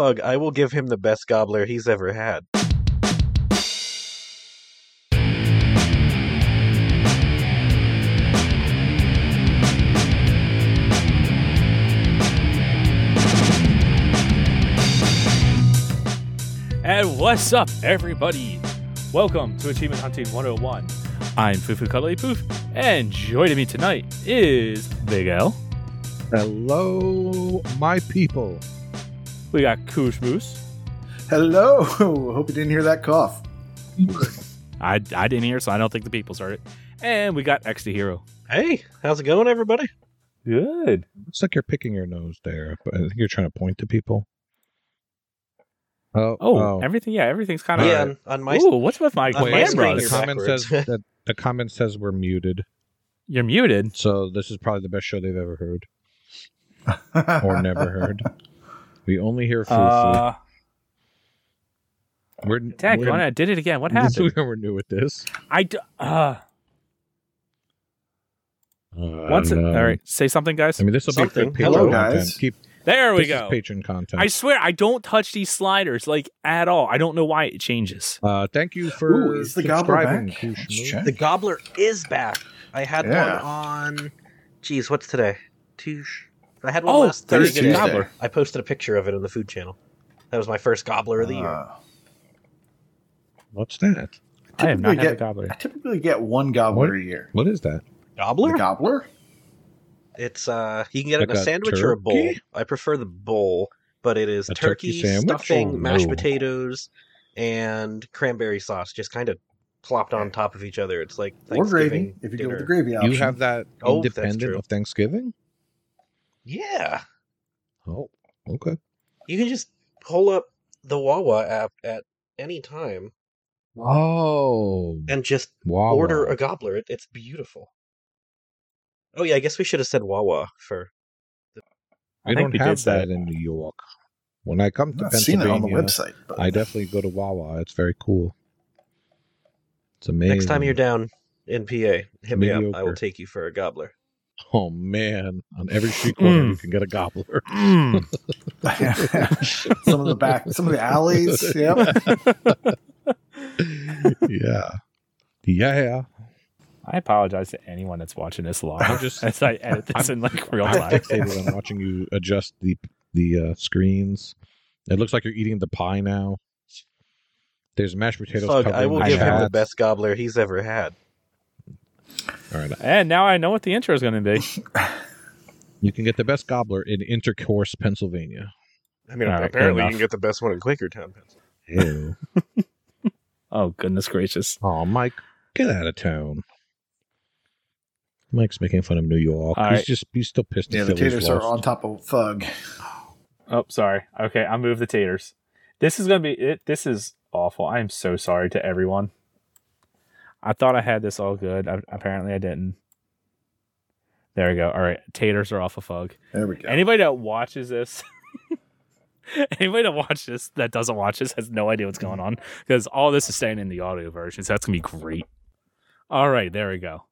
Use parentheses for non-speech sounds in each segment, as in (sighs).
Fug, I will give him the best gobbler he's ever had. And what's up, everybody? Welcome to Achievement Hunting 101. I'm Fufu Cuddly Poof, and joining me tonight is Big Ell. Hello, my people. We got Koosh Moose. Hello. (laughs) Hope you didn't hear that cough. I, I didn't hear, so I don't think the people heard it. And we got Exe the Hero. Hey, how's it going, everybody? Good. Looks like you're picking your nose there, but I think you're trying to point to people. Oh, Oh, oh. everything, yeah, everything's kind of. yeah, on, on my Ooh, what's with my on my Wait, screen, the you're comment backwards. says (laughs) that the comment says we're muted, You're muted. so this is probably the best show they've ever heard (laughs) or never heard. We only hear foo Uh, We're Dad, we're, I did it again. What happened? (laughs) we're new with this. I. D- uh, Uh, once. It, all right, say something, guys. I mean, this will be Something. patron Hello, content. guys. Keep There we this is go. patron content. I swear, I don't touch these sliders like at all. I don't know why it changes. uh, thank you for Ooh, is the gobbler subscribing, back? Koosh Let's Moose. check. The gobbler is back. I had Yeah. one on. Geez, what's today? Tuesday. I had one Oh, last there's Thursday. gobbler. I posted a picture of it in the food channel. That was my first gobbler of the year. Uh, What's that? I have not typically had a get- gobbler. I typically get one gobbler What? a year. What is that? Gobbler? The gobbler? It's uh, you can get it in a a sandwich or a bowl. I prefer the bowl, but it is A turkey turkey, stuffing, Oh, mashed no. potatoes, and cranberry sauce, just kind of plopped on top of each other. It's like Or gravy, Thanksgiving if you go with the gravy option. You have that Oh, independent of Thanksgiving? Yeah, Oh, okay. you can just pull up the Wawa app at any time Oh, and just wow. order a gobbler. It, it's beautiful. Oh yeah, I guess we should have said Wawa for. We I don't we did have say that in New York. When I come I've to seen it Pennsylvania, on the website. But I definitely go to Wawa. It's very cool. It's amazing. Next time you're down in PA, hit me up. I will take you for a gobbler. (laughs) Oh man, on every street corner Mm. you can get a gobbler. Mm. (laughs) (laughs) some of the back, some of the alleys. Yep. yeah, yeah. I apologize to anyone that's watching this live. I'm just- as I edit this in like real time. I'm time. fixated on watching you adjust the the uh, screens. It looks like you're eating the pie now. There's mashed potatoes. Fug, I will the give him the best gobbler he's ever had. All right, And now I know what the intro is going to be. (laughs) you can get the best gobbler in Intercourse, Pennsylvania. I mean, All right, good apparently you can get the best one in Quakertown, Pennsylvania. Ew. (laughs) Oh goodness gracious! oh, Mike, get out of town. Mike's making fun of New York. All he's right. just he's still pissed. Yeah, the the Phillies taters are on top of Thug. Oh, sorry. Okay, I moved the taters. This is going to be it. This is awful. I am so sorry to everyone. I thought I had this all good. I, apparently, I didn't. There we go. All right, taters are off a fog. There we go. Anybody that watches this, (laughs) anybody that watches this that doesn't watch this has no idea what's going on because all this is staying in the audio version. So that's gonna be great. All right, there we go.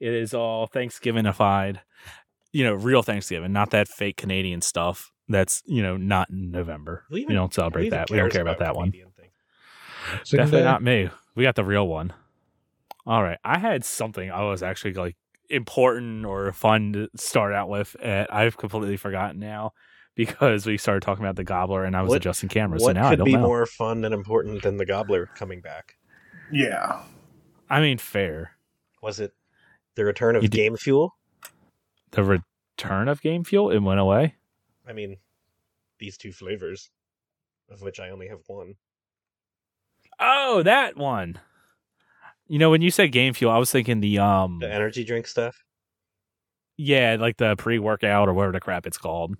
It is all Thanksgivingified, you know, real Thanksgiving, not that fake Canadian stuff. That's you know not in November. Who We even- don't celebrate Who that. We don't care about that one. Canadian things? Boxing Definitely not me. We got the real one. All right. I had something I was actually like important or fun to start out with. And I've completely forgotten now because we started talking about the gobbler and I was What- adjusting cameras. What so now I could don't be know. more fun and important than the gobbler coming back? yeah. I mean, fair. Was it the return of You did- Game Fuel? The return of Game Fuel, it went away. I mean, these two flavors, of which I only have one. Oh, that one. You know, when you said Game Fuel, I was thinking the um, The energy drink stuff. yeah, like the pre-workout or whatever the crap it's called,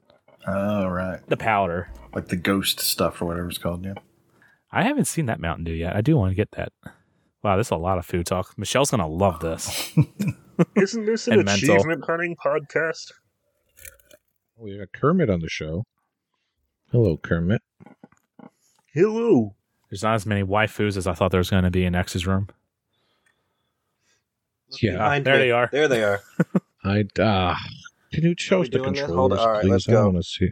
Oh, right. the powder. Like the ghost stuff or whatever it's called. Yeah. I haven't seen that Mountain Dew yet. I do want to get that. Wow, this is a lot of food talk. Michelle's gonna love this. (laughs) Isn't this an And mental. achievement hunting podcast? We got Kermit on the show. Hello, Kermit. Hello. There's not as many waifus as I thought there was going to be in Exe's room. Yeah, Behind there me. they are. There they are. (laughs) I ah. Can you show we us the doing that? controllers, Hold on. All right, please? let's I go. want to see.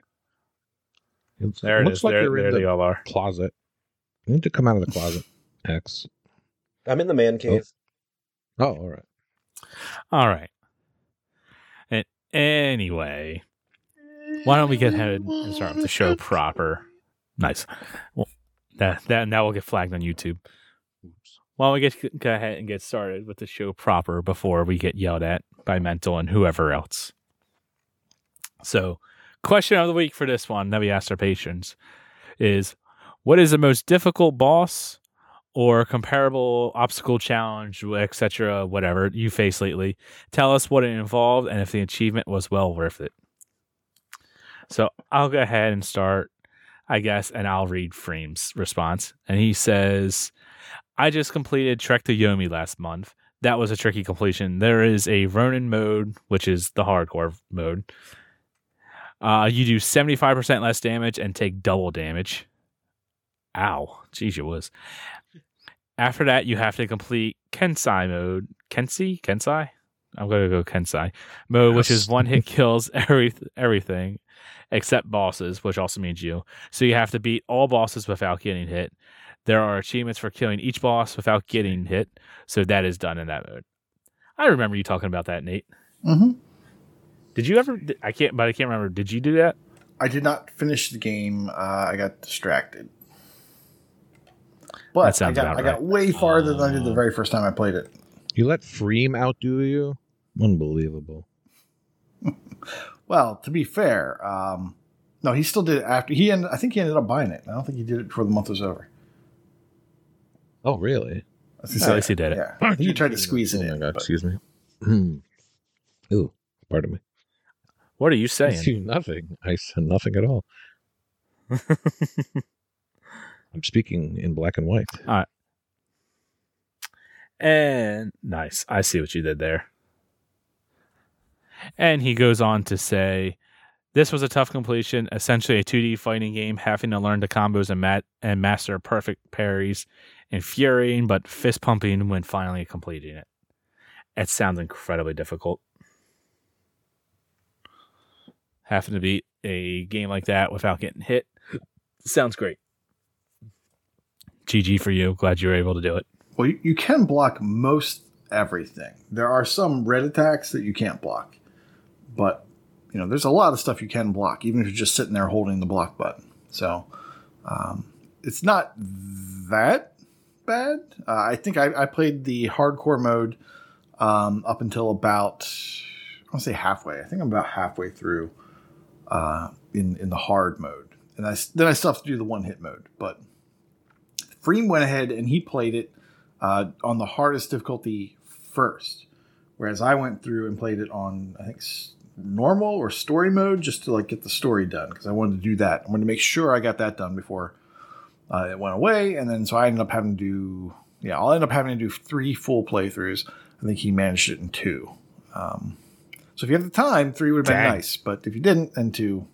It's- There it looks is. like there you're there in they the all are. closet. You need to come out of the closet, Exe. I'm in the man cave. Oh, all right. All right. And anyway, why don't we get ahead and start with the show proper? Nice. Well, that that that will get flagged on YouTube. Why don't we get go ahead and get started with the show proper before we get yelled at by Mental and whoever else? So, question of the week for this one that we asked our patrons is: What is the most difficult boss or comparable obstacle challenge, etc., whatever you faced lately? Tell us what it involved and if the achievement was well worth it. So I'll go ahead and start, I guess, and I'll read Freem's response. And he says, I just completed Trek to Yomi last month. That was a tricky completion. There is a Ronin mode, which is the hardcore mode. Uh, you do 75% less damage and take double damage. Ow. Jeez, it was. After that, you have to complete Kensai mode. Kensei? Kensai? I'm going to go Kensai mode, which is one hit (laughs) kills every, everything except bosses, which also means you. So you have to beat all bosses without getting hit. There are achievements for killing each boss without getting hit. So that is done in that mode. I remember you talking about that, Nate. hmm Did you ever? I can't, but I can't remember. Did you do that? I did not finish the game. Uh, I got distracted. But That sounds I got about I got right. way farther than I did the very first time I played it. You let Freem outdo you? Unbelievable. (laughs) Well, to be fair, um, no, he still did it after he ended. I think he ended up buying it. I don't think he did it before the month was over. Oh, really? I was gonna At say, least he did it. Yeah, I think he tried to squeeze it oh my in. God, but- excuse me. Hmm. Ooh, pardon me. What are you I saying? see nothing. I said nothing at all. (laughs) I'm speaking in black and white. All right. And nice. I see what you did there. And he goes on to say, "This was a tough completion, essentially a 2D fighting game, having to learn the combos and mat and master perfect parries, infuriating but fist pumping when finally completing it. It sounds incredibly difficult. Having to beat a game like that without getting hit sounds great. GG for you. Glad you were able to do it. Well, you, can block most everything. There are some red attacks that you can't block, but you know there's a lot of stuff you can block, even if you're just sitting there holding the block button. So um, it's not that bad. Uh, I think I, I played the hardcore mode um, up until about I want to say halfway. I think I'm about halfway through uh, in in the hard mode, and I then I still have to do the one hit mode. But Freem went ahead and he played it uh, on the hardest difficulty first, whereas I went through and played it on I think normal or story mode just to like get the story done because I wanted to do that. I wanted to make sure I got that done before uh, it went away, and then so I ended up having to do yeah I'll end up having to do three full playthroughs. I think he managed it in two. Um, so if you have the time, three would have been Dang. nice, but if you didn't, then two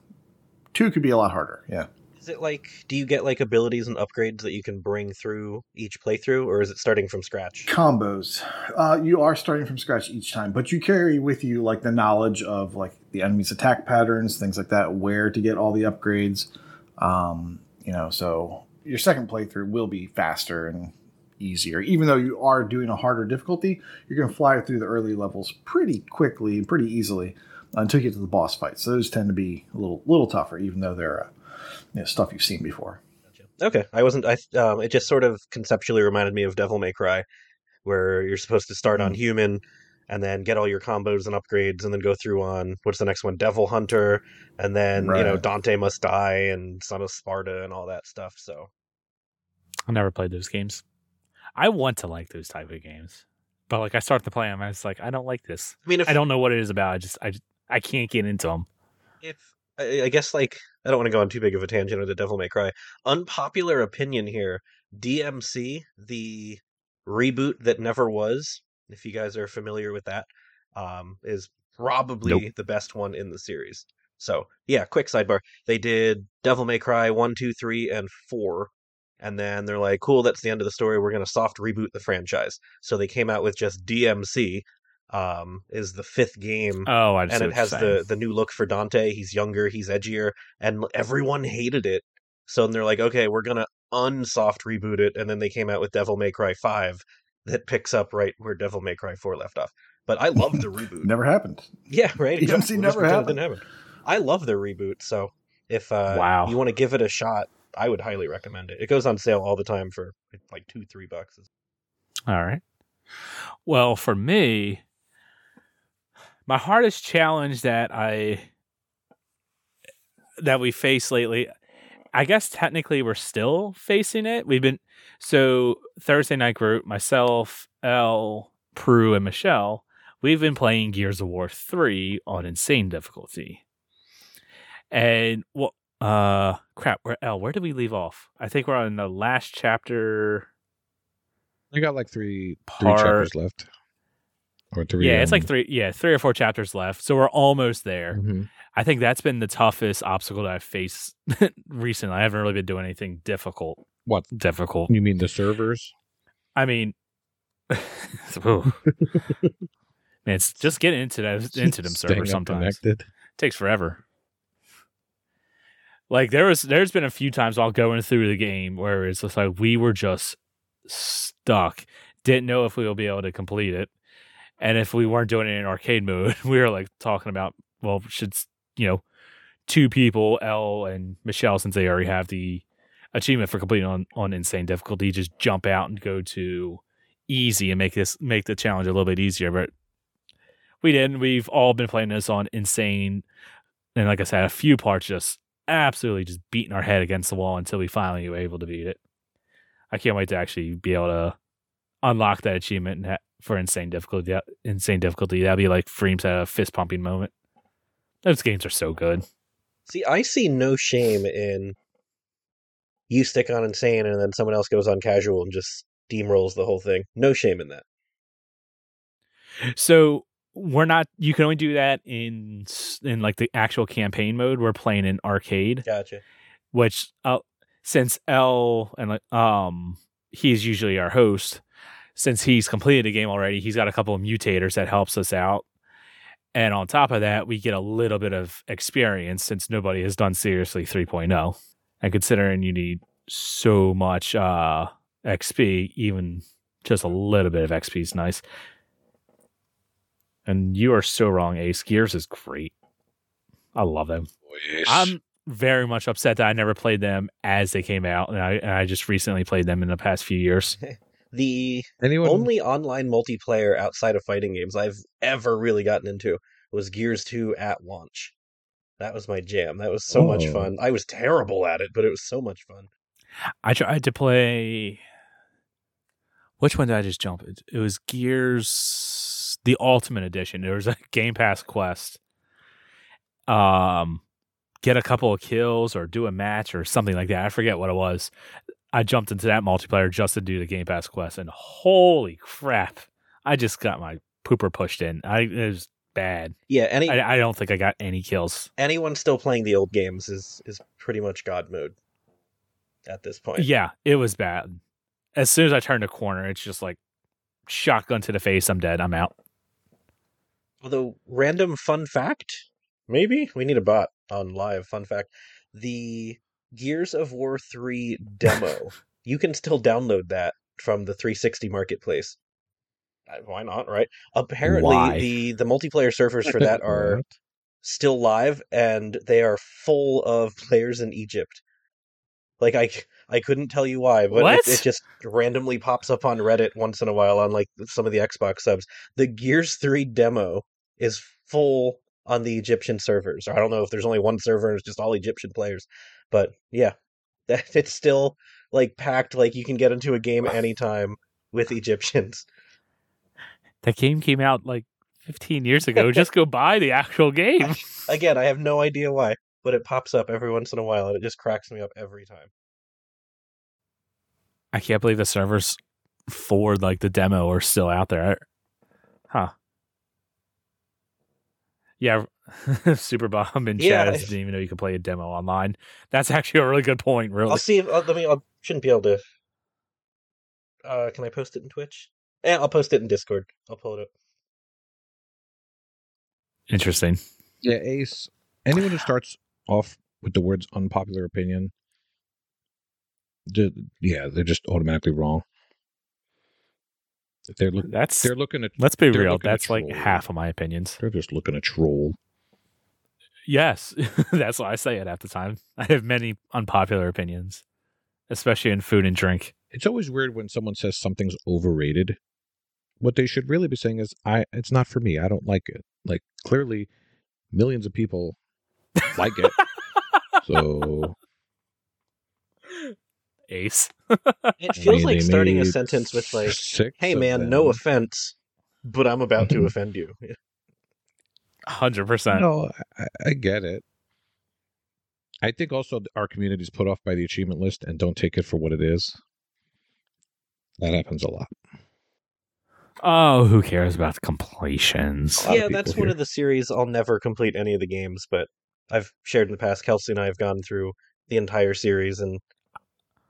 two could be a lot harder. Yeah. Is it like, do you get like abilities and upgrades that you can bring through each playthrough, or is it starting from scratch? combos uh, you are starting from scratch each time but you carry with you like the knowledge of like the enemy's attack patterns things like that where to get all the upgrades um, you know so your second playthrough will be faster and easier even though you are doing a harder difficulty you're going to fly through the early levels pretty quickly and pretty easily until you get to the boss fights those tend to be a little little tougher even though they're uh, you know, stuff you've seen before Okay, I wasn't. I um, it just sort of conceptually reminded me of Devil May Cry, where you're supposed to start on Mm. human, and then get all your combos and upgrades, and then go through on what's the next one, Devil Hunter, and then you know Dante Must Die and Son of Sparda and all that stuff. So I never played those games. I want to like those type of games, but like I start to play them, I was like, I don't like this. I mean, if I don't know what it is about. I just, I, just, I can't get into them. if I, I guess like I don't want to go on too big of a tangent with the Devil May Cry. Unpopular opinion here: DMC, the reboot that never was. If you guys are familiar with that, um, is probably Nope. the best one in the series. So yeah, quick sidebar: they did Devil May Cry one, two, three, and four. And then they're like, "Cool, that's the end of the story. We're gonna soft reboot the franchise." So they came out with just DMC, um, is the fifth game, Oh, I and it has the the new look for Dante. He's younger, he's edgier, and everyone hated it. So then they're like, okay, we're gonna unsoft reboot it, and then they came out with Devil May Cry Five that picks up right where Devil May Cry Four left off. But I love the reboot. (laughs) Never happened. Yeah, right. DMC We'll just never pretend it happened. Didn't happen. I love their reboot. So if uh, Wow. you want to give it a shot, I would highly recommend it. It goes on sale all the time for like two, three bucks. All right. Well, for me, my hardest challenge that I that we face lately, I guess technically we're still facing it. We've been so Thursday night group, myself, Ell, Prue, and Michelle. We've been playing Gears of War three on insane difficulty, and well, uh, crap. Where Ell? Where did we leave off? I think we're on the last chapter. We got like three three chapters left. Or three. yeah, it's um, like three. Yeah, three or four chapters left, so we're almost there. mhm. I think that's been the toughest obstacle that I've faced (laughs) recently. I haven't really been doing anything difficult. What? Difficult. You mean the servers? I mean, (laughs) man, it's just getting into those (laughs) into them servers sometimes connected. takes forever. Like there was, there's been a few times while going through the game where it's just like we were just stuck, didn't know if we will be able to complete it, and if we weren't doing it in arcade mode, we were like talking about, well, should you know, two people, Ell and Michelle, since they already have the achievement for completing on on insane difficulty, just jump out and go to easy and make this make the challenge a little bit easier, but. We didn't. We've all been playing this on insane and like I said, a few parts just absolutely just beating our head against the wall until we finally were able to beat it. I can't wait to actually be able to unlock that achievement for insane difficulty. Insane difficulty. That'd be like Freem's at a fist pumping moment. Those games are so good. See, I see no shame in you stick on insane and then someone else goes on casual and just steamrolls the whole thing. No shame in that. So we're not. You can only do that in in like the actual campaign mode. We're playing in arcade. Gotcha. which uh, since Ell and like um he's usually our host, since he's completed the game already, he's got a couple of mutators that helps us out. And on top of that, we get a little bit of experience since nobody has done seriously 3.0. And considering you need so much uh XP, even just a little bit of XP is nice. And you are so wrong, Ace. Gears is great. I love them. I'm very much upset that I never played them as they came out, and I, and I just recently played them in the past few years. (laughs) The Anyone? only online multiplayer outside of fighting games I've ever really gotten into was Gears 2 at launch. That was my jam. That was so much Oh. fun. I was terrible at it, but it was so much fun. I tried to play. Which one did I just jump? It, it was Gears, the Ultimate Edition. There was a (laughs) Game Pass quest. Um, get a couple of kills or do a match or something like that. I forget what it was. I jumped into that multiplayer just to do the Game Pass quest, and holy crap! I just got my pooper pushed in. I it was bad. Yeah, any I, I don't think I got any kills. anyone still playing the old games is is pretty much god mode at this point. Yeah, it was bad. As soon as I turned a corner, it's just like shotgun to the face. I'm dead. I'm out. Although random fun fact, maybe we need a bot on live fun fact. The Gears of War 3 demo, (laughs) you can still download that from the 360 marketplace. Why not, right? Apparently Why? the the multiplayer servers for that (laughs) are still live and they are full of players in Egypt. Like I I couldn't tell you why, but it, it just randomly pops up on Reddit once in a while on like some of the Xbox subs. The Gears 3 demo is full on the Egyptian servers. I don't know if there's only one server and it's just all Egyptian players. But yeah, (laughs) that it's still like packed like you can get into a game (laughs) anytime with Egyptians. That game came out like 15 years ago. (laughs) just go buy the actual game. Again, I have no idea why, but it pops up every once in a while and it just cracks me up every time. I can't believe the servers for like the demo are still out there. Huh. Yeah, (laughs) Super Bomb in Yeah, chat I- didn't even know you could play a demo online. That's actually a really good point. Really, I'll see if uh, let me. I shouldn't be able to. Uh, can I post it in Twitch? Yeah, I'll post it in Discord. I'll pull it up. Interesting. Yeah, Ace. Anyone who (sighs) starts off with the words unpopular opinion, ju- yeah, they're just automatically wrong. They're look, That's they're looking at let's be real. That's like troll. half of my opinions. they're just looking at troll. Yes, (laughs) that's why I say it at the time. I have many unpopular opinions, especially in food and drink. It's always weird when someone says something's overrated. What they should really be saying is, "I it's not for me. I don't like it." Like clearly, millions of people like it. (laughs) so Ace. It feels like starting a sentence with like, "Hey man, no offense, but I'm about to (laughs) offend you." (laughs) Hundred percent. No, I, I get it. I think also our community is put off by the achievement list and don't take it for what it is. That happens a lot. Oh, who cares about the completions? A yeah, people that's one of the series I'll never complete any of the games, but I've shared in the past. Kelsey and I have gone through the entire series, and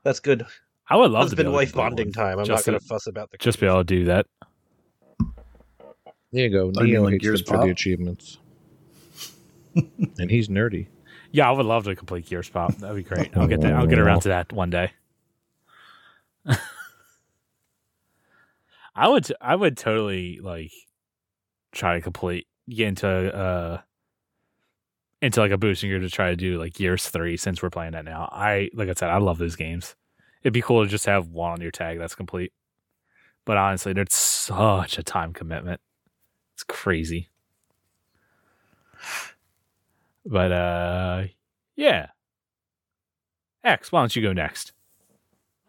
that's good. I would love to be Husband able to wife bonding time. I'm Just not going to- to fuss about the Just be able to do that. There you go. You mean Neo like hates Gears them for the achievements. and he's nerdy. Yeah, I would love to complete Gears Pop. That'd be great. I'll get that. I'll get around to that one day. (laughs) I would. I would totally like try to complete get into uh into like a boosting group to try to do like Gears three since we're playing that now. I like I said, I love those games. It'd be cool to just have one on your tag that's complete. But honestly, there's such a time commitment. It's crazy. But uh yeah. Exe, why don't you go next?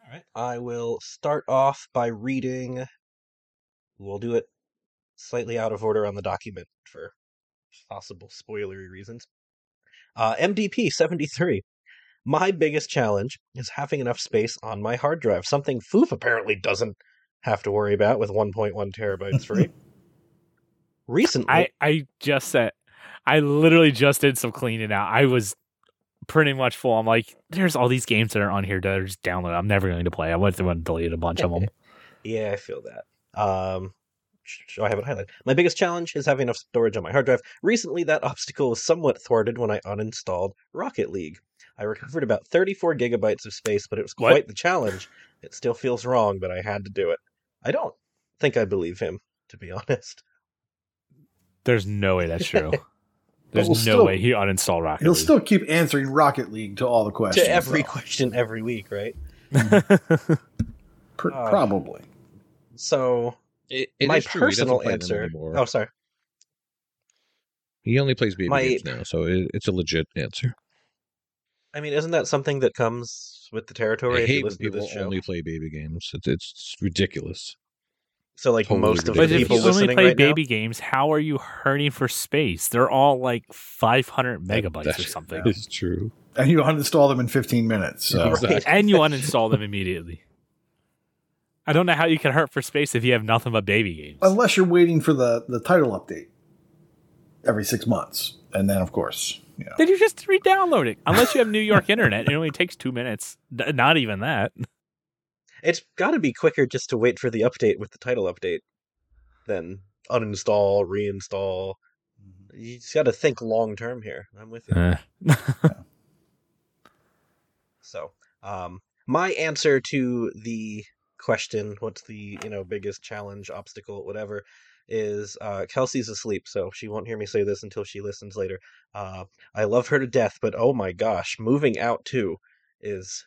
All right. I will start off by reading. We'll do it slightly out of order on the document for possible spoilery reasons. Uh, MDP 73. My biggest challenge is having enough space on my hard drive, something Foof apparently doesn't have to worry about with 1.1 terabytes free. (laughs) Recently, I I just said I literally just did some cleaning out. I was pretty much full. I'm like, there's all these games that are on here that are just downloaded. I'm never going to play. I went through and deleted a bunch of them. Yeah, I feel that. Um, I have it highlighted. My biggest challenge is having enough storage on my hard drive. Recently, that (laughs) obstacle was somewhat thwarted when I uninstalled Rocket League. I recovered about 34 gigabytes of space, but it was What? quite the challenge. It still feels wrong, but I had to do it. I don't think I believe him, to be (laughs) honest. There's no way that's true. (laughs) There's we'll no still- way he uninstalled Rocket League. He'll League. still keep answering Rocket League to all the questions. to every though. question every week, right? Pr- Uh, probably. So, It, it my is true, personal play answer. Oh, sorry. He only plays baby My- games now, so it, it's a legit answer. I mean, isn't that something that comes with the territory I if you hate when to people this show? only play baby games. It's, it's ridiculous. So, like, totally most of the but if people you only play right now, baby games, how are you hurting for space? They're all like 500 That- megabytes or something. That is true. And you uninstall them in 15 minutes. (laughs) So. Right. Exactly. and you uninstall them immediately. I don't know how you can hurt for space if you have nothing but baby games. Unless you're waiting for the, the title update every six months. And then, of course, you know. Then you just re-download it. Unless you have New York internet, it only takes two minutes. D- Not even that. it's got to be quicker just to wait for the update with the title update than uninstall, reinstall. You just got to think long term here. I'm with you. Eh. (laughs) So, um, my answer to the question, what's the you know biggest challenge, obstacle, whatever, is uh, Kelsey's asleep, so she won't hear me say this until she listens later. Uh, I love her to death, but oh my gosh, Moving Out 2 is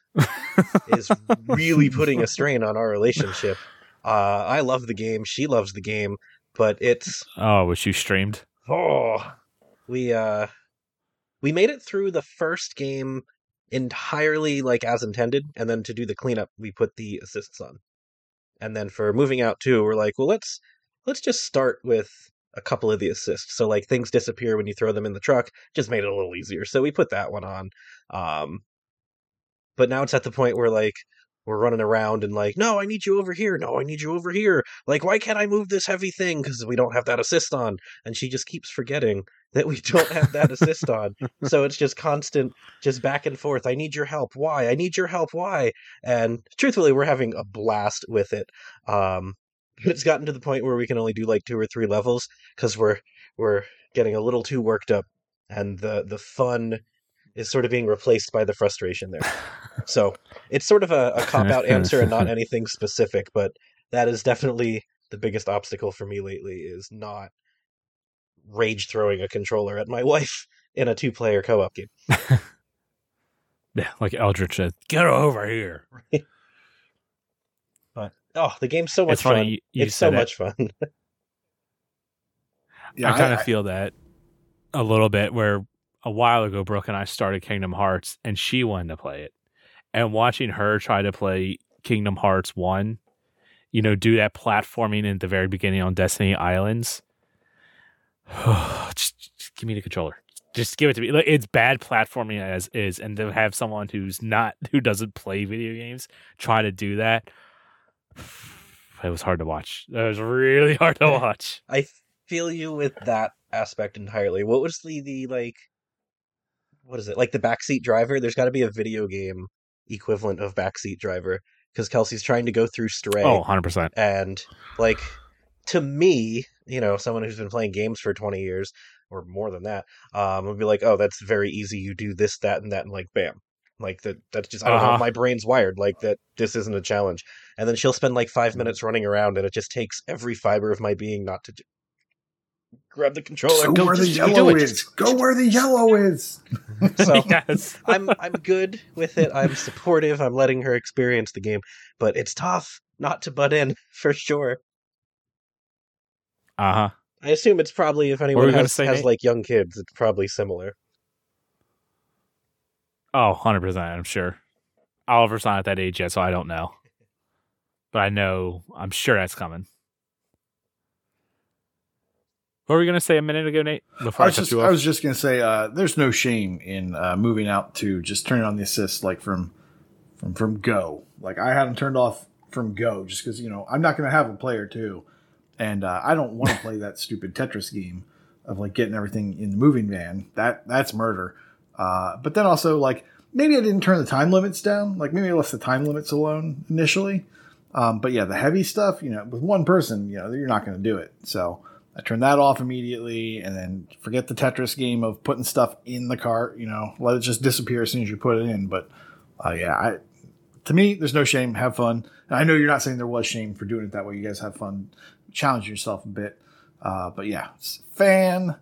is really putting a strain on our relationship. (laughs) Uh, I love the game, she loves the game, but it's oh, was you streamed? Oh, we uh, we made it through the first game entirely like as intended, and then to do the cleanup, we put the assists on. And then for Moving Out 2, we're like, well, let's let's just start with a couple of the assists. So like things disappear when you throw them in the truck, just made it a little easier. So we put that one on. Um, but now it's at the point where like we're running around and like, no, I need you over here. No, I need you over here. Like, why can't I move this heavy thing? Because we don't have that assist on. And she just keeps forgetting that we (laughs) don't have that assist on. So it's just constant, just back and forth. I need your help. Why? I need your help. Why? And truthfully, we're having a blast with it. Um, it's gotten to the point where we can only do like two or three levels because we're we're getting a little too worked up, and the the fun is sort of being replaced by the frustration there. (laughs) So it's sort of a, a cop out answer and not (laughs) anything specific, but that is definitely the biggest obstacle for me lately is not rage throwing a controller at my (laughs) wife in a two player co op game. Yeah, like Eldritch said, get over here. But oh, the game's so much It's funny fun. you, you it's so it. much fun. Yeah, I kind of feel that a little bit where a while ago Brooke and I started Kingdom Hearts and she wanted to play it. And watching her try to play Kingdom Hearts 1, you know, do that platforming in the very beginning on Destiny Islands. (sighs) just, just give me the controller. Just give it to me. Like, It's bad platforming as is, and to have someone who's not (laughs) who doesn't play video games try to do that, (sighs) it was hard to watch. It was really (laughs) hard to watch. I feel you with that aspect entirely. What was the the like? What is it like the backseat driver? There's got to be a video game equivalent of backseat driver because Kelsey's trying to go through Stray, Oh, 100%. and like to me, you know, someone who's been playing games for 20 years or more than that, um, would be like, oh, that's very easy. You do this, that, and that, and like, bam. Like that. That's just I don't know. Uh-huh. My brain's wired like that. This isn't a challenge. And then she'll spend like five minutes running around, and it just takes every fiber of my being not to j- grab the controller. Go Go- where the just- you do yellow is. Go where the yellow is. (laughs) So yes. (laughs) I'm I'm good with it. I'm supportive. I'm letting her experience the game, but it's tough not to butt in (laughs) for sure. Uh huh. I assume it's probably if anyone you has, say, has like young kids, it's probably similar. Oh, 100%. I'm sure. Oliver's not at that age yet, so I don't know. But I know, I'm sure that's coming. What were we going to say a minute ago, Nate? Before I I, was cut just, I was just gonna say, uh, there's no shame in uh, moving out to just turning on the assist like from from from Go. Like I had them turned off from Go just because you know I'm not gonna have a player too, and uh, I don't want to (laughs) play that stupid Tetris game of like getting everything in the moving van. That that's murder. Uh, but then also like maybe I didn't turn the time limits down. Like maybe I left the time limits alone initially. Um, but yeah, the heavy stuff, you know, with one person, you know, you're not going to do it. So I turned that off immediately, and then forget the Tetris game of putting stuff in the cart. You know, let it just disappear as soon as you put it in. But uh, yeah, I, to me, there's no shame. Have fun. I know you're not saying there was shame for doing it that way. You guys have fun, challenge yourself a bit. Uh, but yeah, it's fan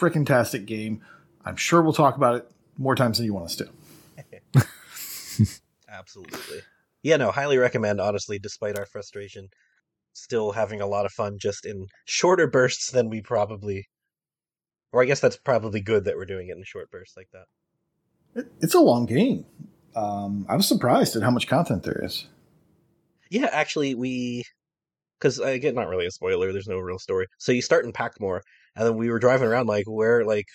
freaking tastic game. I'm sure we'll talk about it more times than you want us to. (laughs) Absolutely. Yeah, no, highly recommend, honestly, despite our frustration. Still having a lot of fun just in shorter bursts than we probably. Or I guess that's probably good that we're doing it in short bursts like that. It's a long game. Um, I was surprised at how much content there is. Yeah, actually, we. Because, again, not really a spoiler, there's no real story. So you start in Packmore, and then we were driving around like, where, like,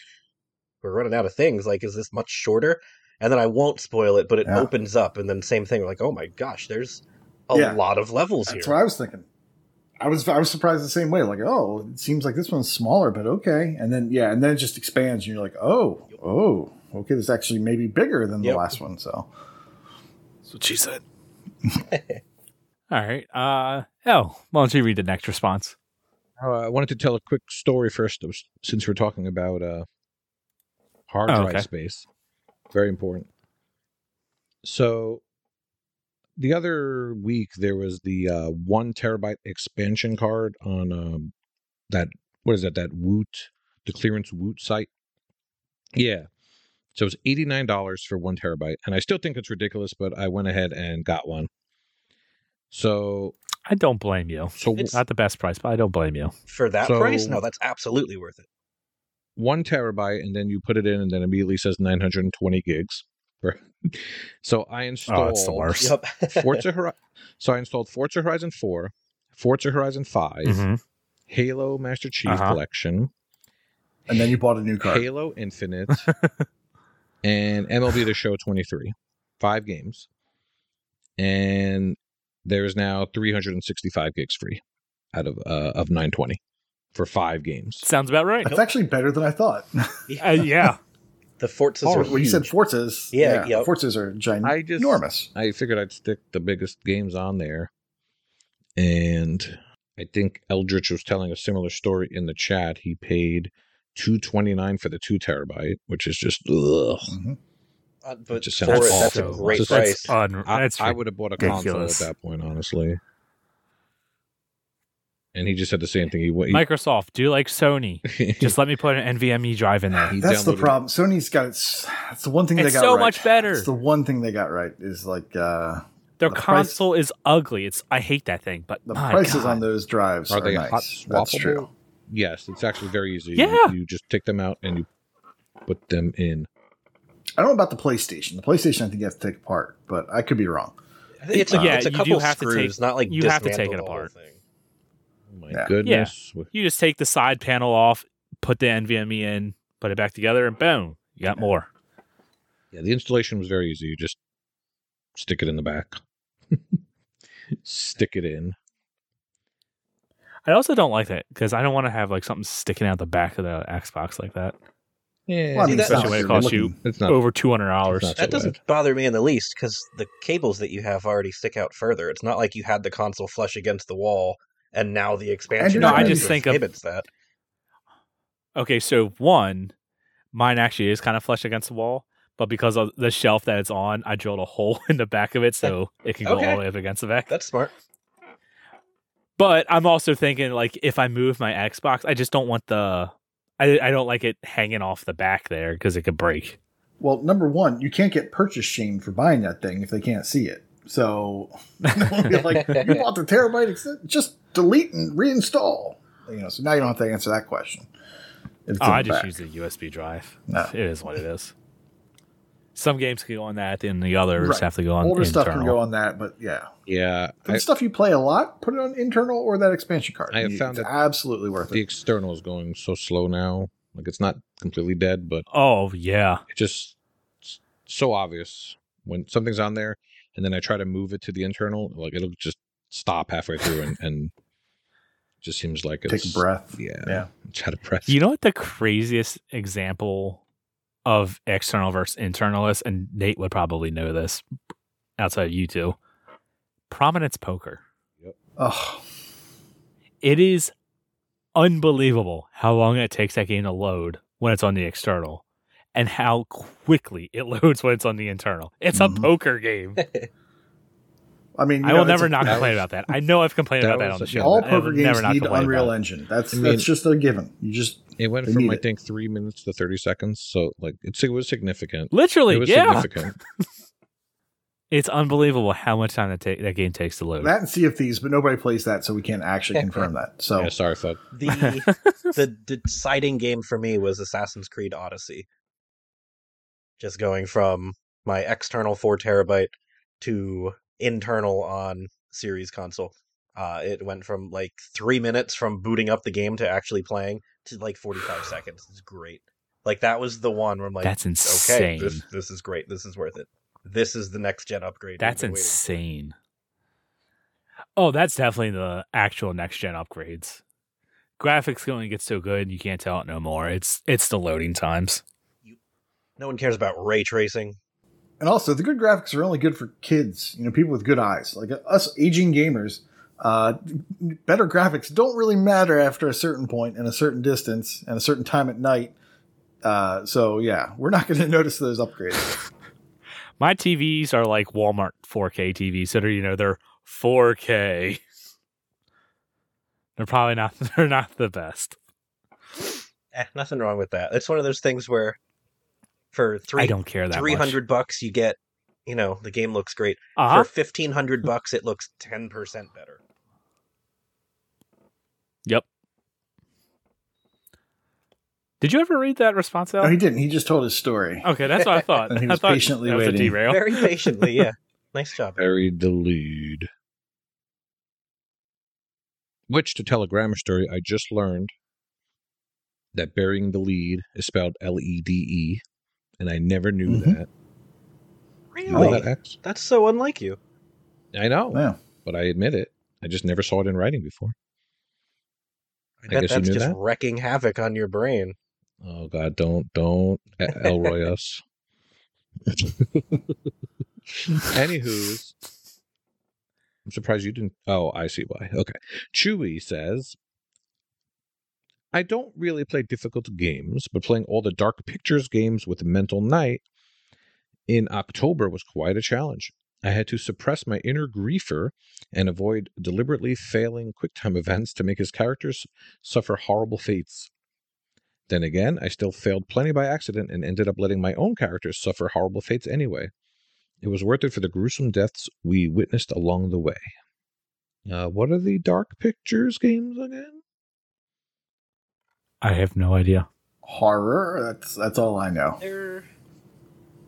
we're running out of things. Like, is this much shorter? And then I won't spoil it, but it Yeah. opens up, and then same thing. We're like, oh my gosh, there's a Yeah. lot of levels That's here. what I was thinking. I was I was surprised the same way. Like, oh, it seems like this one's smaller, but okay. And then yeah, and then it just expands, and you're like, oh, oh, okay, this actually maybe bigger than the Yep. last one. So That's what she said. (laughs) All right. Uh, oh, why don't you read the next response? Uh, I wanted to tell a quick story first, since we're talking about uh, hard Oh, drive okay. space. Very important. So, the other week there was the uh, one terabyte expansion card on um, that. What is that? That Woot, the clearance Woot site. Yeah. So it was eighty nine dollars for one terabyte, and I still think it's ridiculous, but I went ahead and got one. So, I don't blame you. so It's- Not the best price, but I don't blame you. For that So- price? No, that's absolutely worth it. one terabyte and then you put it in and then immediately says 920 gigs so i Oh, installed it's the worst. Yep. (laughs) forza Hori- so i installed forza horizon 4 forza horizon 5 Mhm. halo master chief Uh-huh. collection and then you bought a new car. halo infinite (laughs) and mlb the show 23 five games and there's now 365 gigs free out of uh, of 920 for five games Sounds about right. That's actually better than I thought. Uh, yeah. The Forzas oh, are when you said huge. Forzas, Yeah, yeah, yep. Forzas are ginormous. I just- I figured I'd stick the biggest games on there. And I think Eldritch was telling a similar story in the chat. He paid two twenty nine for the two terabyte, which is just ugh. Mhm. Uh, but Just for sounds it, that's a great Just- price. That's, un- I, that's I would have bought a console at that point, honestly. And he just said the same thing. He, he, Microsoft, do you like Sony. (laughs) Just let me put an NVMe drive in there. he That's the downloaded- problem. Sony's got its. That's the one thing It's they got so right. much better. It's the one thing they got right is like uh, Their the price- console is ugly. It's I hate that thing, but the prices God. on those drives Are are, they nice. hot That's true. Yes, it's actually very easy. Yeah. You, you just take them out and you put them in. I don't know about the PlayStation. The Playstation, I think you have to take apart, but I could be wrong. It's a, Yeah, it's a you do couple have to screws, take- not like you have to take it apart. thing. My Yeah. goodness. You just take the side panel off, put the NVMe in, put it back together, and boom, you got more. Yeah, the installation was very easy. You just stick it in the back. (laughs) stick it in. I also don't like that because I don't want to have like something sticking out the back of the Xbox like that. Yeah, Well, I mean, that- especially when it costs you're you it's not. over two hundred dollars. That so doesn't bad. bother me in the least because the cables that you have already stick out further. It's not like you had the console flush against the wall and now the expansion. No, I just think of- that. Okay, so one, mine actually is kind of flush against the wall, but because of the shelf that it's on, I drilled a hole (laughs) in the back of it so it can go Okay. all the way up against the back. That's smart. But I'm also thinking like if I move my Xbox, I just don't want the I, I don't like it hanging off the back there because it could break. Well, number one, you can't get purchase shamed for buying that thing if they can't see it. So (laughs) you're like, you (laughs) want the terabyte? extent? Just delete and reinstall. You know, so now you don't have to answer that question. Oh, I just back. use the USB drive. No. It is what it is. Some games can go on that, and the others Right. have to go on older internal. stuff can go on that, but yeah, Yeah, I, the stuff you play a lot, put it on internal or that expansion card. I have You- found it's that absolutely worth the it. The external is going so slow now. Like it's not completely dead, but Oh yeah, it just it's so obvious when something's on there, and then I try to move it to the internal. Like it'll just stop halfway through, and, and just seems like it's Take a breath. Yeah, Yeah. Try to press. you know what the craziest example of external versus internal is, and Nate would probably know this outside of you two. Prominence poker. Yep. Oh, It is unbelievable how long it takes that game to load when it's on the external and how quickly it (laughs) loads when it's on the internal. It's a mm-hmm. poker game. (laughs) I mean, I know, will never a- not complain was- about that. I know I've complained that about that on the show. all poker games not need Unreal. Engine. That's I mean- that's just a given. You just It went from need I it. think three minutes to thirty seconds, so like it's it was significant. Literally, it was yeah. significant. (laughs) It's unbelievable how much time that, ta- that game takes to load. that and Sea of Thieves, but nobody plays that, so we can't actually confirm that. So Yeah, sorry, Fud. The the deciding game for me was Assassin's Creed Odyssey. Just going from my external four terabyte to internal on series console. Uh, it went from like three minutes from booting up the game to actually playing to like forty five (sighs) seconds. It's great. Like that was the one where I'm like, That's okay, insane. this this is great. This is worth it. This is the next gen upgrade. That's been waiting for. insane. Oh, that's definitely the actual next gen upgrades. Graphics to get so good you can't tell it no more. It's it's the loading times. No one cares about ray tracing. and also the good graphics are only good for kids. You know, people with good eyes, like us aging gamers. Uh, better graphics don't really matter after a certain point and a certain distance and a certain time at night. Uh, so yeah, we're not (laughs) going to notice those upgrades. (laughs) My TVs are like Walmart 4K TVs, so they're you know they're 4K. (laughs) They're probably not. They're not the best. Eh, nothing wrong with that. It's one of those things where for three. I three don't care that three hundred bucks you get, you know, the game looks great. Uh huh. For fifteen hundred bucks it looks ten percent better. Yep. Did you ever read that response? Al? no, he didn't. He just told his story. Okay, that's what I (laughs) thought. And he I was thought patiently that was a waiting. derail. Very (laughs) patiently, yeah. Nice job. Buried the lead. Which, to tell a grammar story, I just learned that burying the lead is spelled L E D E, and I never knew Mhm. that. You know Really? that Exe? That's so unlike you. I know, Yeah. but I admit it. I just never saw it in writing before. I I bet guess you that's knew just that? wrecking havoc on your brain. Oh God, don't don't Elroy (laughs) us. Anywho's, I'm surprised you didn't. Oh, I see why. Okay, Chewy says, I don't really play difficult games, but playing all the Dark Pictures games with Mental Knight in October was quite a challenge. I had to suppress my inner griefer and avoid deliberately failing QuickTime events to make his characters suffer horrible fates. Then again, I still failed plenty by accident and ended up letting my own characters suffer horrible fates anyway. It was worth it for the gruesome deaths we witnessed along the way. Uh, what are the Dark Pictures games again? I have no idea. Horror. That's that's all I know. They're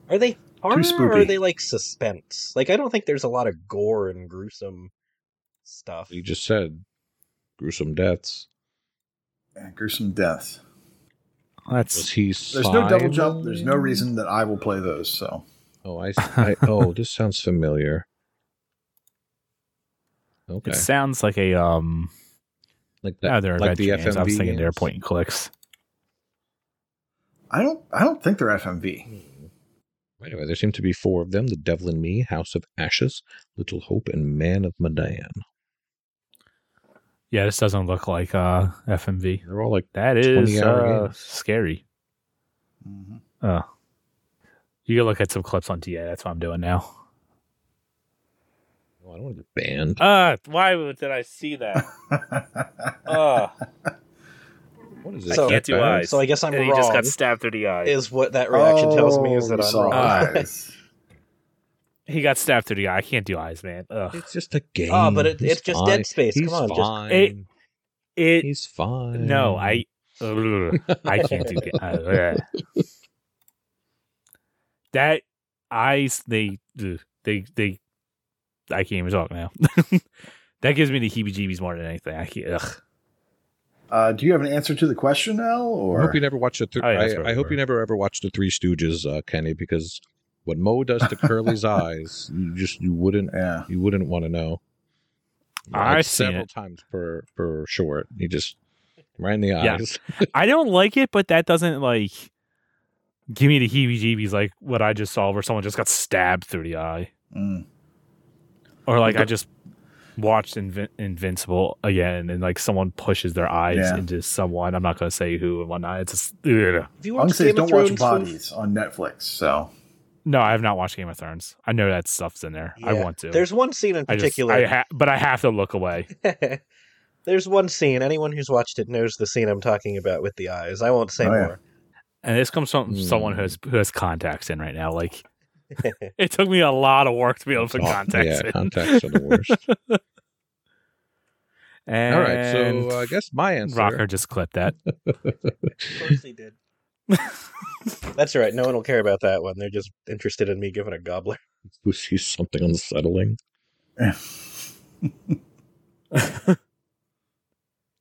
are they horror or are they like suspense? Like I don't think there's a lot of gore and gruesome stuff. You just said gruesome deaths. Yeah, gruesome death. Was That's he? There's no double jump. There's no reason that I will play those. So Oh, I, I (laughs) oh, this sounds familiar. Okay, it sounds like a um like that, other like the adventure games. I was FMV thinking they're point and clicks. I don't. I don't think they're FMV. Anyway, there seem to be four of them: the Devil in Me, House of Ashes, Little Hope, and Man of Medan. Yeah, this doesn't look like uh FMV. They're all like That is uh, games. scary. Mhm. Oh. You can look at some clips on DA. That's what I'm doing now. Oh, I don't want to get banned. Uh, why did I see that? (laughs) Uh, What is this? So- can't do eyes. So I guess I'm and he wrong. just got stabbed through the eye. is what that reaction tells me is Oh, that you I'm wrong. Eyes. (laughs) he got stabbed through the eye. I can't do eyes, man. Ugh. It's just a game. Oh, but it, it's just fine. Dead Space. He's Come on, just. It- It. He's fine. No, I. Ugh, I can't do ga- uh, (laughs) that eyes. They. They. They. I can't even talk now. (laughs) that gives me the heebie-jeebies more than anything. I can't. Ugh. Uh, do you have an answer to the question, Ell? I hope you never watched the. Th- Oh, yeah, I, right, I hope right. you never ever watched the Three Stooges, uh, Kenny, because what Moe does to Curly's (laughs) eyes, you just you wouldn't yeah, you wouldn't want to know. I've Like seen several it. times per per short. He just right in the Yeah. eyes. (laughs) I don't like it, but that doesn't like give me the heebie-jeebies like what I just saw, where someone just got stabbed through the eye, Mm. Or like I just watched Invin- Invincible again, and like someone pushes their eyes Yeah. into someone. I'm not gonna say who and whatnot. It's just ugh. Have you All I'm watched saying is Game of don't watch Thrones? Bodies on Netflix. So no, I have not watched Game of Thrones. I know that stuff's in there. I Yeah. want to. There's one scene in I just, particular. I ha- but I have to look away. (laughs) There's one scene. Anyone who's watched it knows the scene I'm talking about with the eyes. I won't say Oh, yeah. more. And this comes from Hmm. someone who has who has contacts in right now. Like (laughs) it took me a lot of work to be able to put contacts yeah, in. contacts are the worst. and (laughs) All right, so uh, I guess my answer. Rocker just clipped that. (laughs) Of course he did. That's all right. No one will care about that one. They're just interested in me giving a gobbler. who sees something unsettling. This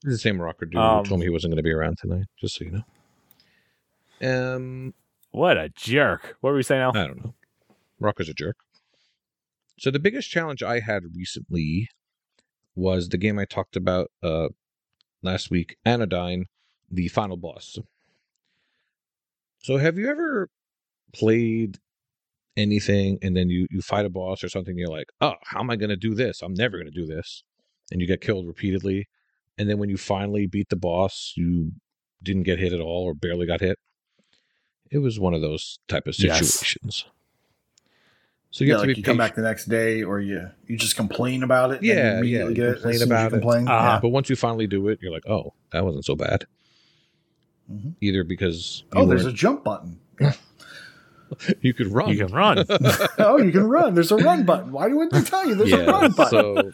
the same rocker dude Um, who told me he wasn't going to be around tonight. Just so you know. Um, what a jerk! What were we saying now? I don't know. Rocker's a jerk. So the biggest challenge I had recently was the game I talked about uh, last week, Anodyne, the final boss. So have you ever played anything and then you you fight a boss or something you're like, "Oh, how am I going to do this? I'm never going to do this." And you get killed repeatedly. And then when you finally beat the boss, you didn't get hit at all or barely got hit. It was one of those type of Yes. Situations. So you yeah, have to like be you come back the next day, or you you just complain about it. Yeah, then you yeah, you get complain as soon you about it. complain. Uh-huh. But once you finally do it, you're like, oh, that wasn't so bad. Mhm. Either because Oh, there's a jump button. (laughs) you could run. You can run. (laughs) (laughs) oh, you can run. There's a run button. Why wouldn't they tell you there's a run button? so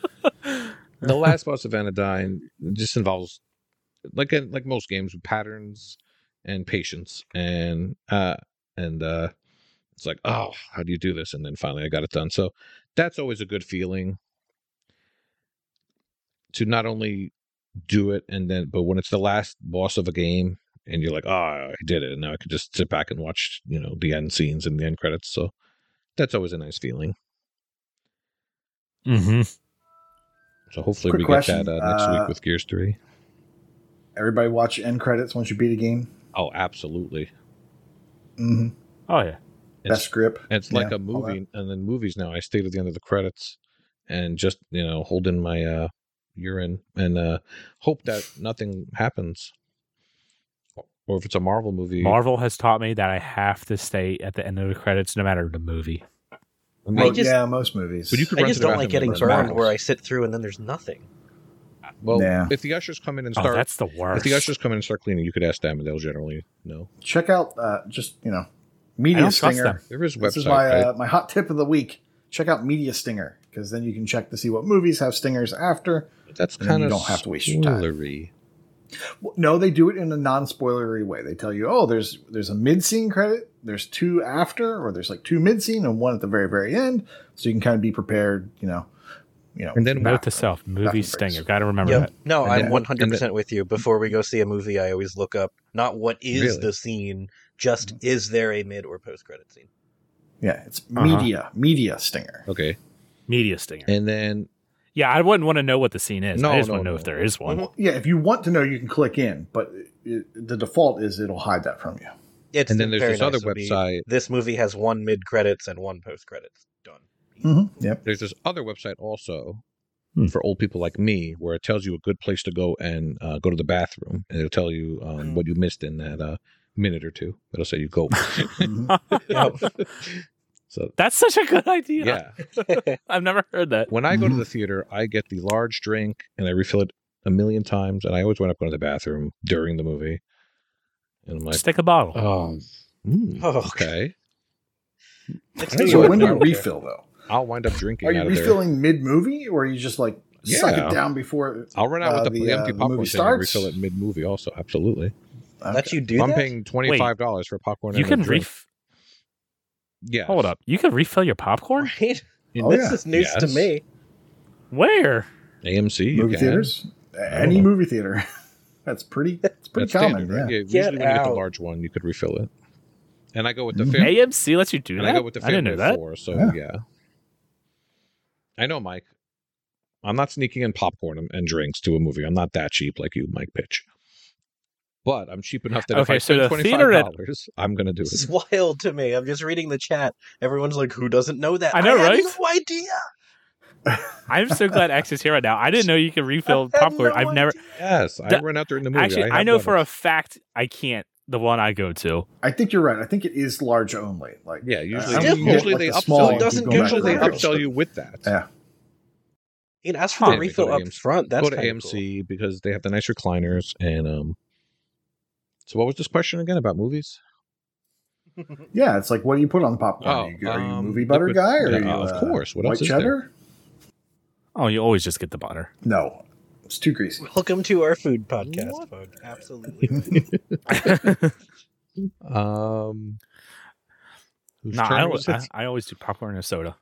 the last boss of Anodyne just involves, like like most games, patterns and patience, and uh, and uh, it's like, oh, how do you do this? And then finally, I got it done. So that's always a good feeling to not only do it and then, but when it's the last boss of a game. And you're like, oh, I did it, and now I could just sit back and watch, you know, the end scenes and the end credits. So that's always a nice feeling. hmm So hopefully Quick we question, get that uh, next uh, week with Gears Three. Everybody watch end credits once you beat a game. Oh, absolutely. hmm Oh yeah. It's, Best grip. it's like Yeah, a movie, and then movies now. I stay to the end of the credits and just you know hold in my uh, urine and uh, hope that nothing happens. or if it's a Marvel movie. Marvel has taught me that I have to stay at the end of the credits, no matter the movie. I mean, I just- yeah, most movies. But you could I just don't like getting and burned where I sit through and then there's nothing. Well, Yeah. if the ushers come in and Oh, start, that's the worst. if the ushers come in and start cleaning, you could ask them, and they'll generally know. Check out uh, just you know, I Media don't trust Stinger. them. There is a This is my right? uh, my hot tip of the week. Check out Media Stinger because then you can check to see what movies have stingers after. That's and then kind you of don't have to waste your time. spoilery. Well, No, they do it in a non-spoilery way. They tell you, oh, there's there's a mid-scene credit, there's two after, or there's like two mid-scene and one at the very very end, so you can kind of be prepared. You know, you know. And then Note to self: movie stinger. Got to remember Yep. that. No, And I'm then- 100% with you. Before we go see a movie, I always look up not what is Really? the scene, just is there a mid or post credit scene. yeah, it's Uh-huh. media media stinger. Okay, Media stinger. and then yeah, I wouldn't want to know what the scene is. No, I just no, want to know no. if there is one. Mhm. Yeah, if you want to know, you can click in, but it, the default is it'll hide that from you. It's and then there's this nice. other It'll be, website. This movie has one mid credits and one post credits. Done. Mm-hmm. Yep. There's this other website also Hmm. for old people like me, where it tells you a good place to go and uh, go to the bathroom, and it'll tell you um, Mm. what you missed in that uh, minute or two. It'll say you go. (laughs) So That's such a good idea. yeah, (laughs) I've never heard that. when I go to the theater, I get the large drink and I refill it a million times, and I always wind up going to the bathroom during the movie. And I'm like, Stick a bottle. oh, mm, Oh, okay. It's So when do you I don't care. refill though? I'll wind up drinking Are you out of refilling mid movie, or are you just like suck it down before? I'll run out uh, with the, the, uh, empty the popcorn movie thing and refill it mid movie. Also, absolutely. Let you do If I'm that? paying twenty five dollars for popcorn. you and can drink. ref- Yeah. hold up. You can refill your popcorn. Right? (laughs) Oh, this yeah. is news to me. Where? AMC. You movie can. theaters, any know. movie theater. (laughs) That's pretty. It's pretty That's common. standard, right? yeah. Yeah. Usually when you get the large one, you could refill it. And I go with the Mhm. fair. AMC lets you do and that. I go with the I didn't know that. four. So Yeah. yeah. I know, Mike. I'm not sneaking in popcorn and- and drinks to a movie. I'm not that cheap like you, Mike Pitch. But I'm cheap enough that if I so spend the twenty theater five at- dollars, I'm gonna do it. It's wild to me. I'm just reading the chat. Everyone's like, "Who doesn't know that?" I know, had right? No idea. (laughs) I'm so glad Exe is here right now. I didn't know you could (laughs) refill I popcorn. no I've never Yes, I The- run out during the movie. actually. I, I, know for it. a fact I can't. The one I go to. I think you're right. I think it is large only. Like Yeah, usually, I think you get, usually like they the upsell. small you. doesn't usually they upsell you with that. Yeah. You know, ask for Huh. the refill up AMC. front. That's Go to kinda AMC because they have the nice recliners and um. So what was this question again about movies? (laughs) Yeah, it's like what do you put on the popcorn? Oh, are, you, are you a um, movie butter liquid- guy or yeah, are you, of uh, course. What white else is there? cheddar? Oh, you always just get the butter. No, it's too greasy. cool. Welcome to our food podcast, What? folks. Absolutely. (laughs) (laughs) Um. whose no, I, was I. I always do popcorn and soda.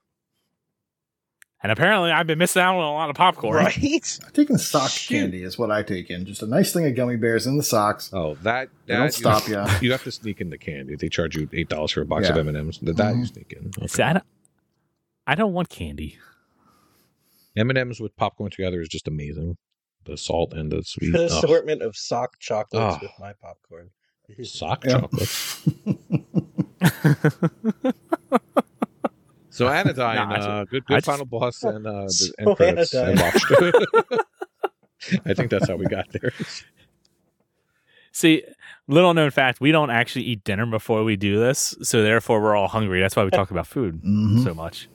And apparently, I've been missing out on a lot of popcorn. right? I'm (laughs) taking sock Shoot. candy is what I take in. Just a nice thing of gummy bears in the socks. Oh, that They don't you- stop you. You have to sneak in the candy. They charge you eight dollars for a box of M and M's. That that you mm-hmm. sneak in. See, I don't, I don't want candy. M and M's with popcorn together is just amazing. The salt and the sweet. An Oh, assortment of sock chocolates Oh. with my popcorn. sock Yeah. chocolate. (laughs) (laughs) So Anodyne, (laughs) No, uh, good, I good just- final boss (laughs) and uh, the So end credits. I Anodyne. (laughs) I think that's how we got there. See, little known fact, we don't actually eat dinner before we do this, so therefore we're all hungry. That's why we talk about food Mhm. so much.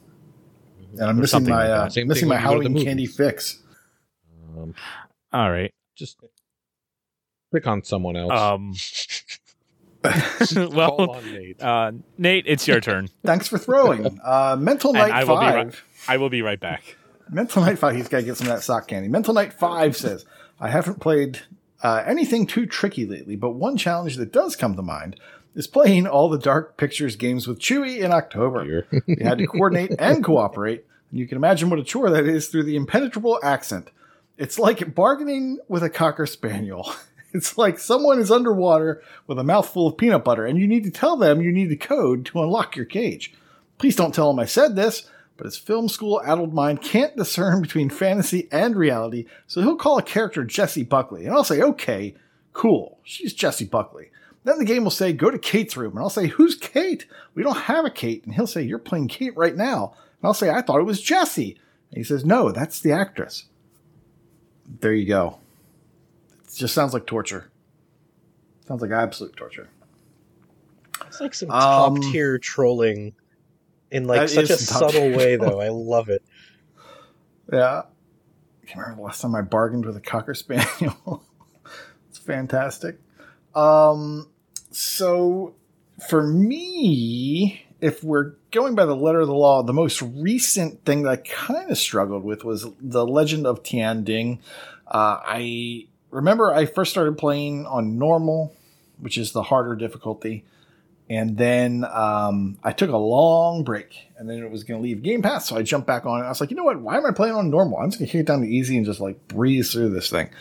And I'm Or missing my like uh, that. Same missing my when you go to the Halloween candy fix. Um, All right. just click on someone else. Um, Call (laughs) well, on Nate. uh, Nate, it's your turn. (laughs) Thanks for throwing. Uh, Mental Night I will be Five. right- I will be right back. Mental Night Five. He's got to get some of that sock candy. Mental Night Five says, "I haven't played uh, anything too tricky lately, but one challenge that does come to mind is playing all the Dark Pictures games with Chewy in October. Here. You had to coordinate and cooperate, and you can imagine what a chore that is through the impenetrable accent. It's like bargaining with a cocker spaniel. (laughs) It's like someone is underwater with a mouthful of peanut butter, and you need to tell them you need the code to unlock your cage. Please don't tell them I said this, but his film school addled mind can't discern between fantasy and reality, so he'll call a character Jessie Buckley, and I'll say, okay, cool, she's Jessie Buckley. Then the game will say, go to Kate's room, and I'll say, who's Kate? We don't have a Kate. And he'll say, you're playing Kate right now. And I'll say, I thought it was Jessie. And he says, no, that's the actress. There you go. Just sounds like torture. Sounds like absolute torture. It's like some Um, top tier trolling in like such a is some top subtle way, though. I love it. Yeah. I can't remember the last time I bargained with a Cocker Spaniel. (laughs) it's fantastic. Um, so for me, if we're going by the letter of the law, the most recent thing that I kind of struggled with was The Legend of Tian Ding. Uh, I remember I first started playing on normal, which is the harder difficulty. And then um, I took a long break, and then it was going to leave Game Pass, so I jumped back on it. I was like, you know what? Why am I playing on normal? I'm just going to kick it down to easy and just like breeze through this thing.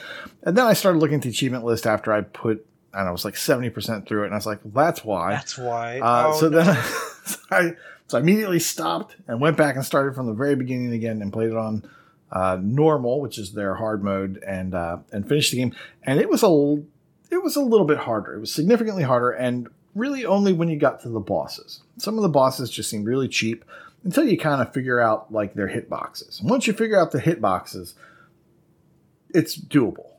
And then I started looking at the achievement list after I put, And I don't know, it was like 70% through it, and I was like, that's why. That's why. Uh, Oh, so no. then (laughs) so I, so I immediately stopped and went back and started from the very beginning again and played it on uh, normal, which is their hard mode, and uh, and finished the game. And it was a it was a little bit harder. It was significantly harder, and really only when you got to the bosses. Some of the bosses just seemed really cheap until you kind of figure out like their hitboxes. And once you figure out the hitboxes, it's doable.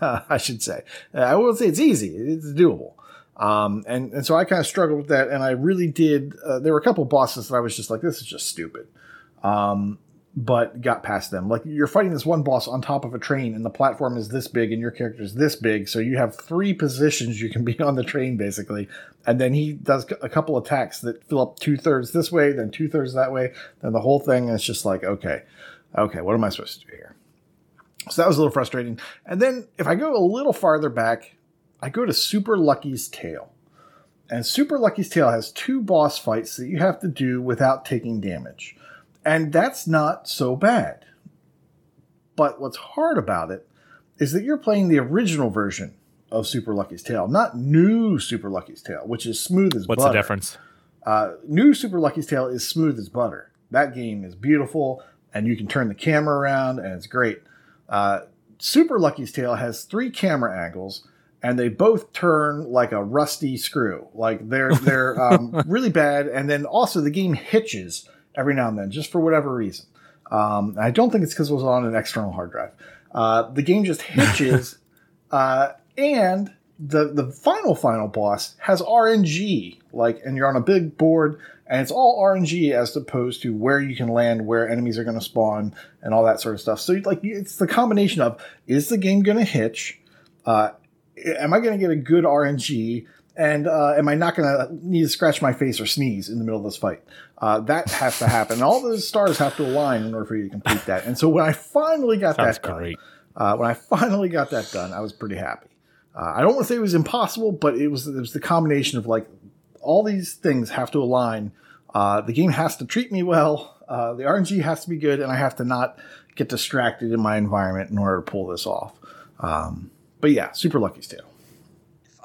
(laughs) I should say. I won't say it's easy. It's doable. Um, and, and so I kind of struggled with that. And I really did. Uh, there were a couple bosses that I was just like, this is just stupid. Um, but got past them. Like you're fighting this one boss on top of a train, and the platform is this big, and your character is this big. So you have three positions you can be on the train, basically. And then he does a couple attacks that fill up two thirds this way, then two thirds that way, then the whole thing. It's just like, okay, okay, what am I supposed to do here? So that was a little frustrating. And then if I go a little farther back, I go to Super Lucky's Tale. And Super Lucky's Tale has two boss fights that you have to do without taking damage. And that's not so bad. But what's hard about it is that you're playing the original version of Super Lucky's Tale, not new Super Lucky's Tale, which is smooth as What's butter. What's the difference? Uh, new Super Lucky's Tale is smooth as butter. That game is beautiful, and you can turn the camera around, and it's great. Uh, Super Lucky's Tale has three camera angles, and they both turn like a rusty screw. Like they're they're (laughs) um, really bad, and then also the game hitches every now and then, just for whatever reason. Um, I don't think it's because it was on an external hard drive. Uh, the game just hitches, (laughs) uh, and the the final final boss has RNG. Like, and you're on a big board, and it's all RNG as opposed to where you can land, where enemies are going to spawn, and all that sort of stuff. So, like, it's the combination of is the game going to hitch? Uh, am I going to get a good RNG? And uh, am I not going to need to scratch my face or sneeze in the middle of this fight? Uh, that has to happen. All those stars have to align in order for you to complete that. And so when I finally got Sounds that done, uh, when I finally got that done, I was pretty happy. Uh, I don't want to say it was impossible, but it was it was the combination of like all these things have to align. Uh, the game has to treat me well. Uh, the RNG has to be good, and I have to not get distracted in my environment in order to pull this off. Um, but yeah, super lucky's tale.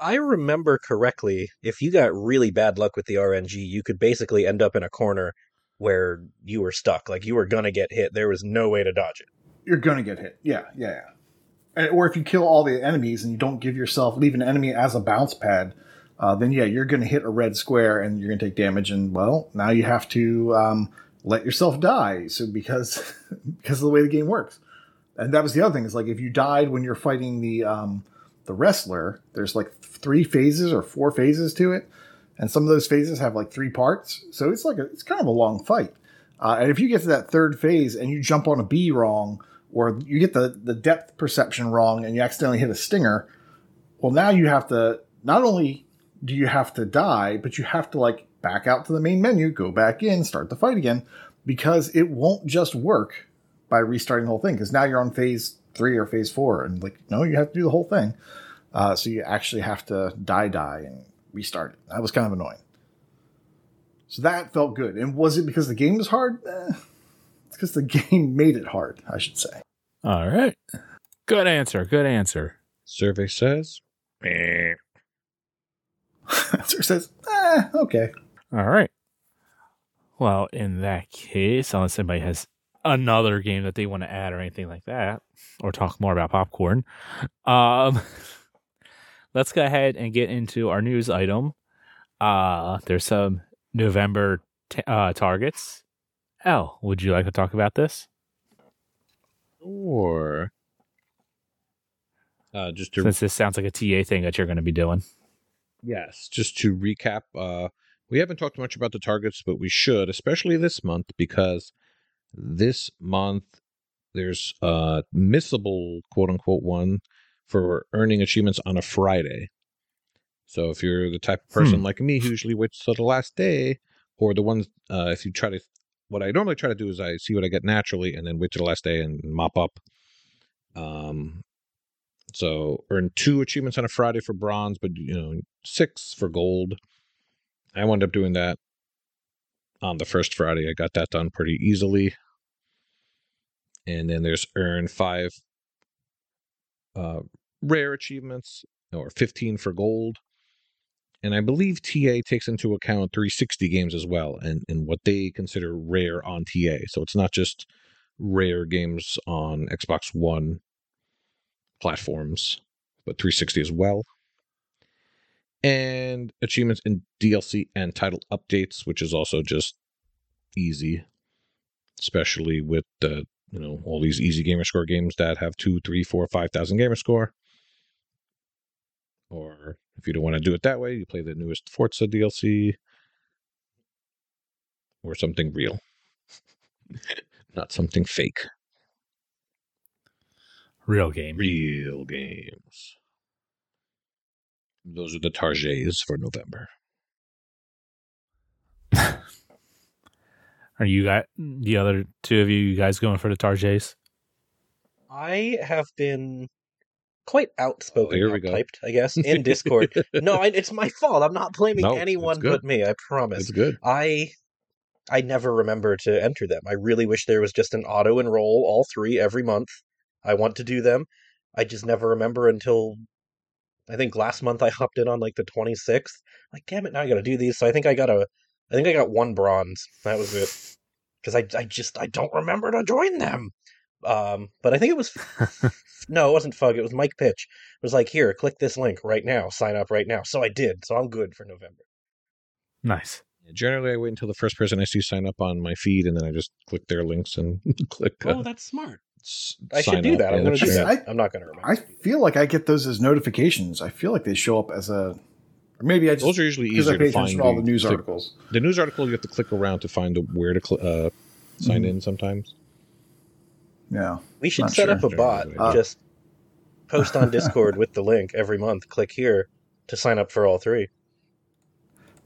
I remember correctly, if you got really bad luck with the RNG, you could basically end up in a corner where you were stuck. Like you were gonna get hit. There was no way to dodge it. You're gonna get hit. Yeah, yeah, yeah. And- Or if you kill all the enemies and you don't give yourself leave an enemy as a bounce pad, uh, then yeah, you're to hit a red square and you're to take damage. And well, now you have to um, let yourself die. So because (laughs) because of the way the game works, and that was the other thing is like if you died when you're fighting the um, the wrestler, there's like three phases or four phases to it, and some of those phases have like three parts. So it's like a, it's kind of a long fight. Uh, and if you get to that third phase and you jump on a bee wrong, or you get the, the depth perception wrong and you accidentally hit a stinger, well, now you have to not only do you have to die, but you have to like back out to the main menu, go back in, start the fight again, because it won't just work by restarting the whole thing. Because now you're on phase three or phase four, and like no, you have to do the whole thing. Uh, so you actually have to die, die, and restart it. That was kind of annoying. So that felt good. And was it because the game was hard? Eh, it's because the (laughs) game made it hard, I should say. All right. Good answer. Good answer. Survey says. "Meh." (laughs) Sir says, eh, okay. All right. Well, in that case, unless anybody has another game that they want to add or anything like that, or talk more about popcorn, um, (laughs) let's go ahead and get into our news item. Uh, there's some November t- uh, targets. Ell, would you like to talk about this? Or Uh, just to Since this sounds like a TA thing that you're going to be doing. Yes, just to recap, uh, we haven't talked much about the targets, but we should, especially this month, because this month there's a missable quote unquote one for earning achievements on a Friday. So if you're the type of person like me who usually waits till the last day, or the ones uh, if you try to, what I normally try to do is I see what I get naturally and then wait till the last day and mop up. Um, so earn two achievements on a Friday for bronze, but you know six for gold. I wound up doing that on the first Friday. I got that done pretty easily. And then there's earn five uh, rare achievements or 15 for gold. And I believe TA takes into account 360 games as well and, and what they consider rare on TA. So it's not just rare games on Xbox One platforms, but 360 as well. And achievements in DLC and title updates, which is also just easy, especially with the you know all these easy gamer score games that have two, three, four, five thousand gamer score. Or if you don't want to do it that way, you play the newest Forza DLC or something real, (laughs) not something fake. Real game. Real games. Those are the Targets for November. (laughs) Are you got the other two of you, you guys going for the Tarjays? I have been quite outspoken, Oh, here we go. typed, I guess, in (laughs) Discord. no, I, it's my fault. I'm not blaming No, anyone but me. I promise. It's good. I I never remember to enter them. I really wish there was just an auto enroll all three every month. I want to do them. I just never remember until I think last month I (laughs) hopped in on like the 26th. Like damn it, now I got to do these. So I think I got a I think I got one bronze. That was it. Cuz I I just I don't remember to join them. Um but I think it was (laughs) (laughs) no, it wasn't Fug. It was Mike Pitch. It was like, "Here, click this link right now. Sign up right now." So I did. So I'm good for November. Nice. Generally, I wait until the first person I see sign up on my feed, and then I just click their links and click. Oh, Uh, that's smart. S- I sign should do that. I'm going to do that. I- I'm not going to remember. I feel like I get those as notifications. I feel like they show up as a, or maybe I just Those are usually because I easier pay to find. attention to all the news click- articles. The news article you have to click around to find where to cl- uh, sign Mhm. in. Sometimes Yeah, we should not set sure. up a bot. Uh, just post on (laughs) Discord with the link every month. Click here to sign up for all three.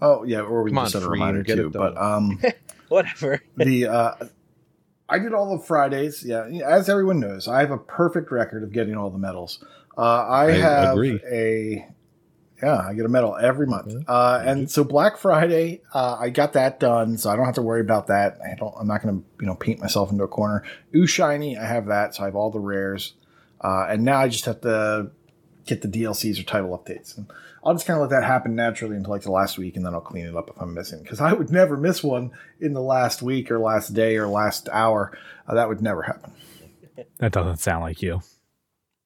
Oh yeah, or we Come can on, set a Free, reminder too. But um, (laughs) Whatever. the uh, I did all the Fridays. Yeah, as everyone knows, I have a perfect record of getting all the medals. Uh, I, I have agree. a yeah, I get a medal every month. Uh, and so Black Friday, uh, I got that done, so I don't have to worry about that. I don't. I'm not going to you know paint myself into a corner. Ooh shiny, I have that, so I have all the rares. Uh, and now I just have to get the DLCs or title updates. And I'll just kind of let that happen naturally until like the last week, and then I'll clean it up if I'm missing. Because I would never miss one in the last week or last day or last hour. Uh, that would never happen. That doesn't sound like you.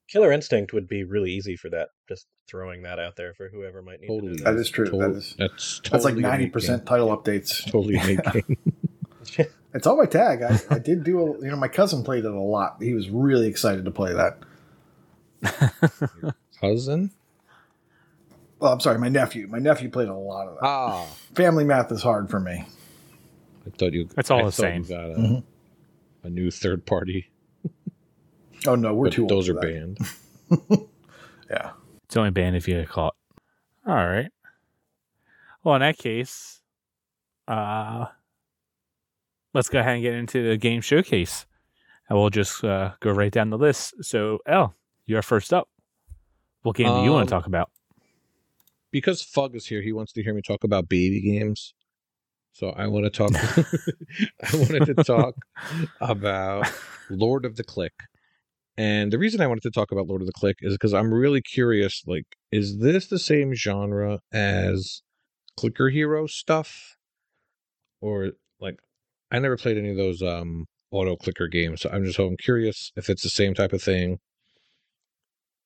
Killer Instinct would be really easy for that. Just throwing that out there for whoever might need totally. to That know. is true. Tot- That is- that's That's like ninety percent game. title updates. Totally a (laughs) make. It's on my tag. I, I did do a. You know, my cousin played it a lot. He was really excited to play that. Cousin. Well, I'm sorry, my nephew. My nephew played a lot of that. Ah, Family math is hard for me. I thought you. It's all I the same. You got a, Mhm. a new third party. Oh no, we're but too old. those for are that. banned. (laughs) Yeah. It's only banned if you get caught. All right. Well, in that case, uh, let's go ahead and get into the game showcase, and we'll just uh, go right down the list. So, Ell, you're first up. What game do you want Um, to talk about? Because Fug is here, he wants to hear me talk about baby games. So I want to talk. (laughs) (laughs) I wanted to talk about Lord of the Click, and the reason I wanted to talk about Lord of the Click is because I'm really curious. Like, is this the same genre as Clicker Hero stuff, or like I never played any of those um auto clicker games, so I'm just so I'm curious if it's the same type of thing.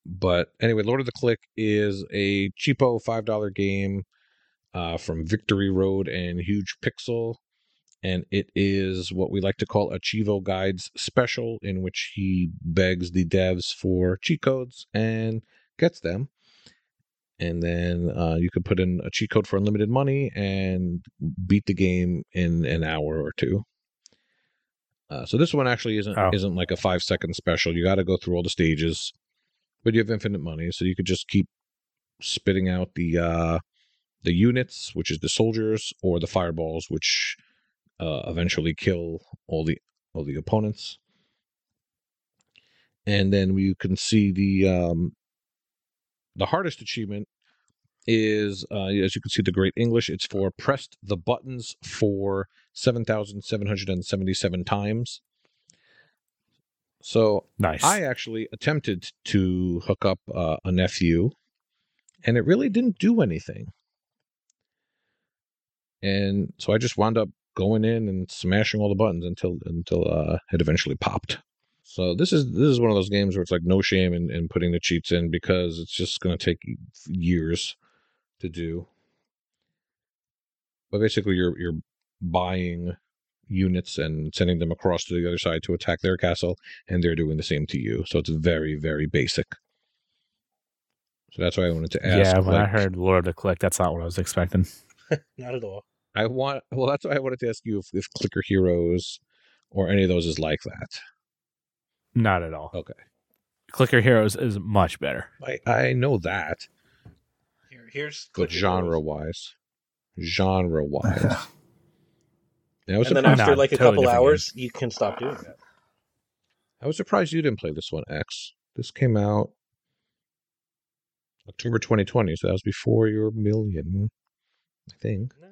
But anyway, Lord of the Click is a cheapo five dollar game uh, from Victory Road and Huge Pixel. and it is what we like to call a Chivo Guides special, in which he begs the devs for cheat codes and gets them. And then uh, you could put in a cheat code for unlimited money and beat the game in an hour or two. Uh, so this one actually isn't Oh. isn't like a five second special. You got to go through all the stages, but you have infinite money, so you could just keep spitting out the uh, the units, which is the soldiers, or the fireballs, which uh, eventually kill all the all the opponents. And then you can see the um, the hardest achievement is uh, as you can see the Great English. It's for pressed the buttons for seven thousand seven hundred and seventy seven times. So Nice. I actually attempted to hook up uh, a nephew, and it really didn't do anything. And so I just wound up going in and smashing all the buttons until until uh, it eventually popped. So this is this is one of those games where it's like no shame in, in putting the cheats in because it's just going to take years to do. But basically, you're you're buying units and sending them across to the other side to attack their castle, and they're doing the same to you. So it's very very basic. So that's why I wanted to ask. yeah, when I heard Lord of the Click, that's not what I was expecting. (laughs) Not at all. I want well that's why I wanted to ask you if, if Clicker Heroes or any of those is like that. Not at all. Okay. Clicker Heroes is much better. I, I know that, Here, here's but Clicker genre Heroes. wise. Genre wise. (laughs) I was And then after Nah, like a totally couple different hours, you can stop doing that. I was surprised you didn't play this one, Exe. This came out October 2020, so that was before your million, I think. No,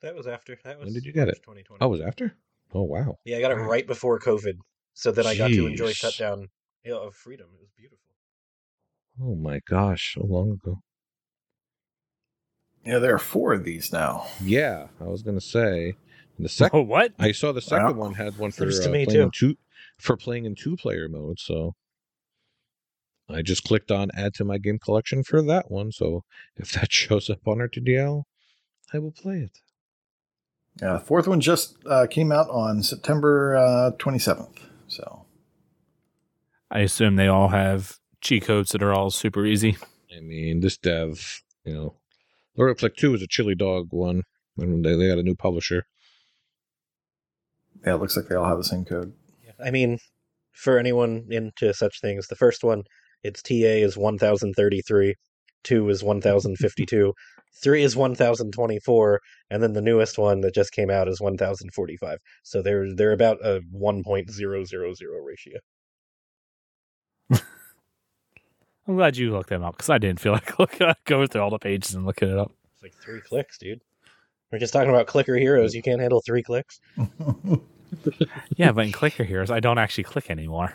that was after. That was When did you get it? 2020. Oh, it was after? Oh, wow. yeah, I got it right before COVID, so that I got to enjoy shutdown you of freedom. It was beautiful. Oh my gosh, so long ago. Yeah, there are four of these now. Yeah, I was gonna say the second Oh, (laughs) what? I saw the second Wow. one had one for to uh, me playing too. in two for playing in two player mode. So I just clicked on add to my game collection for that one. So if that (laughs) shows up on RTDL, I will play it. Yeah, the fourth one just uh, came out on September uh, 27th. So I assume they all have cheat codes that are all super easy. I mean, this dev, you know, Lord of Click Two is a chili dog one, and they they got a new publisher. Yeah, it looks like they all have the same code. I mean, for anyone into such things, the first one, its TA is 1033, 2 is 1052, (laughs) 3 is 1024, and then the newest one that just came out is 1045. So they're they're about a 1.000 ratio. (laughs) I'm glad you looked them up because I didn't feel like (laughs) look, going through all the pages and looking it up. It's like 3 clicks, dude. We're just talking about clicker heroes. You can't handle 3 clicks. Yeah, but in Clicker Heroes, I don't actually click anymore.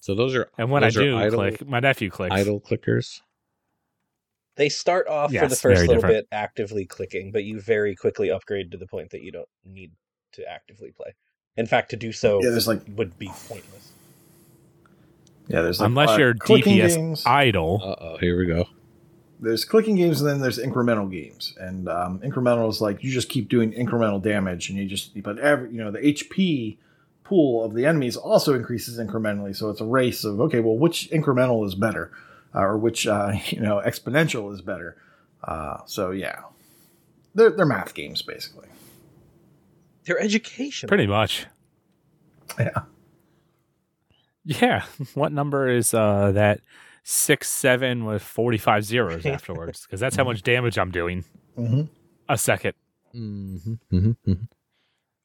So those are And when I do idle- click, my nephew clicks. idle clickers. They start off for the first little different. bit actively clicking, but you very quickly upgrade to the point that you don't need to actively play. In fact, to do so yeah, there's like would be pointless. yeah, there's like Unless uh, you're DPS games. idle. Uh oh, here we go. There's clicking games and then there's incremental games and um, incremental is like you just keep doing incremental damage and you just but every you know the hp pool of the enemies also increases incrementally so it's a race of okay well which incremental is better uh, or which uh, (laughs) you know exponential is better uh, so yeah they're, they're math games basically They're education. Pretty much. yeah Yeah. (laughs) What number is uh, that six seven with forty five zeros (laughs) afterwards? Because that's how much damage I'm doing mm-hmm. a second. Mm-hmm, hmm hmm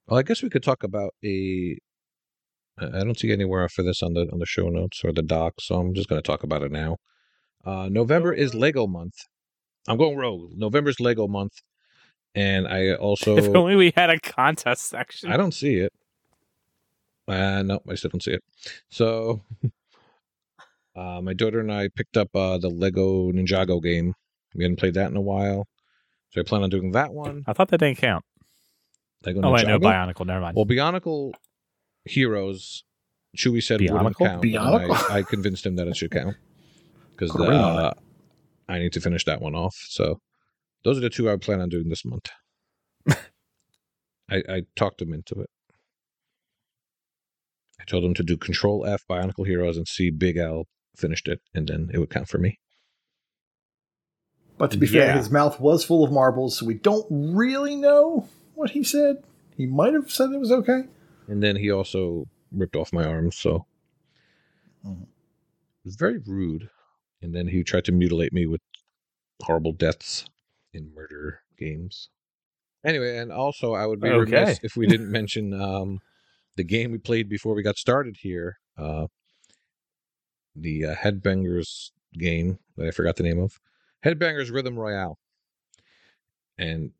Well, I guess we could talk about a. I don't see anywhere for this on the on the show notes or the doc, so I'm just going to talk about it now. Uh, November is Lego month. I'm going rogue. November's Lego month, and I also (laughs) if only we had a contest section. I don't see it. Uh, no, I still don't see it. So, (laughs) uh, my daughter and I picked up uh, the Lego Ninjago game. We hadn't played that in a while, so I plan on doing that one. I thought that didn't count. Lego Oh wait, no, Ninjago? Bionicle. Never mind. Well, Bionicle Heroes, Chewie said Bionicle? wouldn't count. Bionicle? I, I convinced him that it should count because (laughs) uh, I need to finish that one off. So those are the two I plan on doing this month. (laughs) I, I talked him into it. I told him to do Control F Bionicle Heroes and see Big Ell finished it, and then it would count for me. But to be fair, his mouth was full of marbles, so we don't really know what he said. He might have said it was okay. And then he also ripped off my arms, so Mhm. it was very rude. And then he tried to mutilate me with horrible deaths in murder games. Anyway, and also I would be Okay. remiss if we didn't mention um, the game we played before we got started here. Uh, the uh, Headbangers game that I forgot the name of. Headbangers Rhythm Royale. And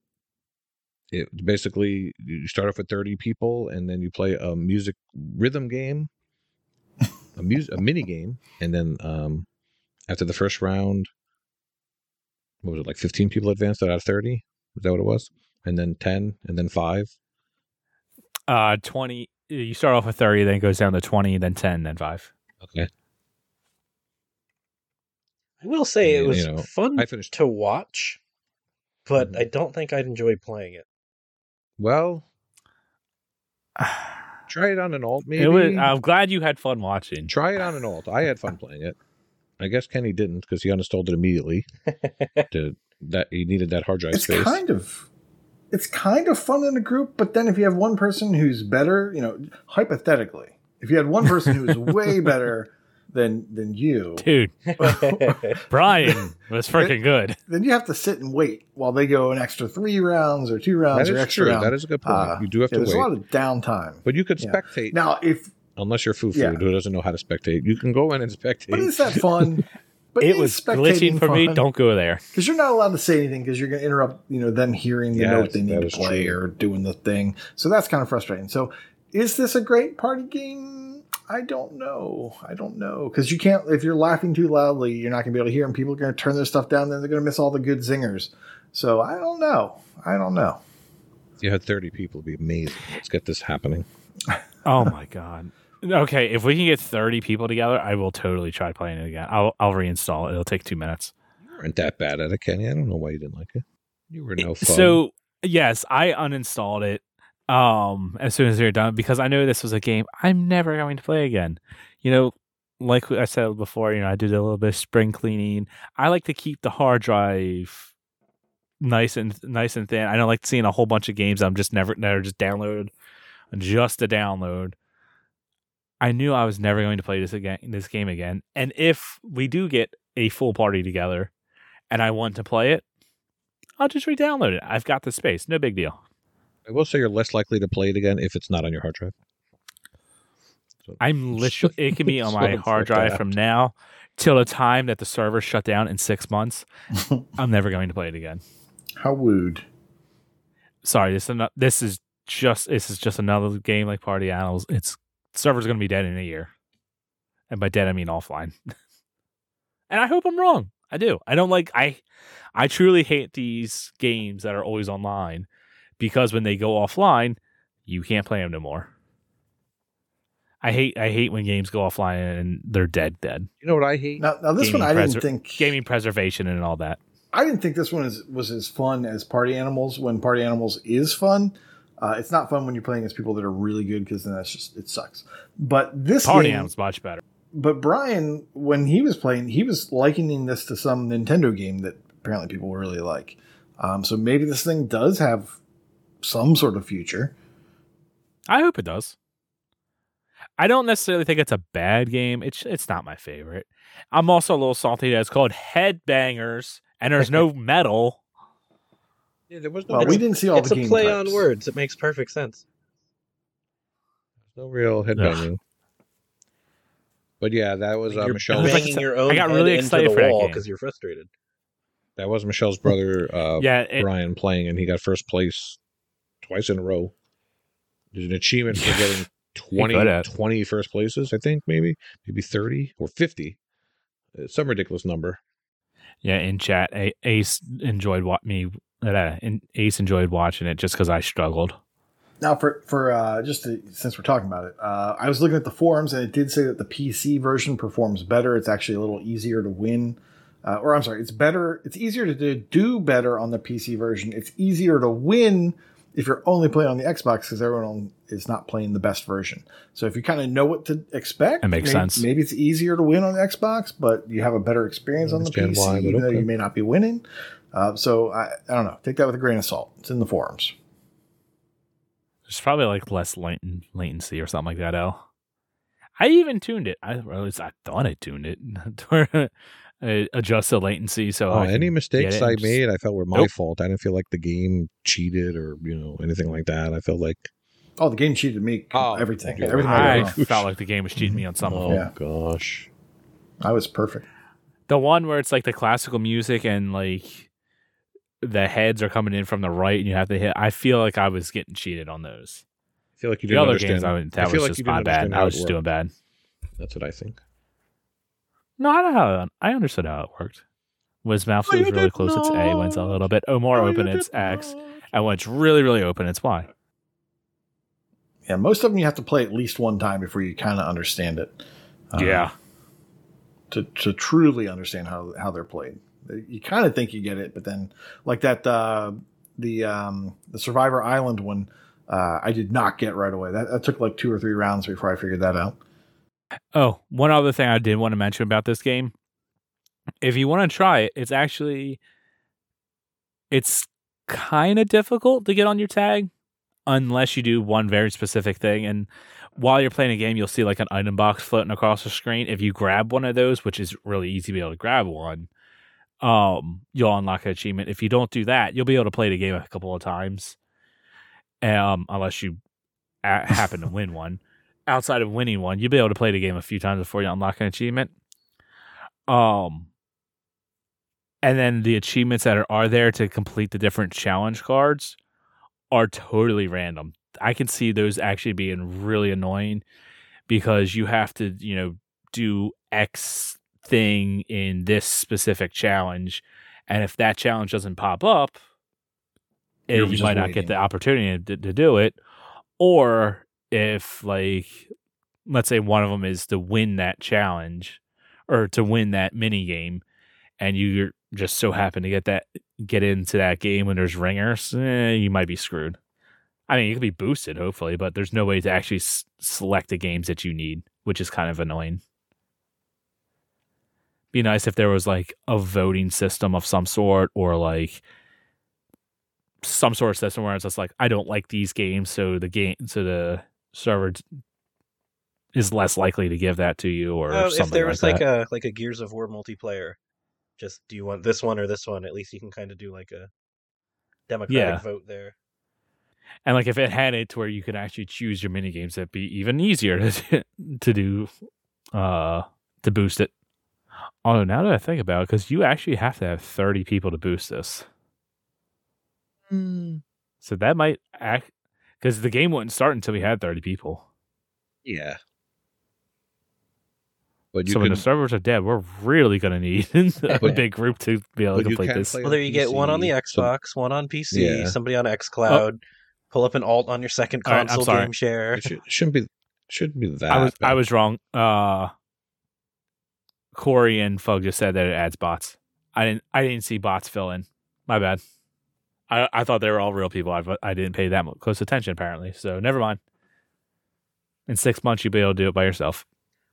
it basically you start off with 30 people and then you play a music rhythm game a music a mini game and then um after the first round what was it like 15 people advanced out of 30 is that what it was and then 10 and then 5 Uh, twenty. You start off with thirty, then it goes down to twenty, then ten, then five. okay I will say Yeah, it was you know, fun i finished to watch, but Mhm. I don't think I'd enjoy playing it. well (sighs) try it on an alt maybe It was, I'm glad you had fun watching. try it on an alt i had fun playing it i guess kenny didn't because he uninstalled it immediately (laughs) to that he needed that hard drive It's space kind of it's kind of fun in a group, but then if you have one person who's better, you know, hypothetically, if you had one person who is way (laughs) better than than you, Dude, (laughs) Brian was freaking good. then you have to sit and wait while they go an extra three rounds or two rounds that or extra true round. that is a good point Uh, you do have yeah, to there's wait a lot of downtime. But you could Yeah. spectate Now, if unless you're foo Yeah. who doesn't know how to spectate. You can go in and spectate. but is that fun? (laughs) But it was spectating glitching for me. Don't go there. because you're not allowed to say anything because you're going to interrupt you know them hearing the Yes, note they need to play true. or doing the thing so that's kind of frustrating so is this a great party game i don't know i don't know because you can't if you're laughing too loudly you're not going to be able to hear and people are going to turn their stuff down then they're going to miss all the good zingers so i don't know i don't know If you had 30 people, it'd be amazing. Let's get this happening. (laughs) Oh my god. Okay, if we can get thirty people together, I will totally try playing it again. I'll I'll reinstall it. It'll take two minutes. You weren't that bad at it, Kenny. I don't know why you didn't like it. You were no fun. So yes, I uninstalled it um as soon as they're done because I know this was a game I'm never going to play again. You know, like I said before, you know, I did a little bit of spring cleaning. I like to keep the hard drive nice and nice and thin. I don't like seeing a whole bunch of games I'm just never never just download just to download. I knew I was never going to play this again this game again. And if we do get a full party together and I want to play it, I'll just re-download it. I've got the space. No big deal. I will say you're less likely to play it again if it's not on your hard drive. So, I'm (laughs) literally it can be on my it's hard drive that. from now till the time that the server shut down in six months. (laughs) I'm never going to play it again. how wooed Sorry, this is ano- this is just this is just another game like Party Animals. It's server's going to be dead in a year, and by dead I mean offline. (laughs) and I hope I'm wrong. I do. I don't like I I truly hate these games that are always online because when they go offline, you can't play them no more. I hate I hate when games go offline and they're dead dead. you know what I hate? now, now this Gaming one i didn't think Gaming preservation and all that. I didn't think this one is, was as fun as Party Animals. When Party Animals is fun, uh, it's not fun when you're playing as people that are really good because then that's just it sucks. But this Party game, Animals much better. but Brian, when he was playing, he was likening this to some Nintendo game that apparently people really like. Um, so maybe this thing does have some sort of future. I hope it does. I don't necessarily think it's a bad game. It's it's not my favorite. I'm also a little salty that it's called Headbangers and there's no (laughs) metal. Yeah, there was no, Well, we didn't see all it's the It's a play types. on words. It makes perfect sense. There's no real headbanging. But yeah, that was uh, you're Michelle's. like banging your own I got really into excited for that wall game. because you're frustrated. That was Michelle's brother, uh, yeah, it, Brian, playing, and he got first place twice in a row. There's an achievement for getting (laughs) 20, 20 first places, I think, maybe, maybe 30 or 50. Uh, some ridiculous number. yeah. In chat, Ace enjoyed what me. Uh, and Ace enjoyed watching it just because I struggled. Now, for for uh, just to, since we're talking about it, uh, I was looking at the forums and it did say that the PC version performs better. It's actually a little easier to win, uh, or I'm sorry, it's better. It's easier to do- do better on the PC version. It's easier to win if you're only playing on the Xbox because everyone is not playing the best version. So if you kind of know what to expect, That makes maybe, sense. Maybe it's easier to win on the Xbox, but you have a better experience on the PC, why, even though you may not be winning. Uh, so I, I don't know. Take that with a grain of salt. It's in the forums. There's probably like less latent, latency or something like that. L. I even tuned it. I or at least I thought I tuned it (laughs) to uh, adjust the latency. So Oh, any mistakes I made, I felt were my Nope. fault. I didn't feel like the game cheated or you know anything like that. I felt like Oh, the game cheated me. Oh, everything. okay. Everything I, I felt like the game was cheating me on some of oh. Yeah. gosh, I was perfect. The one where it's like the classical music and like the heads are coming in from the right and you have to hit. I feel like I was getting cheated on those. I feel like you The didn't other understand. games, I would, that I feel was like just you didn't my bad. I was it just doing bad. That's what I think. No, I know how I understood how it worked. Was mouse Oh, was you really did close, it's A. When it's a little bit oh, more Oh, open, it's X. not. And when it's really, really open, it's Y. Yeah, most of them you have to play at least one time before you kind of understand it. Uh, yeah. to to truly understand how how they're played. You kind of think you get it, but then like that uh, the um, the Survivor Island one, uh, I did not get right away. That, that took like two or three rounds before I figured that out. Oh, one other thing I did want to mention about this game. If you want to try it, it's actually it's kind of difficult to get on your tag unless you do one very specific thing and while you're playing a game you'll see like an item box floating across the screen. If you grab one of those, which is really easy to be able to grab one, um you'll unlock an achievement. If you don't do that, you'll be able to play the game a couple of times. Um unless you a- happen to (laughs) win one outside of winning one, you'll be able to play the game a few times before you unlock an achievement. Um, and then the achievements that are, are there to complete the different challenge cards are totally random. I can see those actually being really annoying because you have to, you know, do X thing in this specific challenge, and if that challenge doesn't pop up, eh, You're you might not waiting. get the opportunity to, to do it, or if like let's say one of them is to win that challenge or to win that mini game and you just so happen to get that get into that game when there's ringers eh, you might be screwed. I mean you could be boosted hopefully but there's no way to actually s- select the games that you need which is kind of annoying. Be nice if there was like a voting system of some sort or like some sort of system where it's just like I don't like these games, so the game, so the server d- is less likely to give that to you, or something if there was like, like, a like a Gears of War multiplayer, just do you want this one or this one? At least you can kind of do like a democratic Yeah. vote there. and like if it had it to where you could actually choose your mini games, that'd be even easier to to do, uh, to boost it. Although now that I think about it, because you actually have to have thirty people to boost this, so that might act because the game wouldn't start until we had thirty people. Yeah. But you so when the servers are dead, we're really gonna need (laughs) a But- big group to be able to but you complete this. play Well, there you get one on the PC, so- Xbox, one on PC, Yeah. somebody on XCloud. Pull up an alt on your second All right, I'm console sorry. game share. it should, shouldn't be shouldn't be that. I was bad. I was wrong. Uh, Corey and Fug just said that it adds bots. I didn't I didn't see bots fill in. My bad. I I thought they were all real people. I I didn't pay that close attention apparently. So never mind. In six months, you'll be able to do it by yourself,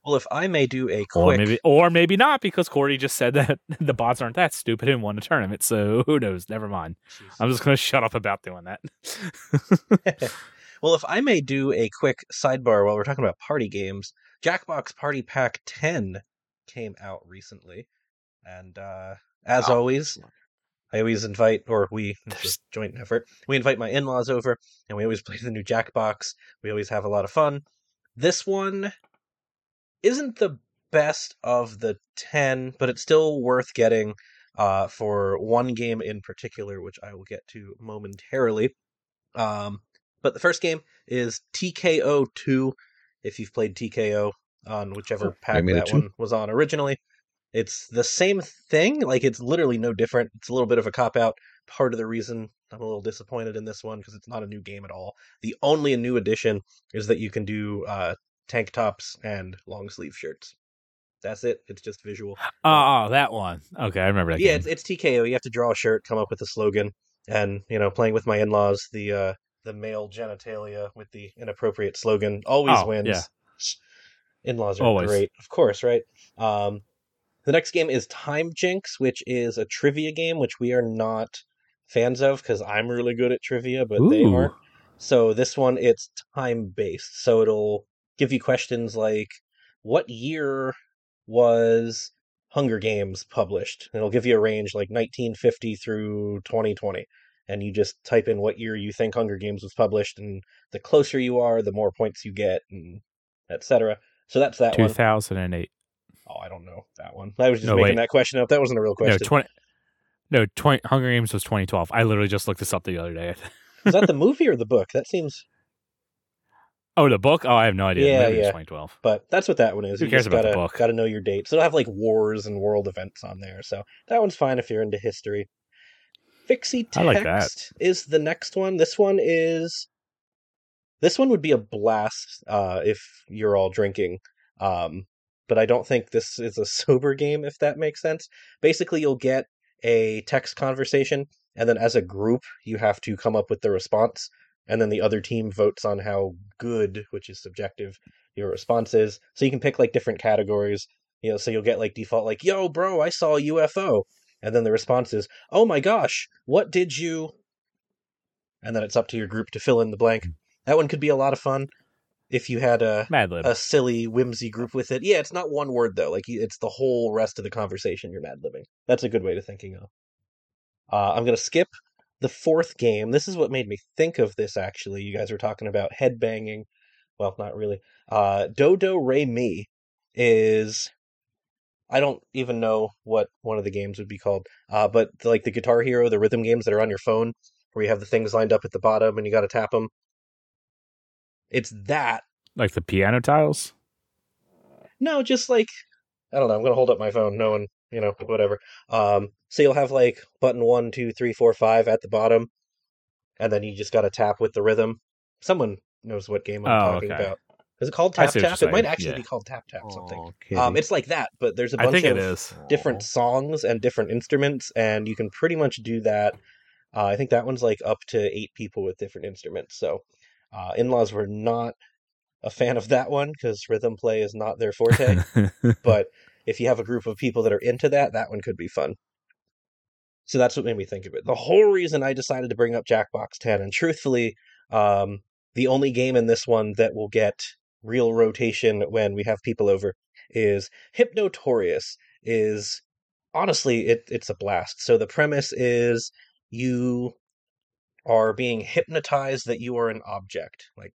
Well, if I may do a or quick, maybe or maybe not because Corey just said that (laughs) the bots aren't that stupid and won a tournament. So who knows? Never mind. I'm just gonna shut up about doing that. (laughs) well, if I may do a quick sidebar while we're talking about party games, Jackbox Party Pack 10 came out recently, and uh, as always, I always invite, or we, it's a joint effort, we invite my in-laws over, and we always play the new Jackbox. We always have a lot of fun. This one isn't the best of the 10, but it's still worth getting uh, for one game in particular, which I will get to momentarily. Um, but the first game is TKO 2. If you've played TKO on whichever Oh, pack that one was on originally, it's the same thing. Like, it's literally no different. It's a little bit of a cop out. Part of the reason I'm a little disappointed in this one because it's not a new game at all. The only new addition is that you can do uh, tank tops and long sleeve shirts. That's it. It's just visual. Oh, oh, that one. Okay, I remember that. Yeah, it's, it's TKO. You have to draw a shirt, come up with a slogan, and you know, playing with my in-laws, the uh, the male genitalia with the inappropriate slogan always Oh, wins. yeah. In-laws are Always. great, of course, right? Um, the next game is Timejinx, which is a trivia game, which we are not fans of because I'm really good at trivia, but they aren't. So this one, it's time based. So it'll give you questions like, "What year was Hunger Games published?" And it'll give you a range like 1950 through 2020, and you just type in what year you think Hunger Games was published, and the closer you are, the more points you get, and etc. So that's that one. 2008. Oh, I don't know that one. I was just No, making wait. that question up. That wasn't a real No, question. 20. No, 20, Hunger Games was 2012. I literally just looked this up the other day. (laughs) Is that the movie or the book? That seems. oh, the book? Oh, I have no idea. Yeah, the movie was yeah. 2012. But that's what that one is. Who you cares just about the gotta, book? Gotta know your dates. It'll have like wars and world events on there. So that one's fine if you're into history. FixyText I like that. is the next one. This one is. This one would be a blast uh, if you're all drinking. Um, but I don't think this is a (laughs) sober game, if that makes sense. Basically, you'll get a text conversation, and then as a group, you have to come up with the response, and then the other team votes on how good, which is subjective, your response is. So you can pick like different categories. You know, so you'll get like default like, "Yo, bro, I saw a UFO," and then the response is, "Oh my gosh, what did you?" And then it's up to your group to fill in the blank. Hmm. That one could be a lot of fun if you had a Mad Lib. a silly whimsy group with it. Yeah, it's not one word though. Like it's the whole rest of the conversation you're mad living. That's a good way to thinking of. Uh, I'm gonna skip the fourth game. This is what made me think of this. Actually, you guys were talking about headbanging. Well, not really. Uh, Dodo Re Mi is. I don't even know what one of the games would be called. Uh, but like the Guitar Hero, the rhythm games that are on your phone, where you have the things lined up at the bottom and you got to tap them. It's that like the piano tiles? No, just like I don't know. I'm gonna hold up my phone. No one, you know, whatever. Um, so you'll have like button one, two, three, four, five at the bottom, and then you just got to tap with the rhythm. Someone knows what game I'm Oh, talking okay. about. Is it called tap tap? It might actually yeah. be called tap tap something. Aw, kitty. Um, it's like that, but there's a bunch think of it is. different songs and different instruments, and you can pretty much do that. Uh, I think that one's like up to eight people with different instruments. So, uh, in-laws were not a fan of that one because rhythm play is not their forte (laughs) but if you have a group of people that are into that, that one could be fun. So that's what made me think of it. The whole reason I decided to bring up Jackbox 10, and truthfully, um, the only game in this one that will get real rotation when we have people over is Hypnotorious. Is honestly, it, it's a blast. So the premise is you are being hypnotized that you are an object. Like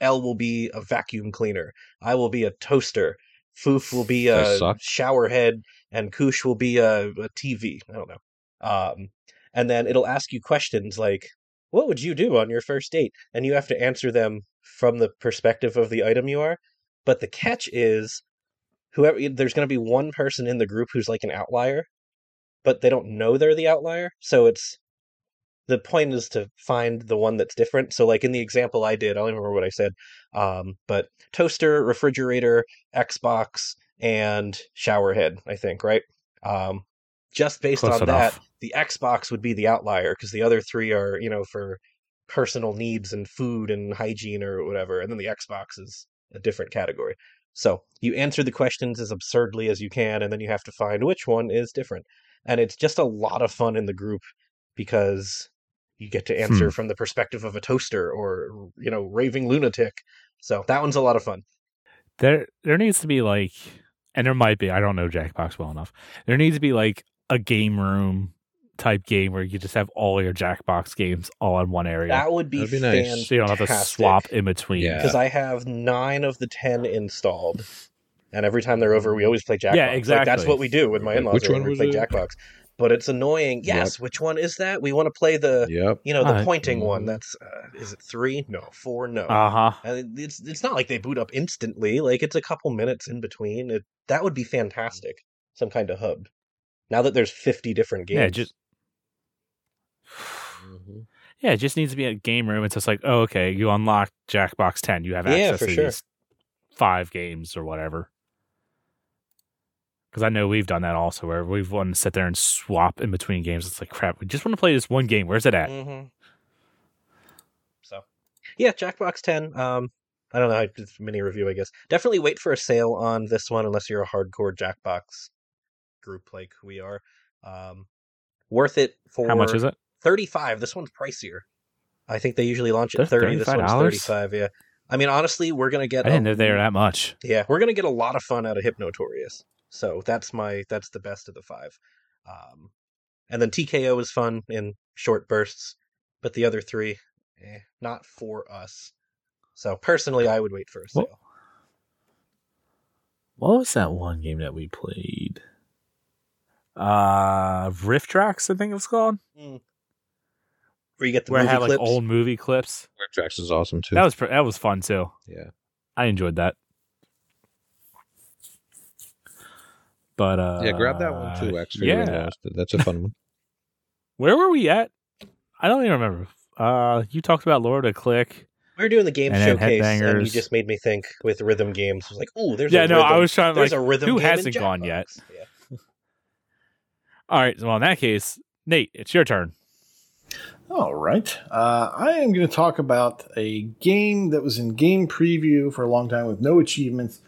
Ell will be a vacuum cleaner. I will be a toaster. Foof will be a shower head, and Koosh will be a, a TV. I don't know. Um, and then it'll ask you questions like, "What would you do on your first date?" And you have to answer them from the perspective of the item you are. But the catch is, whoever there's going to be one person in the group who's like an outlier, but they don't know they're the outlier. So it's the point is to find the one that's different. So, like in the example I did, I don't even remember what I said, um, but toaster, refrigerator, Xbox, and shower head, I think, right? Um, just based Close on enough. that, the Xbox would be the outlier because the other three are, you know, for personal needs and food and hygiene or whatever, and then the Xbox is a different category. So you answer the questions as absurdly as you can, and then you have to find which one is different. And it's just a lot of fun in the group because you get to answer Hmm. from the perspective of a toaster or you know raving lunatic. So that one's a lot of fun. There there needs to be like and there might be, I don't know Jackbox well enough. There needs to be like a game room type game where you just have all your Jackbox games all in one area. That would be, That'd be nice. so you don't have to swap in between. Yeah. because I have nine of the ten installed, and every time they're over, we always play Jackbox. Yeah, Like, that's what we do with my Like, in-laws. which one we was play it? Jackbox, but it's annoying. Yes, which one is that? We want to play the Yep. you know the Uh, pointing one. mhm. That's uh, is it three? No, four. No. Uh-huh. And it's it's not like they boot up instantly. Like it's a couple minutes in between. It that would be fantastic. Some kind of hub. Now that there's 50 different games. Yeah, just Mhm. Yeah, it just needs to be a game room. It's just like, oh, okay, you unlock Jackbox 10. You have Yeah, access for to sure. these five games or whatever. Because I know we've done that also, where we've wanted to sit there and swap in between games. It's like, crap, we just want to play this one game. Where's it at? Mhm. yeah, Jackbox 10. Um, I don't know, just mini review, I guess. Definitely wait for a sale on this one unless you're a hardcore Jackbox group like we are. Um, worth it for How much is it? 35. This one's pricier. I think they usually launch at They're 30. This one's $35? 35, yeah. I mean, honestly, we're going to get I didn't a- know they were that much. Yeah, we're going to get a lot of fun out of Hypnotorious. So that's my that's the best of the 5. Um, and then TKO is fun in short bursts, but the other 3 eh, not for us. So personally, I would wait for a sale. What was that one game that we played? Uh, RiffTrax, I think it was called. Where you get the Where it movie had like old movie clips. RiffTrax is awesome too. That was pr- that was fun too. yeah. I enjoyed that. But uh, Yeah, grab that one too, Exe. for Yeah, your. That's a fun one. (laughs) where were we at? I don't even remember. Uh, you talked about Lord of Click. we were doing the game And showcase, and you just made me think with rhythm games. I was like, oh, there's yeah, a no, rhythm. I was trying to there's like a rhythm. who game in hasn't gone yet? Yeah. (laughs) All right, well in that case, Nate, it's your turn. All right. Uh, I am going to talk about a game that was in game preview for a long time with no achievements.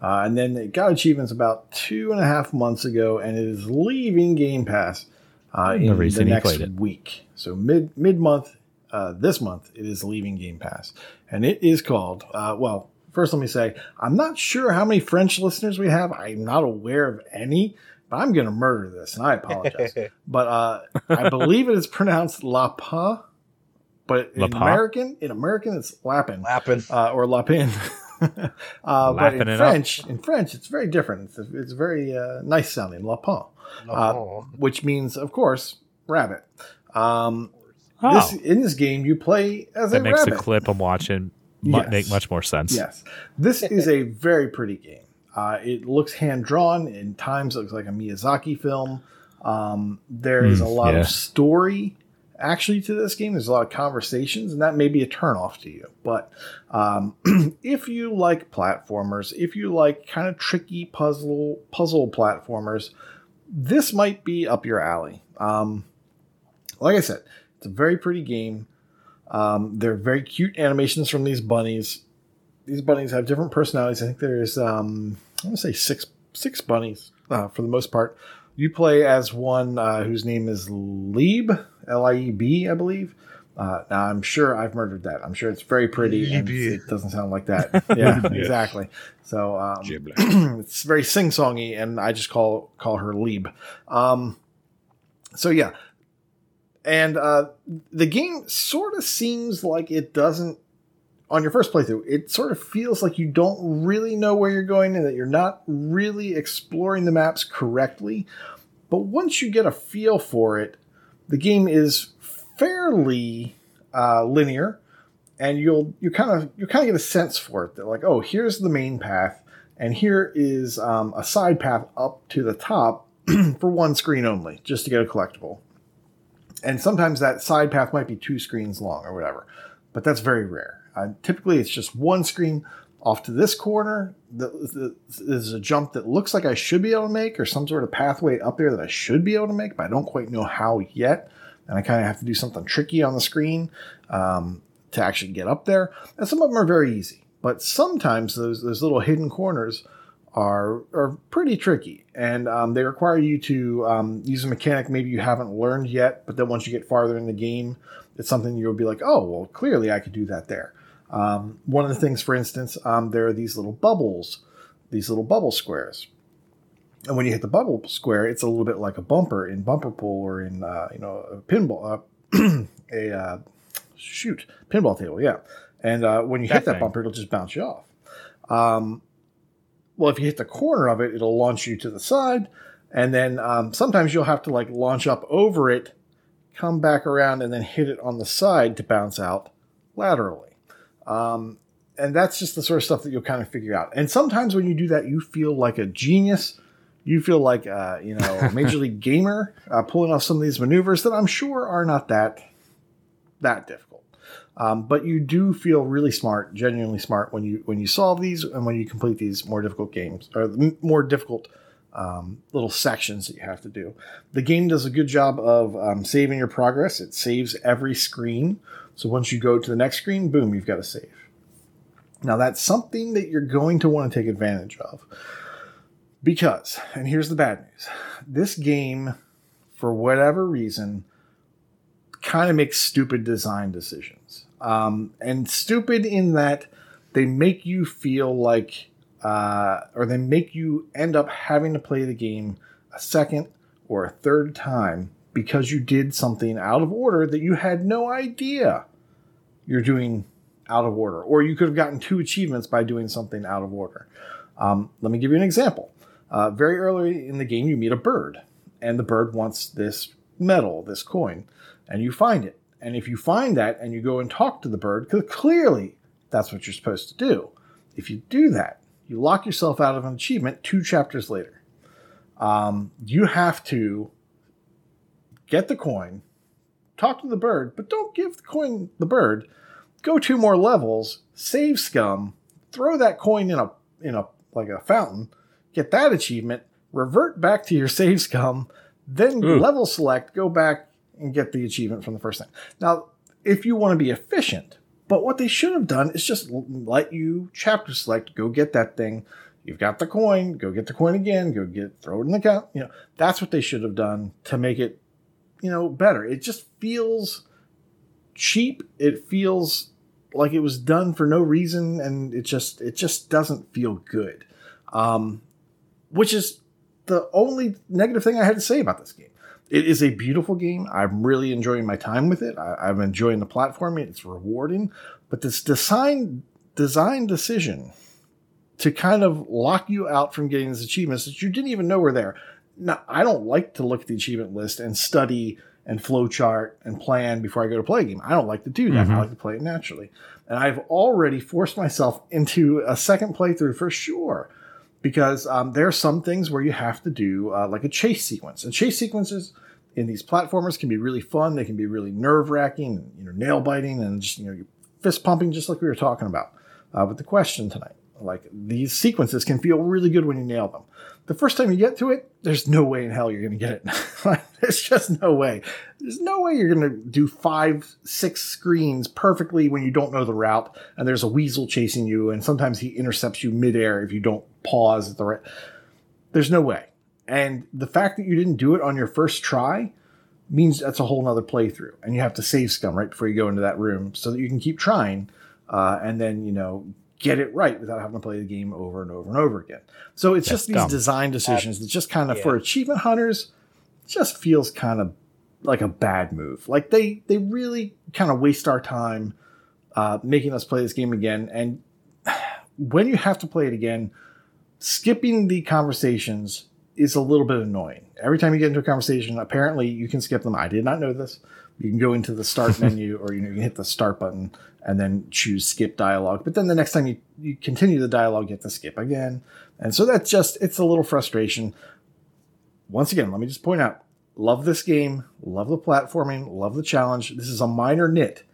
Uh, and then it got achievements about two and a half months ago, and it is leaving Game Pass uh, in the next week. So mid mid month, uh, this month, it is leaving Game Pass, and it is called. Uh, well, first let me say I'm not sure how many French listeners we have. I'm not aware of any, but I'm going to murder this, and I apologize (laughs) but uh, I believe it is pronounced Lapin. But in Lapin? American, in American, it's Lapin Lapin, uh, or Lapin. (laughs) uh, but in Lapping it up. French, in French, it's very different. It's, it's very uh, nice sounding, Lapin, uh, which means, of course, rabbit. Um, Oh, this in this game, you play as that a makes rabbit. the clip I'm watching Yes. make much more sense. Yes, this is a very pretty game. Uh, it looks hand drawn. In times, it looks like a Miyazaki film. Um, there is Mm, a lot yeah. of story actually to this game. There's a lot of conversations, and that may be a turnoff to you. But um, (clears throat) if you like platformers, if you like kind of tricky puzzle puzzle platformers, this might be up your alley. Um, like I said, it's a very pretty game. Um, they're very cute animations from these bunnies. These bunnies have different personalities. I think there's, um, I want to say six six bunnies uh, for the most part. You play as one uh, whose name is Lieb, L I E B, I believe. Uh, now I'm sure I've murdered that. I'm sure it's very pretty and Lieb. it doesn't sound like that. (laughs) Yeah, exactly. So um, (clears throat) it's very sing songy, and I just call call her Lieb. Um, so yeah, and uh, the game sort of seems like it doesn't. On your first playthrough, it sort of feels like you don't really know where you're going and that you're not really exploring the maps correctly. But once you get a feel for it, the game is fairly uh, linear, and you'll you kind of you kind of get a sense for it. That like, oh, here's the main path, and here is um, a side path up to the top (clears throat) for one screen only, just to get a collectible. And sometimes that side path might be two screens long or whatever, but that's very rare. Typically, it's just one screen off to this corner. The, the, there's a jump that looks like I should be able to make, or some sort of pathway up there that I should be able to make, but I don't quite know how yet. And I kind of have to do something tricky on the screen um, to actually get up there. And some of them are very easy, but sometimes those those little hidden corners are are pretty tricky, and um, they require you to um, use a mechanic maybe you haven't learned yet. But then once you get farther in the game, it's something you'll be like, oh, well, clearly I could do that there. Um, one of the things, for instance, um, there are these little bubbles, these little bubble squares. And when you hit the bubble square, it's a little bit like a bumper in bumper pool or in uh, you know a pinball, uh, (clears throat) a uh, shoot pinball table, yeah. And uh, when you That hit that bumper, it'll just bounce you off. Um, well, if you hit the corner of it, it'll launch you to the side, and then um, sometimes you'll have to like launch up over it, come back around, and then hit it on the side to bounce out laterally. Um, and that's just the sort of stuff that you'll kind of figure out. And sometimes when you do that, you feel like a genius. You feel like uh, you know a major league (laughs) gamer uh, pulling off some of these maneuvers that I'm sure are not that that difficult. Um, but you do feel really smart, genuinely smart when you when you solve these and when you complete these more difficult games or more difficult um, little sections that you have to do. The game does a good job of um, saving your progress. It saves every screen. So once you go to the next screen, boom, you've got a save. Now that's something that you're going to want to take advantage of. Because, and here's the bad news this game, for whatever reason, kind of makes stupid design decisions. Um, and stupid in that they make you feel like, uh, or they make you end up having to play the game a second or a third time because you did something out of order that you had no idea you're doing out of order, or you could have gotten two achievements by doing something out of order. Um, let me give you an example. Uh, very early in the game, you meet a bird, and the bird wants this medal, this coin, and you find it. And if you find that and you go and talk to the bird, because clearly that's what you're supposed to do, if you do that, you lock yourself out of an achievement two chapters later. Um, you have to get the coin, talk to the bird, but don't give the coin the bird. Go two more levels, save scum, throw that coin in a in a like a fountain, get that achievement, revert back to your (laughs) save scum, then Ooh. level select, go back and get the achievement from the first thing. Now, if you want to be efficient, but what they should have done is just let you chapter select, go get that thing. You've got the coin, go get the coin again, go get throw it in the count. You know, that's what they should have done to make it, you know, better. It just feels cheap. It feels like it was done for no reason, and it just it just doesn't feel good. Um, which is the only negative thing I had to say about this game. It is a beautiful game. I'm really enjoying my time with it. I, I'm enjoying the platforming. It's rewarding, but this design design decision to kind of lock you out from getting these achievements that you didn't even know were there. Now, I don't like to look at the achievement list and study and flowchart and plan before I go to play a game. I don't like to do that. I Mhm. like to play it naturally. And I've already forced myself into a second playthrough for sure because um, there are some things where you have to do uh, like a chase sequence. And chase sequences in these platformers can be really fun. They can be really nerve wracking, you know, nail biting, and just you know, fist pumping, just like we were talking about uh, with the question tonight. Like these sequences can feel really good when you nail them. The first time you get to it, there's no way in hell you're going to get it. (laughs) There's just no way. There's no way you're going to do five, six screens perfectly when you don't know the route and there's a weasel chasing you, and sometimes he intercepts you midair if you don't pause at the right. There's no way. And the fact that you didn't do it on your first try means that's a whole nother playthrough, and you have to save scum right before you go into that room so that you can keep trying, uh, and then you know get it right without having to play the game over and over and over again. So it's That's just these dumb. design decisions that just kind of yeah. for achievement hunters just feels kind of like a bad move. Like they they really kind of waste our time uh, making us play this game again. And (sighs) when you have to play it again, skipping the conversations is a little bit annoying. Every time you get into a conversation, apparently you can skip them. I did not know this. You can go into the start (laughs) menu or you know you can hit the start button and then choose skip dialogue. But then the next time you, you continue the dialogue, you have to skip again. And so that's just it's a little frustration. Once again, let me just point out, love this game, love the platforming, love the challenge. This is a minor nit,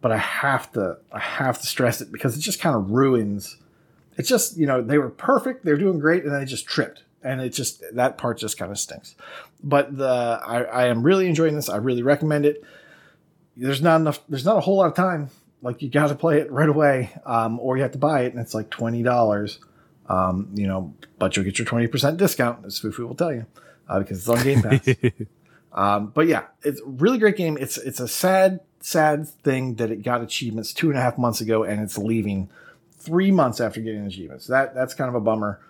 but I have to I have to stress it because it just kind of ruins it's just you know they were perfect they're doing great and then they just tripped and it just that part just kind of stinks but the I, I am really enjoying this i really recommend it there's not enough there's not a whole lot of time like you got to play it right away um, or you have to buy it and it's like $20 um, you know but you'll get your 20% discount as fufu will tell you uh, because it's on game pass (laughs) um, but yeah, it's a really great game. It's it's a sad, sad thing that it got achievements two and a half months ago, and it's leaving three months after getting achievements. That that's kind of a bummer.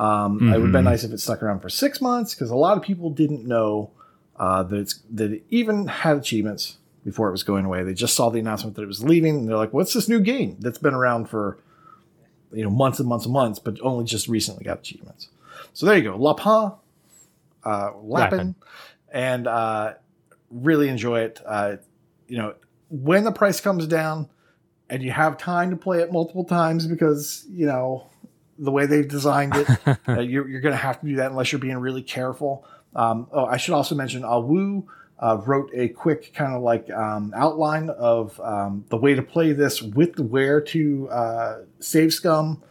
Um, It would have been Mhm. nice if it stuck around for six months because a lot of people didn't know uh, that it's that it even had achievements before it was going away. They just saw the announcement that it was leaving, and they're like, "What's this new game that's been around for you know months and months and months, but only just recently got achievements?" So there you go, Lapin, uh, Lapin, Lapin. and uh, really enjoy it. Uh, you know, when the price comes down and you have time to play it multiple times because you know the way they've designed it, (laughs) uh, you're, you're going to have to do that unless you're being really careful. Um, oh, I should also mention Awu uh, wrote a quick kind of like um, outline of um, the way to play this with where to uh, save scum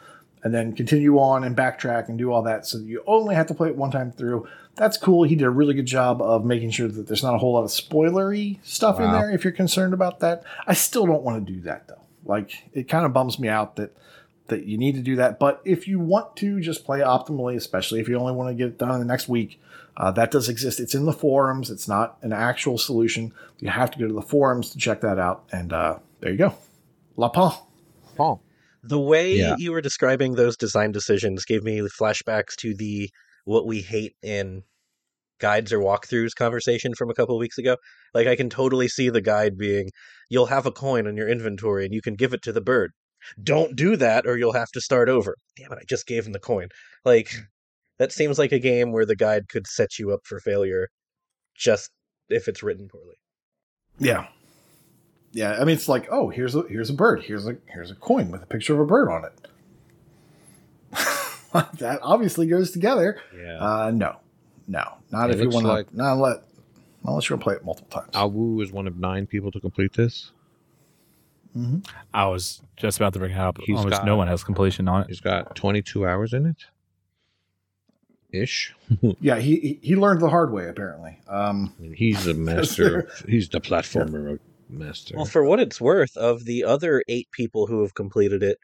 and then continue on and backtrack and do all that. So you only have to play it one time through. That's cool. He did a really good job of making sure that there's not a whole lot of spoilery stuff in there if you're concerned about that. I still don't want to do that though. Like it kind of bums me out that that you need to do that. But if you want to just play optimally, especially if you only want to get it done in the next week, uh, that does exist. It's in the forums. It's not an actual solution. You have to go to the forums to check that out. And uh, there you go. La Pan. Paul. The way Yeah. you were describing those design decisions gave me flashbacks to the what we hate in guides or walkthroughs conversation from a couple of weeks ago. Like I can totally see the guide being you'll have a coin in your inventory and you can give it to the bird. Don't do that or you'll have to start over. Damn it, I just gave him the coin. Like that seems like a game where the guide could set you up for failure just if it's written poorly. Yeah. Yeah, I mean it's like, oh, here's a here's a bird. Here's a here's a coin with a picture of a bird on it. (laughs) that obviously goes together. Yeah. Uh, no, no, not It if you looks want to. like- not let, unless you're gonna play it multiple times. Awu is one of nine people to complete this. Mhm. I was just about to bring it up. He's Almost got- no one has completion on it. He's got 22 hours in it. Ish. (laughs) Yeah, he he- he learned the hard way apparently. Um, he's a (laughs) master. of- he's the platformer master. Well, for what it's worth, of the other eight people who have completed it,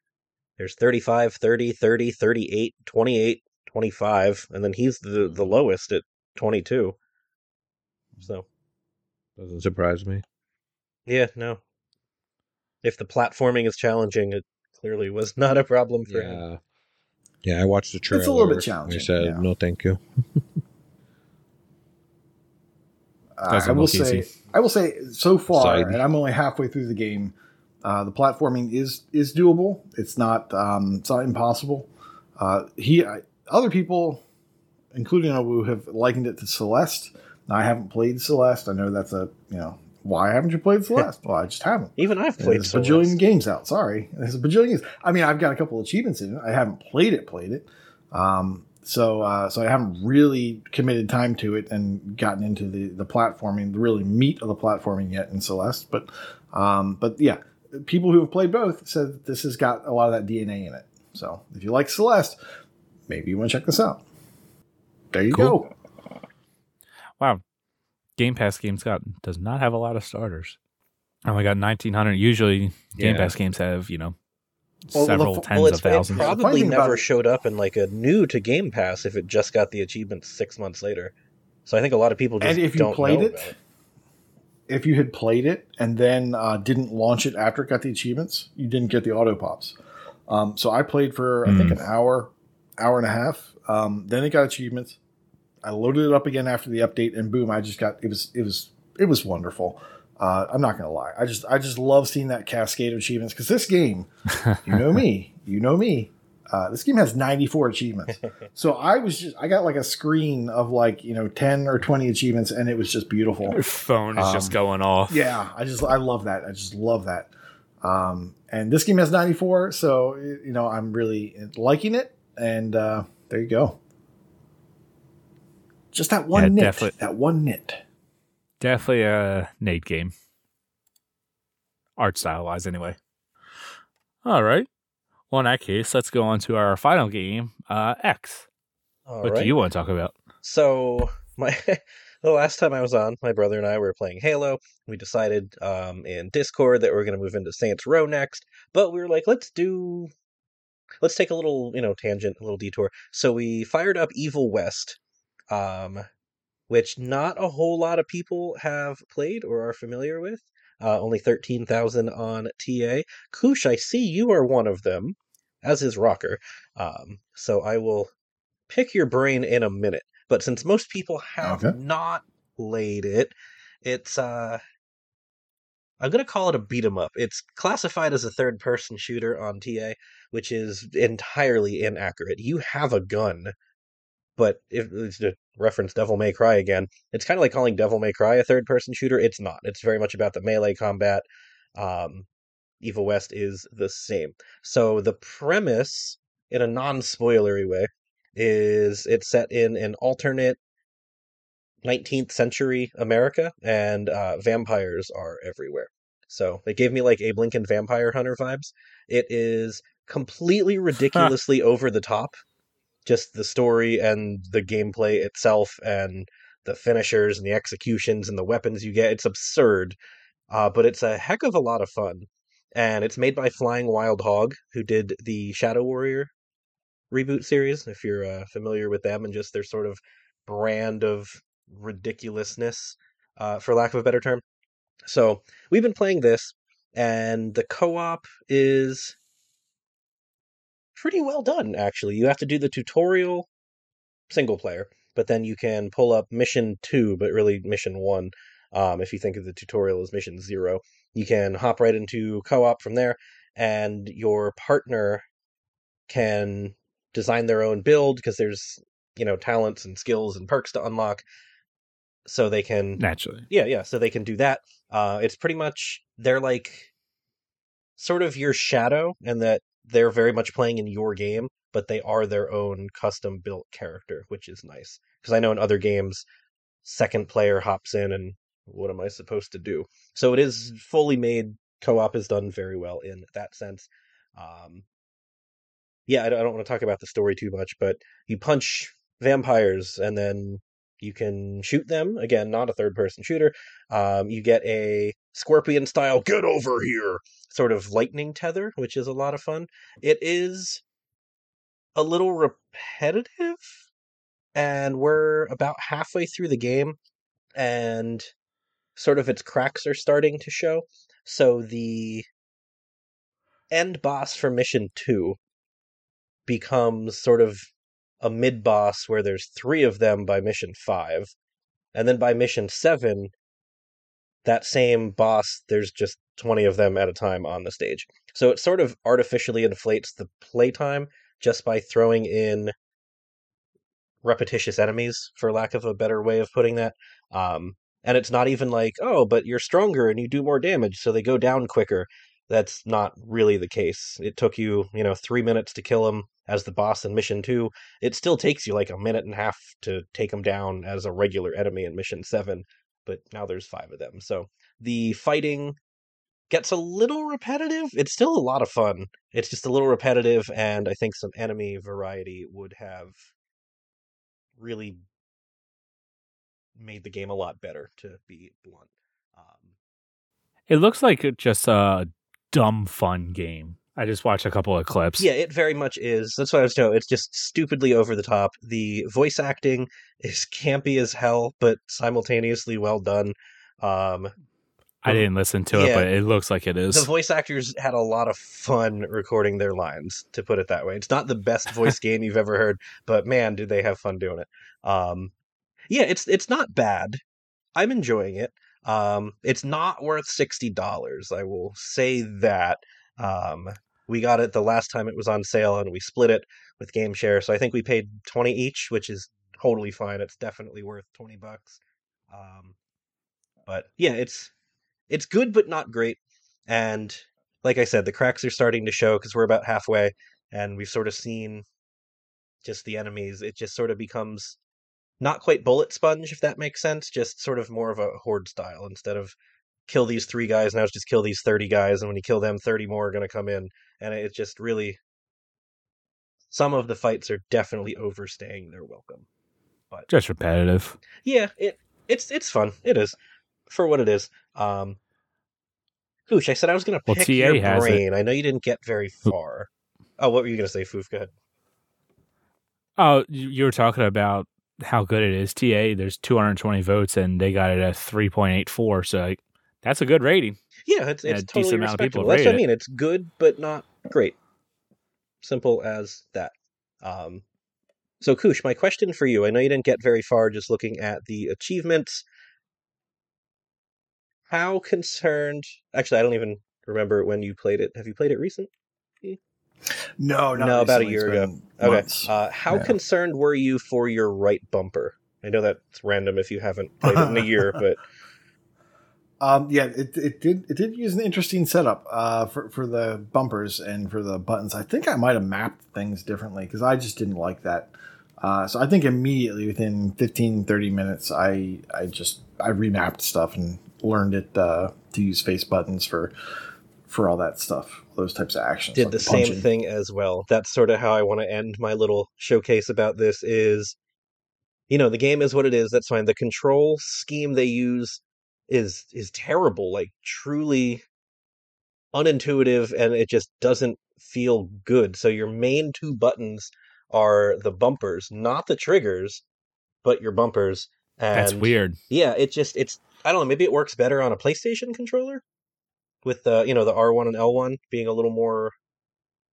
there's 35, 30, 30, 38, 28, 25, and then he's the, the lowest at 22. So, Doesn't surprise me. yeah, no. If the platforming is challenging, it clearly was (laughs) not a problem for him. Yeah. Yeah, I watched the trailer. It's a little bit challenging, I said, yeah. no, thank you. (laughs) Uh, I will look say, easy. I will say, so far, Side. and I'm only halfway through the game. Uh, the platforming is is doable. It's not um, it's not impossible. Uh, he I, other people, including Awu, have likened it to Celeste. Now, I haven't played Celeste. I know that's a you know why haven't you played Celeste? (laughs) well, I just haven't. Even I've played There's a Celeste. bajillion games out. Sorry, there's a bajillion games. I mean, I've got a couple achievements in it. I haven't played it. Played it. Um, so uh, so I haven't really committed time to it and gotten into the the platforming, the really meat of the platforming yet in Celeste. But um, but yeah, people who have played both said that this has got a lot of that DNA in it. So if you like Celeste, maybe you want to check this out. There you Cool. go. Wow. Game Pass games got does not have a lot of starters. I only got nineteen hundred. Usually, Game Yeah. Pass games have you know Well, several fu- tens well, of it's, it thousands. probably thing about never showed up in like a new to Game Pass if it just got the achievements six months later. So I think a lot of people just And if you don't played know it, about it. if you had played it and then uh, didn't launch it after it got the achievements, you didn't get the auto pops. Um, so I played for I think an hour, hour and a half. Um, then it got achievements. I loaded it up again after the update, and boom! I just got it was it was it was wonderful. Uh, I'm not gonna lie. I just I just love seeing that cascade of achievements because this game, (laughs) you know me, you know me. Uh, this game has 94 achievements. (laughs) So I was just I got like a screen of like you know 10 or 20 achievements, and it was just beautiful. Your phone is just Um, going off. Yeah, I just I love that. I just love that. Um, and this game has 94, so you know I'm really liking it. And uh, there you go. Just that one Yeah, nit. definitely. That one nit. Definitely a Nate game. Art style wise, anyway. All right. Well, in that case, let's go on to our final game, uh, Exe. All what right. do you want to talk about? So (laughs) my (laughs) the last time I was on, my brother and I were playing Halo. We decided um, in Discord that we are going to move into Saints Row next, but we were like, let's do, let's take a little, you know, tangent, a little detour. So we fired up Evil West, um, which not a whole lot of people have played or are familiar with. Uh, only thirteen thousand on TA. Koosh, I see you are one of them, as is Rocker. Um, so I will pick your brain in a minute. But since most people have Okay. not played it, it's uh I'm gonna call it a beat 'em up. It's classified as a third person shooter on TA, which is entirely inaccurate. You have a gun, but if it's to reference Devil May Cry again, it's kind of like calling Devil May Cry a third person shooter. It's not. It's very much about the melee combat. Um, Evil West is the same. So the premise, in a non spoilery way, is it's set in an alternate 19th century America, and uh, vampires are everywhere. So it gave me like Abe Lincoln Vampire Hunter vibes. It is completely (laughs) ridiculously over the top. Just the story and the gameplay itself and the finishers and the executions and the weapons you get. It's absurd. Uh, but it's a heck of a lot of fun. And it's made by Flying Wild Hog, who did the Shadow Warrior reboot series, if you're uh, familiar with them and just their sort of brand of ridiculousness, uh, for lack of a better term. So we've been playing this, and the co op is pretty well done, actually. You have to do the tutorial single player, but then you can pull up mission two, but really mission one. Um, if you think of the tutorial as mission zero, you can hop right into co op from there, and your partner can design their own build because there's you know talents and skills and perks to unlock so they can Naturally. yeah yeah so they can do that uh it's pretty much they're like sort of your shadow and that they're very much playing in your game but they are their own custom built character which is nice. Because i know in other games second player hops in and what am i supposed to do? So it is fully made co-op is done very well in that sense. Um yeah i don't, I don't want to talk about the story too much but you punch vampires and then you can shoot them. Again not a third person shooter. Um, you get a scorpion style get over here! sort of lightning tether which is a lot of fun. It is a little repetitive and we're about halfway through the game and sort of its cracks are starting to show. So the end boss for mission 2 becomes sort of a mid boss where there's three of them by mission five. And then by mission seven, that same boss, there's just 20 of them at a time on the stage. So it sort of artificially inflates the playtime just by throwing in repetitious enemies, for lack of a better way of putting that. Um, and it's not even like, oh, but you're stronger and you do more damage, so they go down quicker. That's not really the case. It took you, you know, three minutes to kill him as the boss in mission two. It still takes you like a minute and a half to take him down as a regular enemy in mission seven, but now there's five of them. So the fighting gets a little repetitive. It's still a lot of fun. It's just a little repetitive, and I think some enemy variety would have really made the game a lot better, to be blunt. Um, It looks like it just a dumb fun game. I just watched a couple of clips. Yeah, it very much is. That's what I was doing. It's just stupidly over the top. The voice acting is campy as hell, but simultaneously well done. Um, I didn't listen to it, but it looks like it is. the voice actors had a lot of fun recording their lines, to put it that way. It's not the best (laughs) voice game you've ever heard, but man, did they have fun doing it. Um, yeah, it's it's not bad. I'm enjoying it. Um, it's not worth sixty dollars. I will say that. Um, we got it the last time it was on sale, and we split it with Game Share. So I think we paid twenty each, which is totally fine. It's definitely worth twenty bucks. Um, but yeah, it's it's good but not great. And like I said, the cracks are starting to show because we're about halfway, and we've sort of seen just the enemies. It just sort of becomes not quite bullet sponge, if that makes sense. Just sort of more of a horde style instead of kill these three guys. Now it's just kill these thirty guys, and when you kill them, thirty more are going to come in, and it's just really. Some of the fights are definitely overstaying their welcome. But just repetitive. Yeah, it it's it's fun. It is for what it is. Um, I said I was going to pick TA your has it. brain. I know you didn't get very far. Oh, what were you going to say, Foof? Go ahead. Oh, you were talking about how good it is. TA, there's 220 votes, and they got it at 3.84. So like, that's a good rating. Yeah, it's it's a totally decent amount of people respectable. That's what I rate it. mean. It's good, but not great. Simple as that. Um, so, Koosh, my question for you. I know you didn't get very far just looking at the achievements. How concerned? Actually, I don't even remember when you played it. Have you played it recent? No, not No, about a year ago. Okay. Uh, how Yeah. concerned were you for your right bumper? I know that's random if you haven't played it in a (laughs) year, but Um, yeah, it, it did it did use an interesting setup uh, for for the bumpers and for the buttons. I think I might have mapped things differently because I just didn't like that Uh, so I think immediately within 15, 30 minutes, I I just I remapped stuff and learned it uh, to use face buttons for for all that stuff, those types of actions. Did like the same thing as well. That's sort of how I want to end my little showcase about this is you know, the game is what it is. That's fine. The control scheme they use is is terrible, like truly unintuitive and it just doesn't feel good. So your main two buttons are the bumpers, not the triggers, but your bumpers. And That's weird. Yeah, it just it's I don't know, maybe it works better on a PlayStation controller with the you know the R1 and L1 being a little more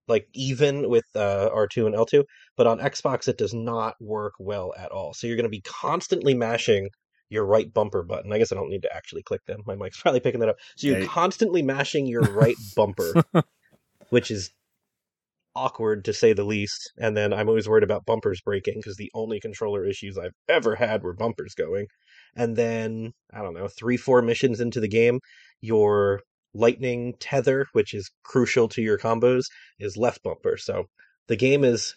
like even with uh, R2 and L2, but on Xbox it does not work well at all. So you're going to be constantly mashing your right bumper button. I guess I don't need to actually click them. My mic's (laughs) probably picking that up. So you're Yeah. constantly mashing your (laughs) right bumper, (laughs) which is awkward to say the least. And then I'm always worried about bumpers breaking because the only controller issues I've ever had were bumpers going. And then, I don't know, three, four missions into the game, your lightning tether, which is crucial to your combos, is left bumper. So the game is,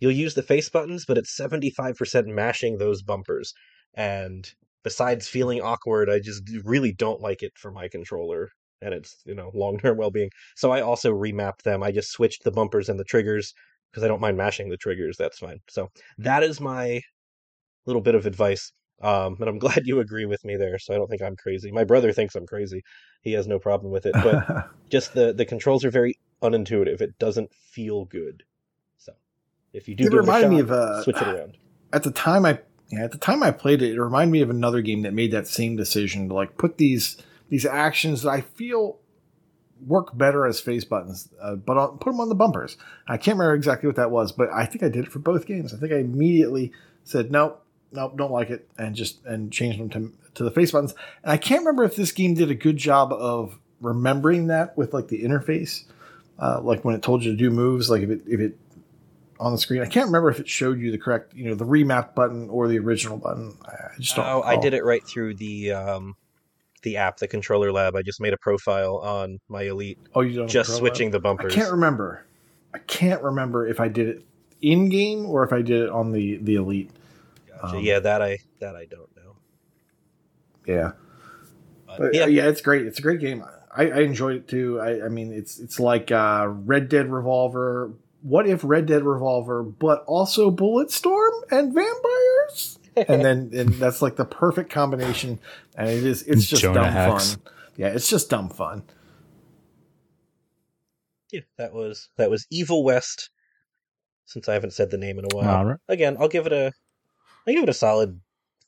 you'll use the face buttons, but it's 75% mashing those bumpers. And besides feeling awkward, I just really don't like it for my controller and its, you know, long term well being. So I also remapped them. I just switched the bumpers and the triggers because I don't mind mashing the triggers. That's fine. So that is my little bit of advice. Um, and I'm (laughs) glad you agree with me there. So I don't think I'm crazy. My brother thinks I'm crazy. He has no problem with it, but (laughs) just the the controls are very unintuitive. It doesn't feel good. So if you do It a reminded me of, uh, switch it around. at the time I yeah, at the time I played it, it reminded me of another game that made that same decision to like put these these actions that I feel work better as face buttons, uh, but I'll put them on the bumpers. I can't remember exactly what that was, but I think I did it for both games. I think I immediately said nope, nope, don't like it, and just and changed them to to the face buttons. And I can't remember if this game did a good job of remembering that with like the interface, uh, like when it told you to do moves, like if it if it on the screen. I can't remember if it showed you the correct, you know, the remap button or the original button. I just don't. Oh, I did it right through the um, the app, the controller lab. I just made a profile on my elite, Oh, you don't. just recall switching the bumpers. I can't remember. I can't remember if I did it in game or if I did it on the the elite. Gotcha. um, yeah, that I that I don't know. Yeah. But, But, yeah, yeah, it's great. It's a great game. I, I enjoyed it too. I, I mean, it's it's like uh, Red Dead Revolver. What if Red Dead Revolver, but also Bulletstorm and vampires? (laughs) and then and that's like the perfect combination. And it is it's just Jonah dumb Hex. fun. Yeah, it's just dumb fun. yeah, that was that was Evil West. Since I haven't said the name in a while, All right. again, I'll give it a I give it a solid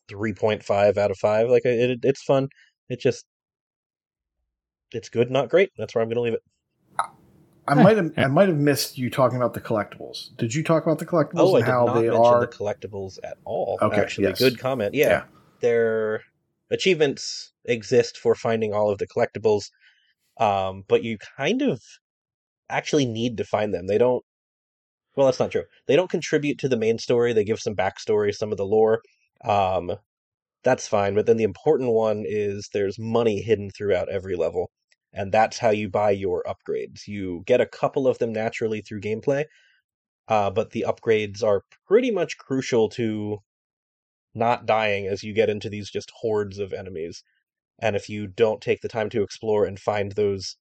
three point five out of five. Like it, it, it's fun. It just it's good, not great. That's where I'm going to leave it. I might have I might have missed you talking about the collectibles. Did you talk about the collectibles Oh, I did how not they mention are? the collectibles at all. Okay, actually, yes. good comment. Yeah, Yeah. their achievements exist for finding all of the collectibles, um, but you kind of actually need to find them. They don't. Well, that's not true. They don't contribute to the main story. They give some backstory, some of the lore. Um, that's fine. But then the important one is there's money hidden throughout every level, and that's how you buy your upgrades. You get a couple of them naturally through gameplay, uh, but the upgrades are pretty much crucial to not dying as you get into these just hordes of enemies. And if you don't take the time to explore and find those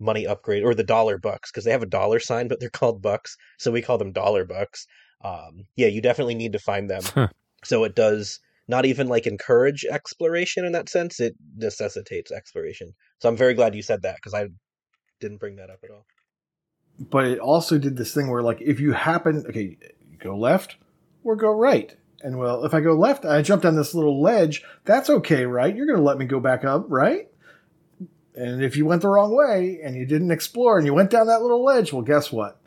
money upgrade or the dollar bucks, because they have a dollar sign, but they're called bucks, so we call them dollar bucks. Um, yeah, you definitely need to find them. Huh. So it does not even like encourage exploration in that sense; it necessitates exploration. So I'm very glad you said that because I didn't bring that up at all. but it also did this thing where like if you happen okay go left or go right and well if i go left i jump down this little ledge that's okay right you're going to let me go back up right and if you went the wrong way and you didn't explore and you went down that little ledge well guess what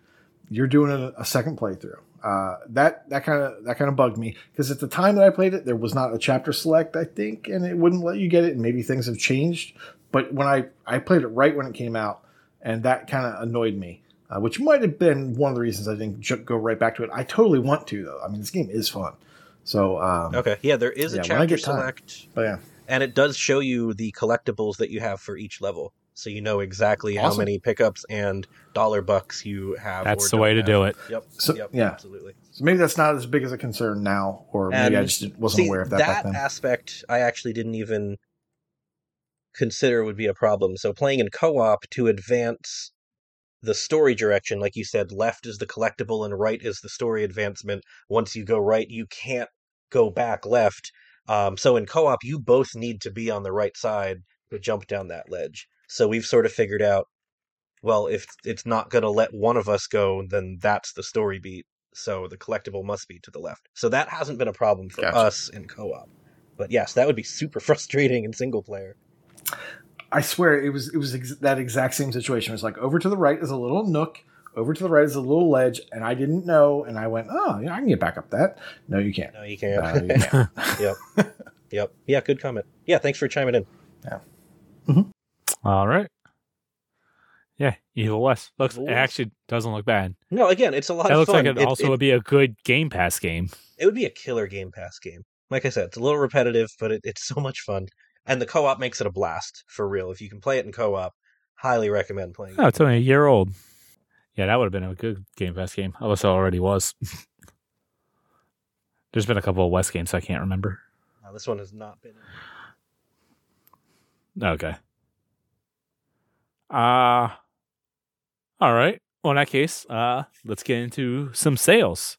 you're doing a, a second playthrough uh, that that kind of that kind of bugged me because at the time that I played it, there was not a chapter select, I think, and it wouldn't let you get it. And maybe things have changed, but when I I played it right when it came out, and that kind of annoyed me uh, which might have been one of the reasons I didn't go right back to it. I totally want to though. I mean, this game is fun. So, um, Okay, yeah, there is a Yeah, I chapter get time. select. but yeah, and it does show you the collectibles that you have for each level. so you know exactly how many pickups and dollar bucks you have. That's or the way don't to have. do it. Yep. So- yep. yeah. Absolutely. So maybe that's not as big as a concern now, or maybe I just wasn't See, aware of that, back then. aspect I actually didn't even consider would be a problem. So playing in co-op to advance the story direction, like you said, left is the collectible and right is the story advancement. Once you go right, you can't go back left. Um, so in co-op, you both need to be on the right side to jump down that ledge. So we've sort of figured out, well, if it's not going to let one of us go, then that's the story beat. So the collectible must be to the left. So that hasn't been a problem for Gotcha. us in co-op. But yes, that would be super (laughs) frustrating in single player. I swear it was it was ex- that exact same situation. It was like over to the right is a little nook, over to the right is a little ledge, and I didn't know, and I went, oh, yeah, I can get back up that. No, you can't. No, you can't. No, you can't. (laughs) yep. Yep. Yeah, good comment. Yeah, thanks for chiming in. Yeah. Mm-hmm. All right. Yeah, Evil West looks. Evil It West. actually doesn't look bad. No, again, it's a lot That of looks fun. like it, It- also it, would be a good Game Pass game. it would be a killer Game Pass game. Like I said, it's a little repetitive, but it, it's so much fun. And the co-op makes it a blast for real. If you can play it in co-op, highly recommend playing. Oh, it. it's only a year old. Yeah, that would have been a good Game Pass game. Unless it already was. (laughs) There's been a couple of West games I can't remember. Now, this one has not been. Okay. Uh all right. Well, in that case, uh, let's get into some sales.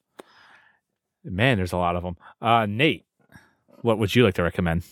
Man, there's a lot of them. Uh, Nate, what would you like to recommend?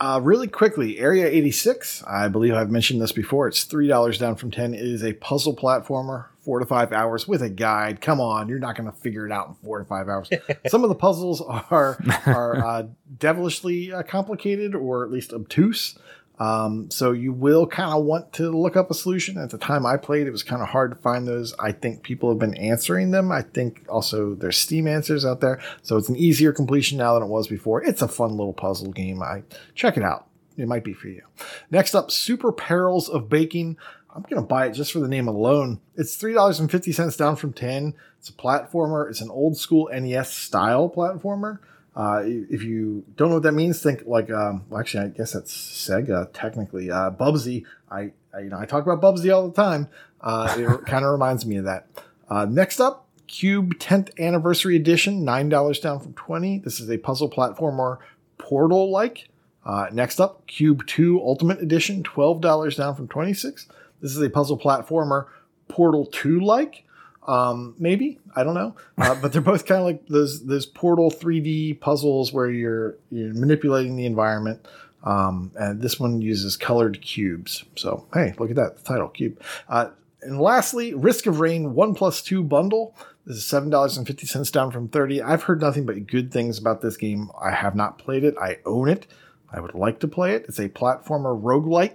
Uh, really quickly, Area 86. I believe I've mentioned this before. It's three dollars down from ten. It is a puzzle platformer, four to five hours with a guide. Come on, you're not going to figure it out in four to five hours. (laughs) Some of the puzzles are are uh, devilishly uh, complicated or at least obtuse. Um, so you will kind of want to look up a solution. At the time I played, it was kind of hard to find those. I think people have been answering them. I think also there's Steam answers out there, so it's an easier completion now than it was before. It's a fun little puzzle game. I check it out. It might be for you. Next up, Super Perils of Baking. I'm gonna buy it just for the name alone. It's three dollars and fifty cents down from ten. It's a platformer. It's an old school NES style platformer. Uh, if you don't know what that means, think like um, well, actually, I guess that's Sega technically. Uh, Bubsy. I, I you know I talk about Bubsy all the time. Uh, it (laughs) kind of reminds me of that. Uh, next up, Cube 10th Anniversary Edition, nine dollars down from twenty. This is a puzzle platformer, Portal like. Uh, next up, Cube 2 Ultimate Edition, $12 down from 26 This is a puzzle platformer, Portal 2 like. Um, maybe I don't know, uh, (laughs) but they're both kind of like those those Portal 3D puzzles where you're you're manipulating the environment. Um, and this one uses colored cubes. So hey, look at that the title cube. Uh, and lastly, Risk of Rain One Plus Two bundle. This is seven dollars and fifty cents down from thirty. I've heard nothing but good things about this game. I have not played it. I own it. I would like to play it. It's a platformer roguelike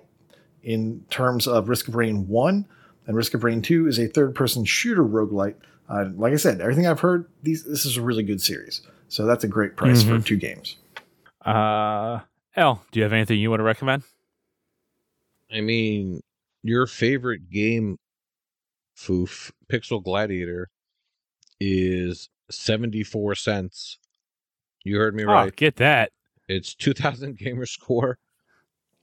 in terms of Risk of Rain 1, and Risk of Rain 2 is a third person shooter roguelike. Uh, like I said, everything I've heard, these this is a really good series. So that's a great price for two games. Uh, Ell, do you have anything you want to recommend? I mean, your favorite game, Foof, Pixel Gladiator, is 74 cents. You heard me Oh, right. get that. It's 2000 gamer score.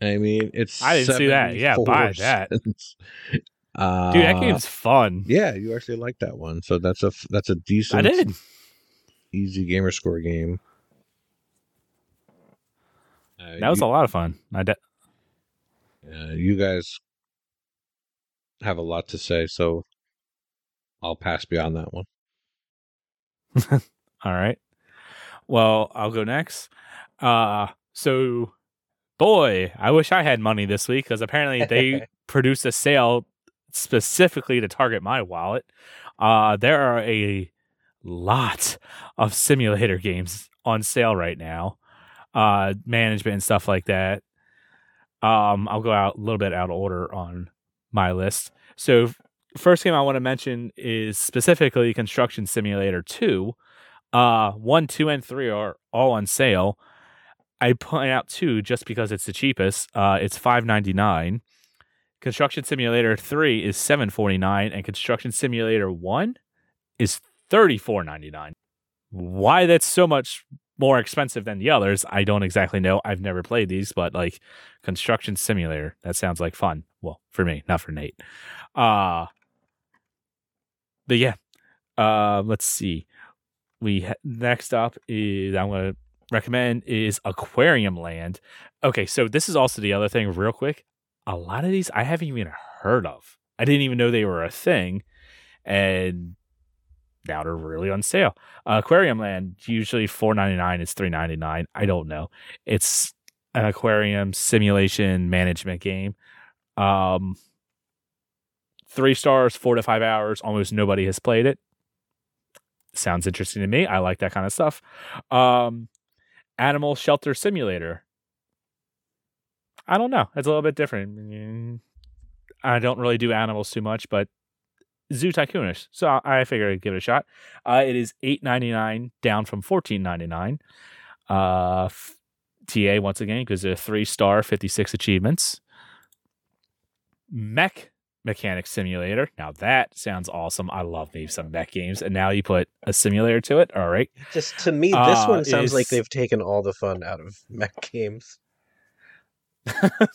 I mean, it's I didn't see that. Yeah, buy 74 that. Uh, Dude, that game's fun. Yeah, you actually like that one. So that's a that's a decent I did. easy gamer score game. Uh, That was you, a lot of fun. I de- uh, you guys have a lot to say, so I'll pass beyond that one. (laughs) All right. Well, I'll go next. Uh so boy, I wish I had money this week because apparently they (laughs) produced a sale specifically to target my wallet. Uh there are a lot of simulator games on sale right now. Uh management and stuff like that. Um I'll go out a little bit out of order on my list. So first game I want to mention is specifically Construction Simulator 2. Uh, one, two, and three are all on sale. I point out two just because it's the cheapest. Uh, it's five ninety nine. Construction Simulator three is seven forty nine, and Construction Simulator one is thirty four ninety nine. Why that's so much more expensive than the others. I don't exactly know. I've never played these, but like construction simulator, that sounds like fun. Well, for me, not for Nate. Uh but yeah. Uh let's see. We ha- next up is I'm going to recommend is Aquarium Land. Okay, so this is also the other thing real quick. A lot of these I haven't even heard of. I didn't even know they were a thing and now they're really on sale. Uh, aquarium Land usually four ninety nine. It's three ninety nine. I don't know. It's an aquarium simulation management game. Um, three stars, four to five hours. Almost nobody has played it. Sounds interesting to me. I like that kind of stuff. Um, Animal Shelter Simulator. I don't know. It's a little bit different. I don't really do animals too much, but Zoo Tycoonish. So I, figured I'd give it a shot. Uh, it is eight ninety nine, down from fourteen ninety nine. Uh, TA once again because they're three star, fifty six achievements. Mech Mechanic Simulator. Now that sounds awesome. I love me some mech games, and now you put a simulator to it. All right. Just to me, this Uh, one sounds like they've taken all the fun out of mech games. (laughs)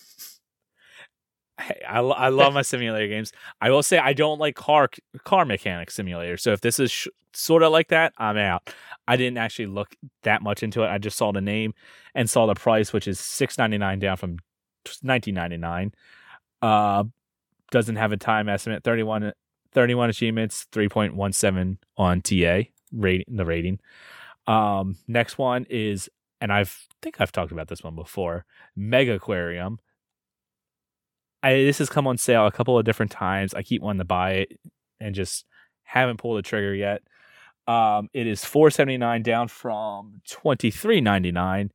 I, I love my simulator games. I will say I don't like car car mechanic simulator. So if this is sh- sort of like that, I'm out. I didn't actually look that much into it. I just saw the name and saw the price, which is six ninety nine down from nineteen ninety nine. Uh, doesn't have a time estimate. 31, 31 achievements, three point one seven on TA rating. The rating. Um, next one is, and I've think I've talked about this one before. Mega Aquarium. I, this has come on sale a couple of different times. I keep wanting to buy it and just haven't pulled the trigger yet. Um, it is four seventy nine down from twenty three ninety nine.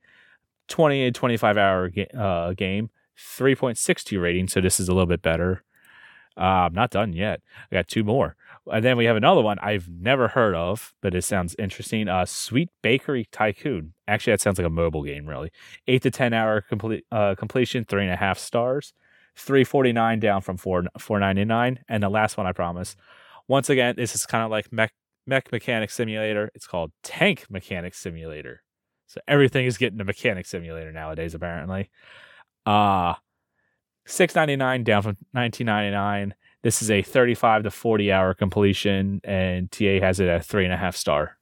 20 and 25 hour uh, game, 3.62 rating. So this is a little bit better. Uh, I'm not done yet. I got two more. And then we have another one I've never heard of, but it sounds interesting. Uh, Sweet Bakery Tycoon. Actually, that sounds like a mobile game, really. Eight to 10 hour complete, uh, completion, three and a half stars. 349 down from 4 499 and the last one i promise once again this is kind of like mech mech mechanic simulator it's called tank mechanic simulator so everything is getting a mechanic simulator nowadays apparently uh 699 down from 1999 this is a 35 to 40 hour completion and ta has it at three and a half star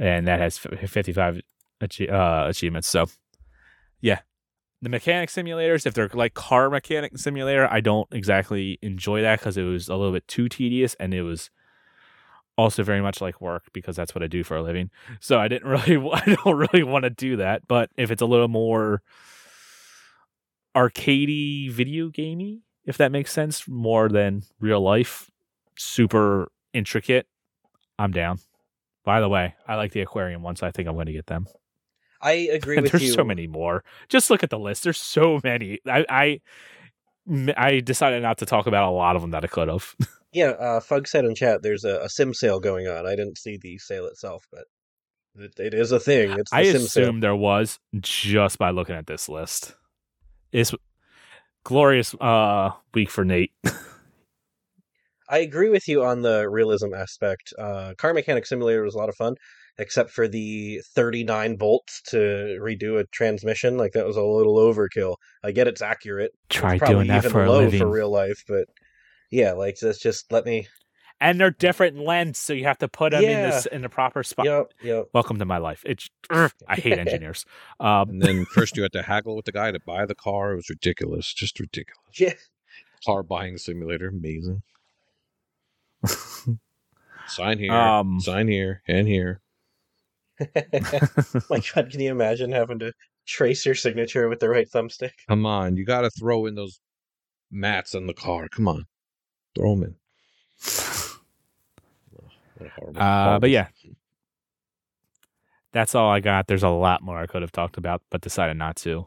and that has 55 achie- uh, achievements so yeah the mechanic simulators, if they're like car mechanic simulator, I don't exactly enjoy that because it was a little bit too tedious and it was also very much like work because that's what I do for a living. So I didn't (laughs) really, I don't really want to do that. But if it's a little more arcadey, video gamey, if that makes sense, more than real life, super intricate, I'm down. By the way, I like the aquarium one, so I think I'm going to get them. I agree (laughs) with There's you. so many more. Just look at the list. There's so many. I, I I decided not to talk about a lot of them that I could have. (laughs) Yeah, uh, Fug said in chat there's a, a sim sale going on. I didn't see the sale itself, but it, it is a thing. It's I sim sale. there was just by looking at this list. It's glorious uh week for Nate. (laughs) I agree with you on the realism aspect. Uh, Car Mechanic Simulator was a lot of fun, except for the 39 bolts to redo a transmission. Like that was a little overkill. I get it's accurate. Try it's doing that for a living. for real life, but yeah, like just just let me. And they're different lengths, so you have to put them in this in the proper spot. Yep, yep. Welcome to my life. It's I hate (laughs) engineers. Um, And then (laughs) first you had to haggle with the guy to buy the car. It was ridiculous, just ridiculous. Yeah. Car buying simulator, amazing. (laughs) Sign here, um, sign here, and here. My God, can you imagine having to trace your signature with the right thumbstick? Come on, you got to throw in those mats on the car. Come on, throw them in. Horrible, Uh, horrible but yeah. that's all I got. There's a lot more I could have talked about, but decided not to.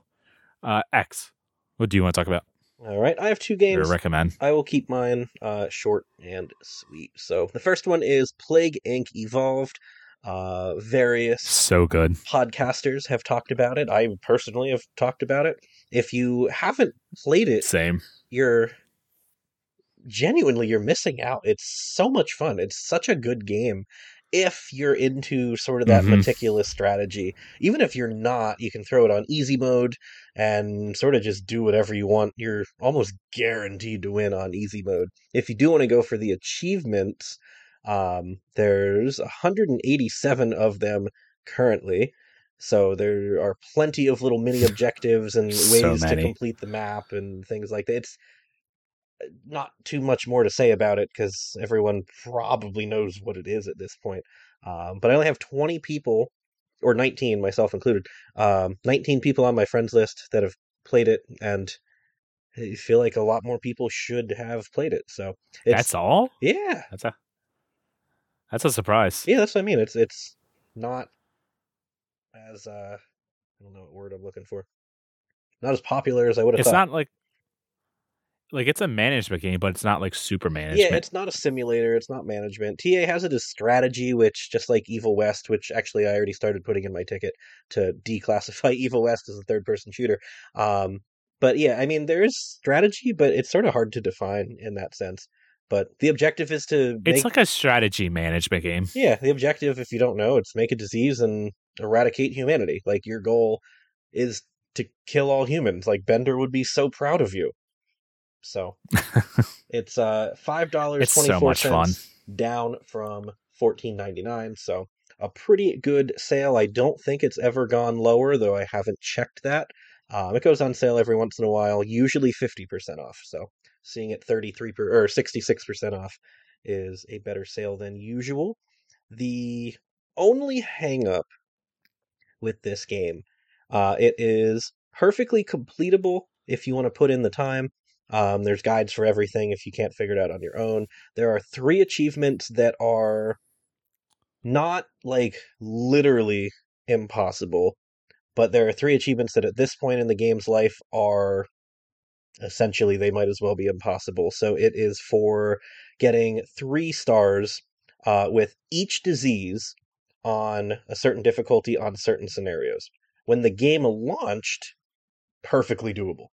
Uh, Exe, what do you want to talk about All right, I have two or games. recommend? I will keep mine uh, short and sweet. So the first one is Plague Inc. Evolved. Uh, various So good. podcasters have talked about it. I personally have talked about it. If you haven't played it, Same. you're genuinely you're missing out. It's so much fun. It's such a good game. if you're into sort of that Mhm. meticulous strategy. Even if you're not, you can throw it on easy mode and sort of just do whatever you want. You're almost guaranteed to win on easy mode. If you do want to go for the achievements, um, there's 187 of them currently. So there are plenty of little mini objectives and (laughs) ways So to complete the map and things like that. It's not too much more to say about it because everyone probably knows what it is at this point. Um, but I only have 20 people, or 19, myself included, um, 19 people on my friends list that have played it, and I feel like a lot more people should have played it. So it's That's all. yeah, That's a that's a surprise. yeah, that's what I mean. It's it's not as uh, I don't know what word I'm looking for. Not as popular as I would have It's thought. not like like it's a management game, but it's not like super management. Yeah, it's not a simulator. It's not management. TA has it as strategy, which just like Evil West, which actually I already started putting in my ticket to declassify (laughs) Evil West as a third-person shooter. Um, but yeah, I mean, there is strategy, but it's sort of hard to define in that sense. But the objective is to it's like a strategy management game. yeah, the objective, if you don't know, it's make a disease and eradicate humanity. Like your goal is to kill all humans. Like Bender would be so proud of you. So (laughs) it's uh five dollars twenty four cents twenty so four much fun. down from fourteen ninety nine. So a pretty good sale. I don't think it's ever gone lower, though I haven't checked that. Um, it goes on sale every once in a while, usually fifty percent off. So seeing it thirty three per or sixty six percent off is a better sale than usual. The only hang up with this game, uh, it is perfectly completable if you want to put in the time. Um, there's guides for everything if you can't figure it out on your own. There are three achievements that are not like literally impossible, but there are three achievements that at this point in the game's life are essentially they might as well be impossible. So it is for getting three stars uh, with each disease on a certain difficulty on certain scenarios. When the game launched, perfectly doable.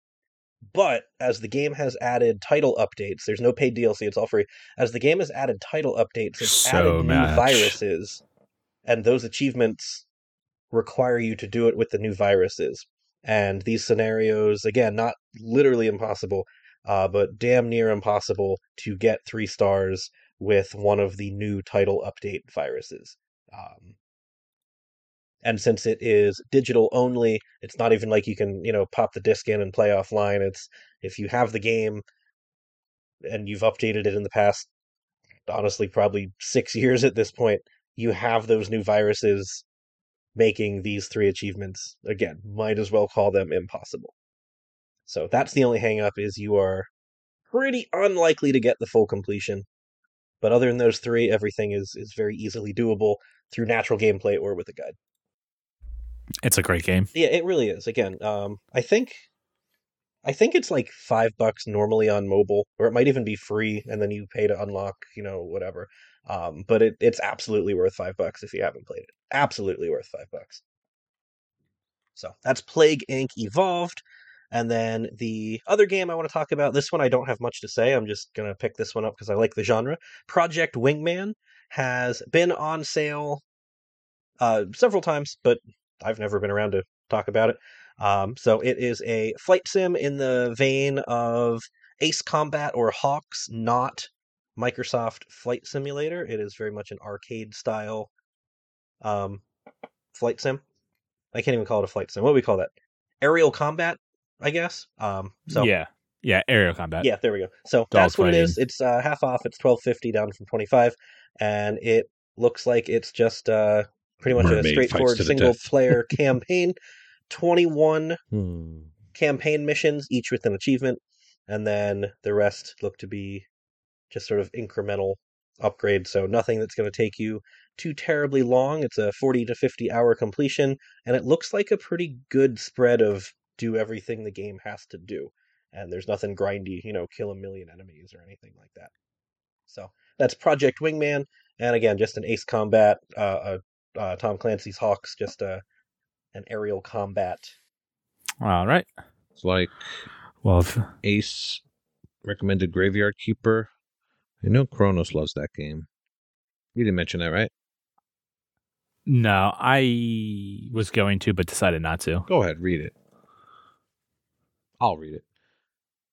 But as the game has added title updates, there's no paid DLC, it's all free. As the game has added title updates, it's So added new viruses, and those achievements require you to do it with the new viruses. And these scenarios, again, not literally impossible, uh, but damn near impossible to get three stars with one of the new title update viruses. Um, and since it is digital only, it's not even like you can, you know, pop the disc in and play offline. It's if you have the game and you've updated it in the past, honestly, probably six (laughs) years at this point, you have those new viruses making these three achievements again. Might as well call them impossible. So that's the only hang up is you are pretty unlikely to get the full completion. But other than those three, everything is is very easily doable through natural gameplay or with a guide. It's a great game. Yeah, it really is. Again, um, I think, I think it's like five bucks normally on mobile, or it might even be free, and then you pay to unlock, you know, whatever. Um, but it, it's absolutely worth five bucks if you haven't played it. Absolutely worth five bucks. So that's Plague Inc. Evolved. And then the other game I want to talk about, this one I don't have much to say. I'm just going to pick this one up because I like the genre. Project Wingman has been on sale uh, several times, but I've never been around to talk about it. Um, so it is a flight sim in the vein of Ace Combat or HAWX, not Microsoft Flight Simulator. It is very much an arcade style um, flight sim. I can't even call it a flight sim. What do we call that? Aerial combat, I guess. Um, so yeah, yeah, aerial combat. yeah, there we go. So that's what it is. It's uh, half off. It's twelve fifty down from twenty five, and it looks like it's just uh, pretty much a Mermaid fights straightforward single player (laughs) campaign. Twenty one Hmm. campaign missions, each with an achievement, and then the rest look to be just sort of incremental upgrades. So nothing that's going to take you too terribly long. It's a 40 to 50 hour completion, and it looks like a pretty good spread of do everything the game has to do. And there's nothing grindy, you know, kill a million enemies or anything like that. So that's Project Wingman, and again, just an Ace Combat, uh, uh, uh, Tom Clancy's HAWX, just uh, an aerial combat All right. It's like Well, if, Ace recommended Graveyard Keeper. I know Kronos loves that game. You didn't mention that, right? No, I was going to, but decided not to. Go ahead, read it. I'll read it.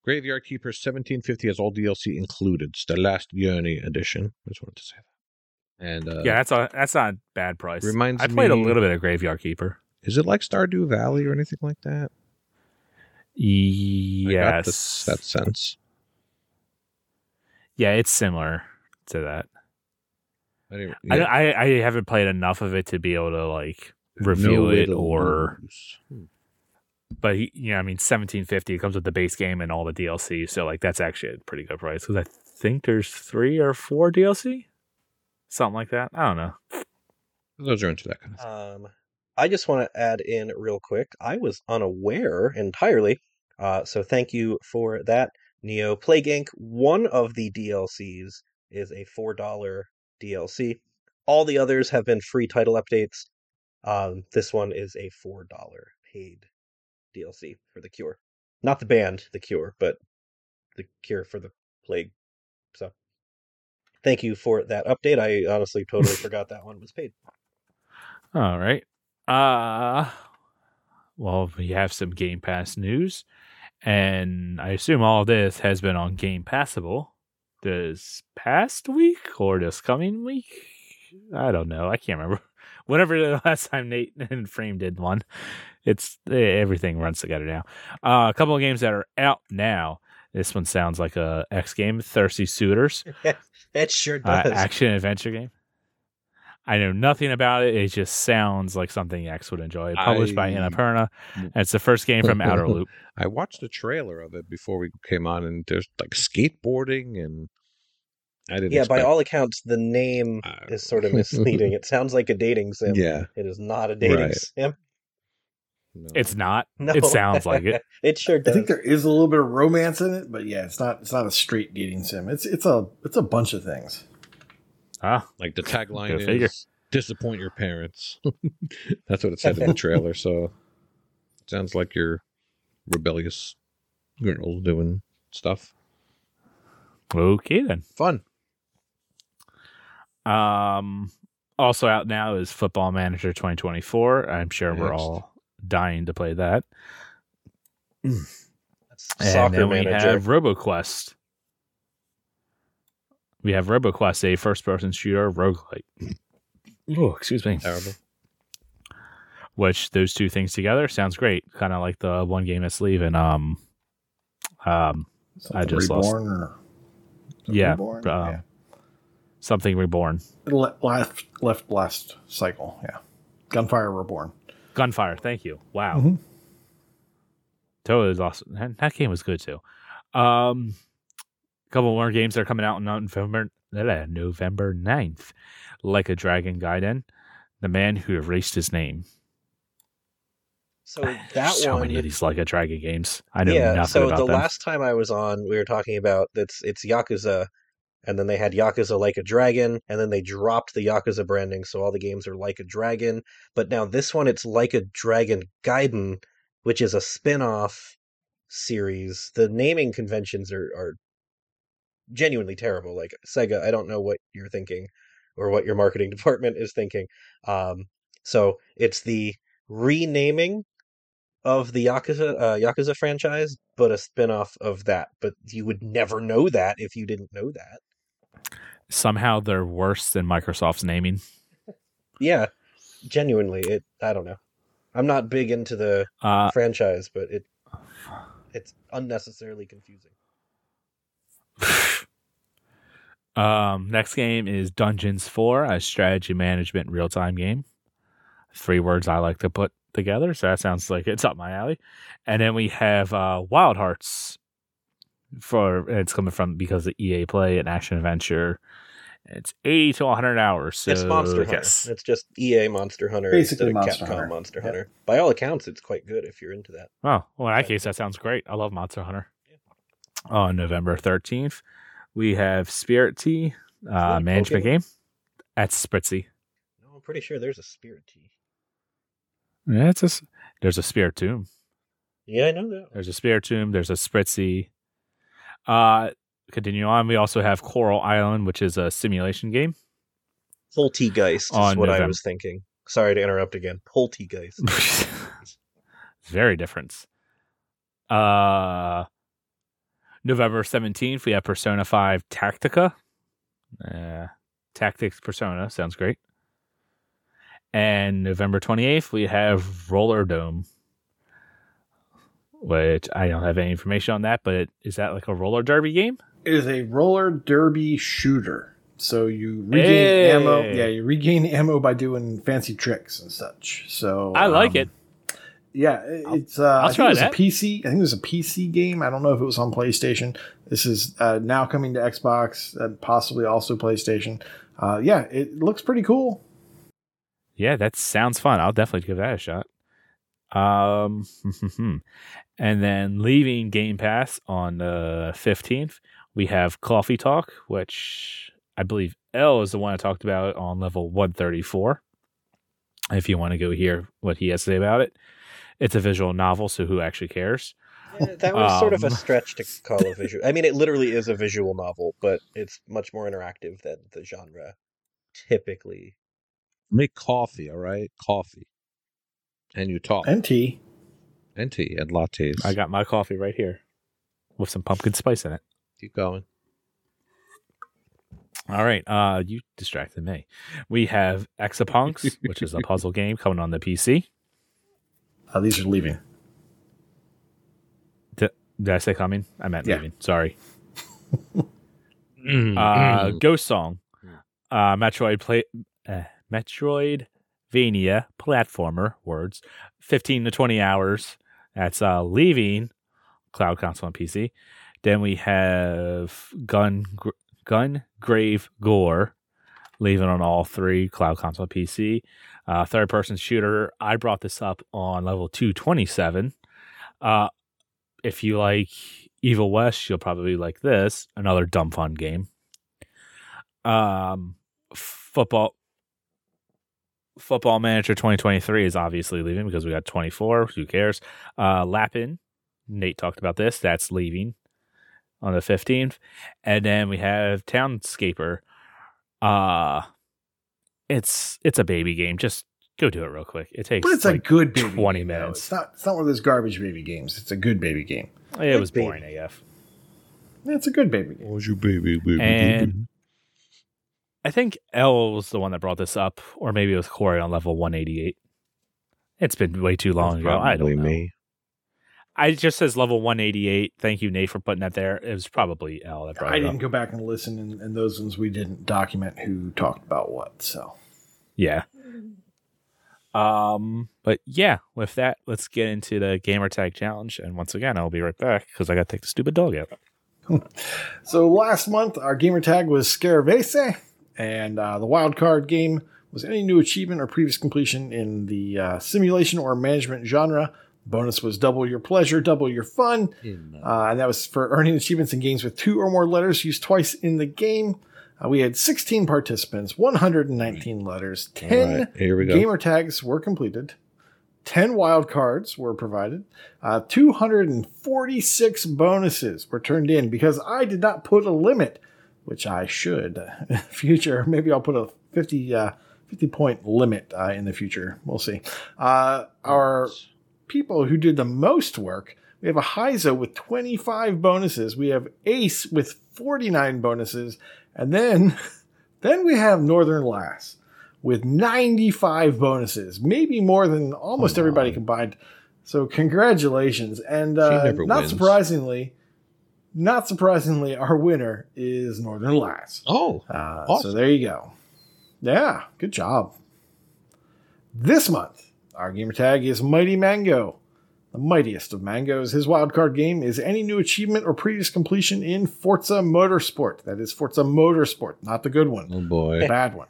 Graveyard Keeper 1750 has all DLC included. It's the last Journey edition. I just wanted to say that. And uh, yeah, that's a that's not a bad price. Reminds I played a little bit of Graveyard Keeper. is it like Stardew Valley or anything like that? I got Yes, this, that sense. yeah, it's similar to that. I, didn't, I, I I haven't played enough of it to be able to like review no it or. Hmm. but you know, I mean, seventeen fifty it comes with the base game and all the DLC, so like that's actually a pretty good price because I think there's three or four DLC, something like that. I don't know. Those are into that kind of thing. Um, I just want to add in real quick. I was unaware entirely, uh, so thank you for that, Neo Plague Inc. One of the DLCs is a four dollar DLC. All the others have been free title updates. Um, this one is a four dollar paid DLC for the Cure, not the band, the Cure, but the Cure for the plague. So, thank you for that update. I honestly totally (laughs) forgot that one was paid. All right. Uh well, we have some Game Pass news, and I assume all this has been on Game Passable this past week or this coming week. I don't know. I can't remember. (laughs) Whenever the last time Nate (laughs) and Freem did one, it's eh, everything runs together now. Uh, a couple of games that are out now. This one sounds like a Exe game, Thirsty Suitors (laughs) It sure uh, does. action adventure game. I know nothing about it. It just sounds like something Exe would enjoy. Published by I- Annapurna. And it's the first game from Outer (laughs) Loop. I watched the trailer of it before we came on, and there's like skateboarding, and I didn't. yeah, by all accounts, the name Uh, is sort of misleading. (laughs) it sounds like a dating sim. Yeah, It is not a dating Right. sim. No. It's not. (laughs) No. It sounds like it. (laughs) it sure does. I think there is a little bit of romance in it, but yeah, it's not it's not a straight dating sim. It's it's a it's a bunch of things. Ah, like the tagline is figure. "Disappoint your parents." (laughs) That's what it said in the trailer. So sounds like you're rebellious girls doing stuff. okay then. Fun. Um, also out now is Football Manager 2024. I'm sure we're all dying to play that. That's And soccer then we manager. have RoboQuest. We have RoboQuest, a first-person shooter roguelike. Oh, excuse me. Terrible. which those two things together sounds great. Kind of like the one game that's leaving. Um, um, Something just lost- reborn or yeah, Reborn? um, yeah. something reborn. Le- left left last cycle. Yeah, Gunfire Reborn. Gunfire. Thank you. Wow, Mhm. totally awesome. That, that game was good too. Um, a couple more games that are coming out in November uh, November 9th. Like a Dragon Gaiden, the man who erased his name. so that so one. many of these Like a Dragon games. I know yeah. nothing So about the them. last time I was on, we were talking about that's it's Yakuza, and then they had Yakuza Like a Dragon, and then they dropped the Yakuza branding, so all the games are Like a Dragon. But now this one, it's Like a Dragon Gaiden, which is a spin-off series. The naming conventions are are genuinely terrible. Like Sega, I don't know what you're thinking or what your marketing (laughs) department is thinking. Um, so it's the renaming of the Yakuza uh, Yakuza franchise, but a spin-off of that. But you would never know that if you didn't know that. Somehow they're worse than Microsoft's naming. Yeah, genuinely, it. I don't know. I'm not big into the Uh, franchise, but it it's unnecessarily confusing. (sighs) Um, next game is Dungeons 4, a strategy management real time game. Three words I like to put together, so that sounds like it's up my alley. And then we have uh, Wild Hearts for it's coming from because of EA Play and action adventure. It's 80 to 100 hours. So it's Monster Hunter. yes. It's just EA Monster Hunter Basically instead of Monster Capcom Hunter. Monster Yep. Hunter. By all accounts, it's quite good if you're into that. Oh, well, in that case, that sounds great. I love Monster Hunter. On November 13th, we have Spirittea, uh, management Pokemon? game. That's Spritzy. No, I'm pretty sure there's a Spirittea. Yeah, it's a, s- there's a Spiritomb. Yeah, I know that. There's a Spiritomb. There's a Spritzy. Uh, continue on. We also have Coral Island, which is a simulation game. Full Tea Geist is what I was thinking. Sorry to interrupt again. Poltergeist. it's (laughs) very different. Uh, November 17th, we have Persona 5 Tactica. Uh, Tactics Persona sounds great. And November 28th, we have Rollerdrome, which I don't have any information on that, but is that like a roller derby game? It is a roller derby shooter. So you regain Hey. ammo. Yeah, you regain ammo by doing fancy tricks and such. So I like um, it. Yeah, it's. Uh, I'll I think try it was that. a PC. I think it was a PC game. I don't know if it was on PlayStation. This is uh, now coming to Xbox and possibly also PlayStation. Uh, yeah, it looks pretty cool. Yeah, that sounds fun. I'll definitely give that a shot. Um, (laughs) and then leaving Game Pass on the fifteenth, we have Coffee Talk, which I believe Ell is the one I talked about on level one thirty four. If you want to go hear what he has to say about it, it's a visual novel, so who actually cares? That was sort of a Um. stretch to (laughs) call a visual. I mean, it literally is a visual novel, but it's much more interactive than the genre typically. Make coffee, all right? Coffee. And you talk. And tea. And tea and lattes. I got my coffee right here with some pumpkin spice in it. Keep going. All right, uh, you distracted me. We have Exapunks, (laughs) which is a puzzle game coming on the PC. Uh, these are leaving. Did I say coming? I meant Yeah. leaving. Sorry. Mm, Uh. Ghost Song, uh, Metroid play, uh, Metroidvania platformer. Words, fifteen to twenty hours. That's uh, leaving cloud console and PC. Then we have Gun Gun Grave Gore, leaving on all three cloud console PC. Uh, third person shooter. I brought this up on level two twenty seven. Uh, if you like Evil West, you'll probably like this. Another dumb fun game. Um, football. Football Manager 2023 is obviously leaving because we got 24. Who cares? Uh, Lapin, Nate talked about this. That's leaving on the 15th, and then we have Townscaper. Uh it's it's a baby game. Just go do it real quick. It takes But it's like a good baby 20 game, minutes. It's not. It's not one of those garbage baby games. It's a good baby game. it was baby. boring AF. Yeah, It's a good baby game. Oh, you baby, baby, And- baby. I think Ell was the one that brought this up, or maybe it was Corey on level 188. It's been way too long That's ago. I probably don't know. me. I just says level 188. Thank you, Nate, for putting that there. It was probably Ell that brought I it didn't up. go back and listen, and, and those ones we didn't document who talked about what. So Yeah. Um, but yeah, with that, let's get into the gamer tag challenge. And once again, I'll be right back because I got to take the stupid dog out. (laughs) So last month, our gamer tag was Scaravese, and uh, the wild card game was any new achievement or previous completion in the uh, simulation or management genre. Bonus was double your pleasure, double your fun, uh, and that was for earning achievements in games with two or more letters used twice in the game. Uh, we had 16 participants, 119 letters, 10 All right, here we go. gamer tags were completed. 10 wild cards were provided. Uh, 246 bonuses were turned in because I did not put a limit, which I should. In (laughs) the future, maybe I'll put a 50, uh, 50 point limit uh, in the future. We'll see. Uh, our people who did the most work, we have a Heiza with 25 bonuses. We have Ace with 49 bonuses. And then, (laughs) then we have Northern Lass with 95 bonuses, maybe more than almost Come everybody combined. So congratulations. And uh, not wins. surprisingly, not surprisingly, our winner is Northern Lass. Oh, Uh, Awesome. So there you go. Yeah, good job. This month, our gamer tag is Mighty Mango. The mightiest of mangoes. His wildcard game is any new achievement or previous completion in Forza Motorsport. That is Forza Motorsport, not the good one, oh the boy. bad one.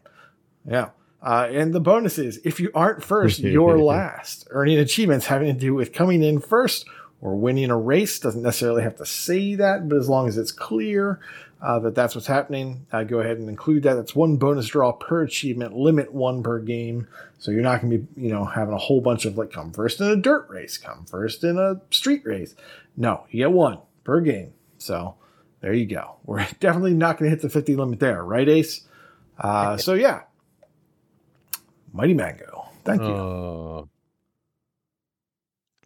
Yeah. Uh, and the bonus is if you aren't first, (laughs) you're last. Earning achievements having to do with coming in first or winning a race doesn't necessarily have to say that, but as long as it's clear uh, that that's what's happening, uh, go ahead and include that. That's one bonus draw per achievement, limit one per game. So you're not going to be, you know, having a whole bunch of like come first in a dirt race, come first in a street race. No, you get one per game. So there you go. (laughs) We're definitely not going to hit the 50 limit there, right, Ace? Uh, (laughs) so yeah, Mighty Mango. Thank you.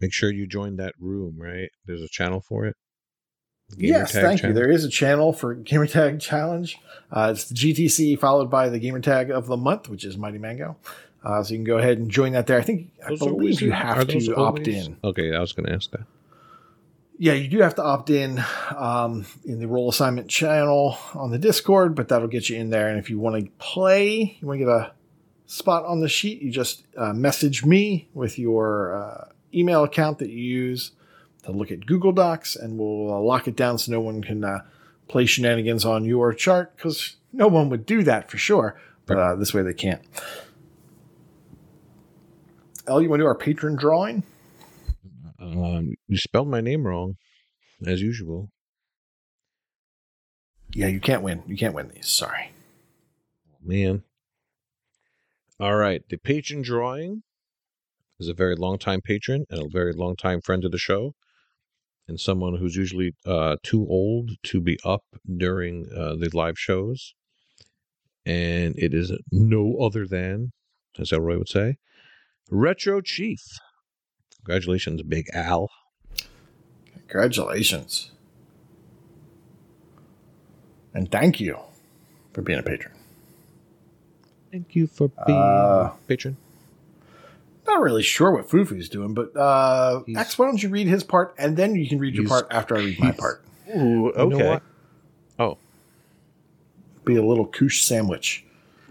Make sure you join that room, right? There's a channel for it. Gamer yes, tag thank you. There is a channel for (laughs) Gamertag Challenge. Uh, it's the GTC followed by the Gamertag of the month, which is Mighty Mango. Uh, so you can go ahead and join that there. I think I Those are believe always- you have those to opt in. Okay, I was going to ask that. Yeah, you do have to opt in um, in the role assignment channel on the Discord, but that'll get you in there. And if you want to play, you want to get a spot on the sheet, you just uh, message me with your uh, email account that you use to look at Google Docs, and we'll uh, lock it down so no one can uh, play shenanigans on your chart because no one would do that for sure. But uh, this way they can't. Ell, you want to do our patron drawing? Um, you spelled my name wrong, as usual. Yeah, you can't win. You can't win these. Sorry. Man. All right. The patron drawing is a very long time patron and a very long time friend of the show, and someone who's usually uh, too old to be up during uh, the live shows. And it is no other than, as Elroy would say, Retro Chief. Congratulations, Big Al. Congratulations. And thank you for being a patron. Thank you for being Uh, a patron. Not really sure what Fufu's doing, but uh, He's- Exe, why don't you read his part and then you can read your part after I read my part. Ooh, You know okay. Oh, Be a little koosh sandwich.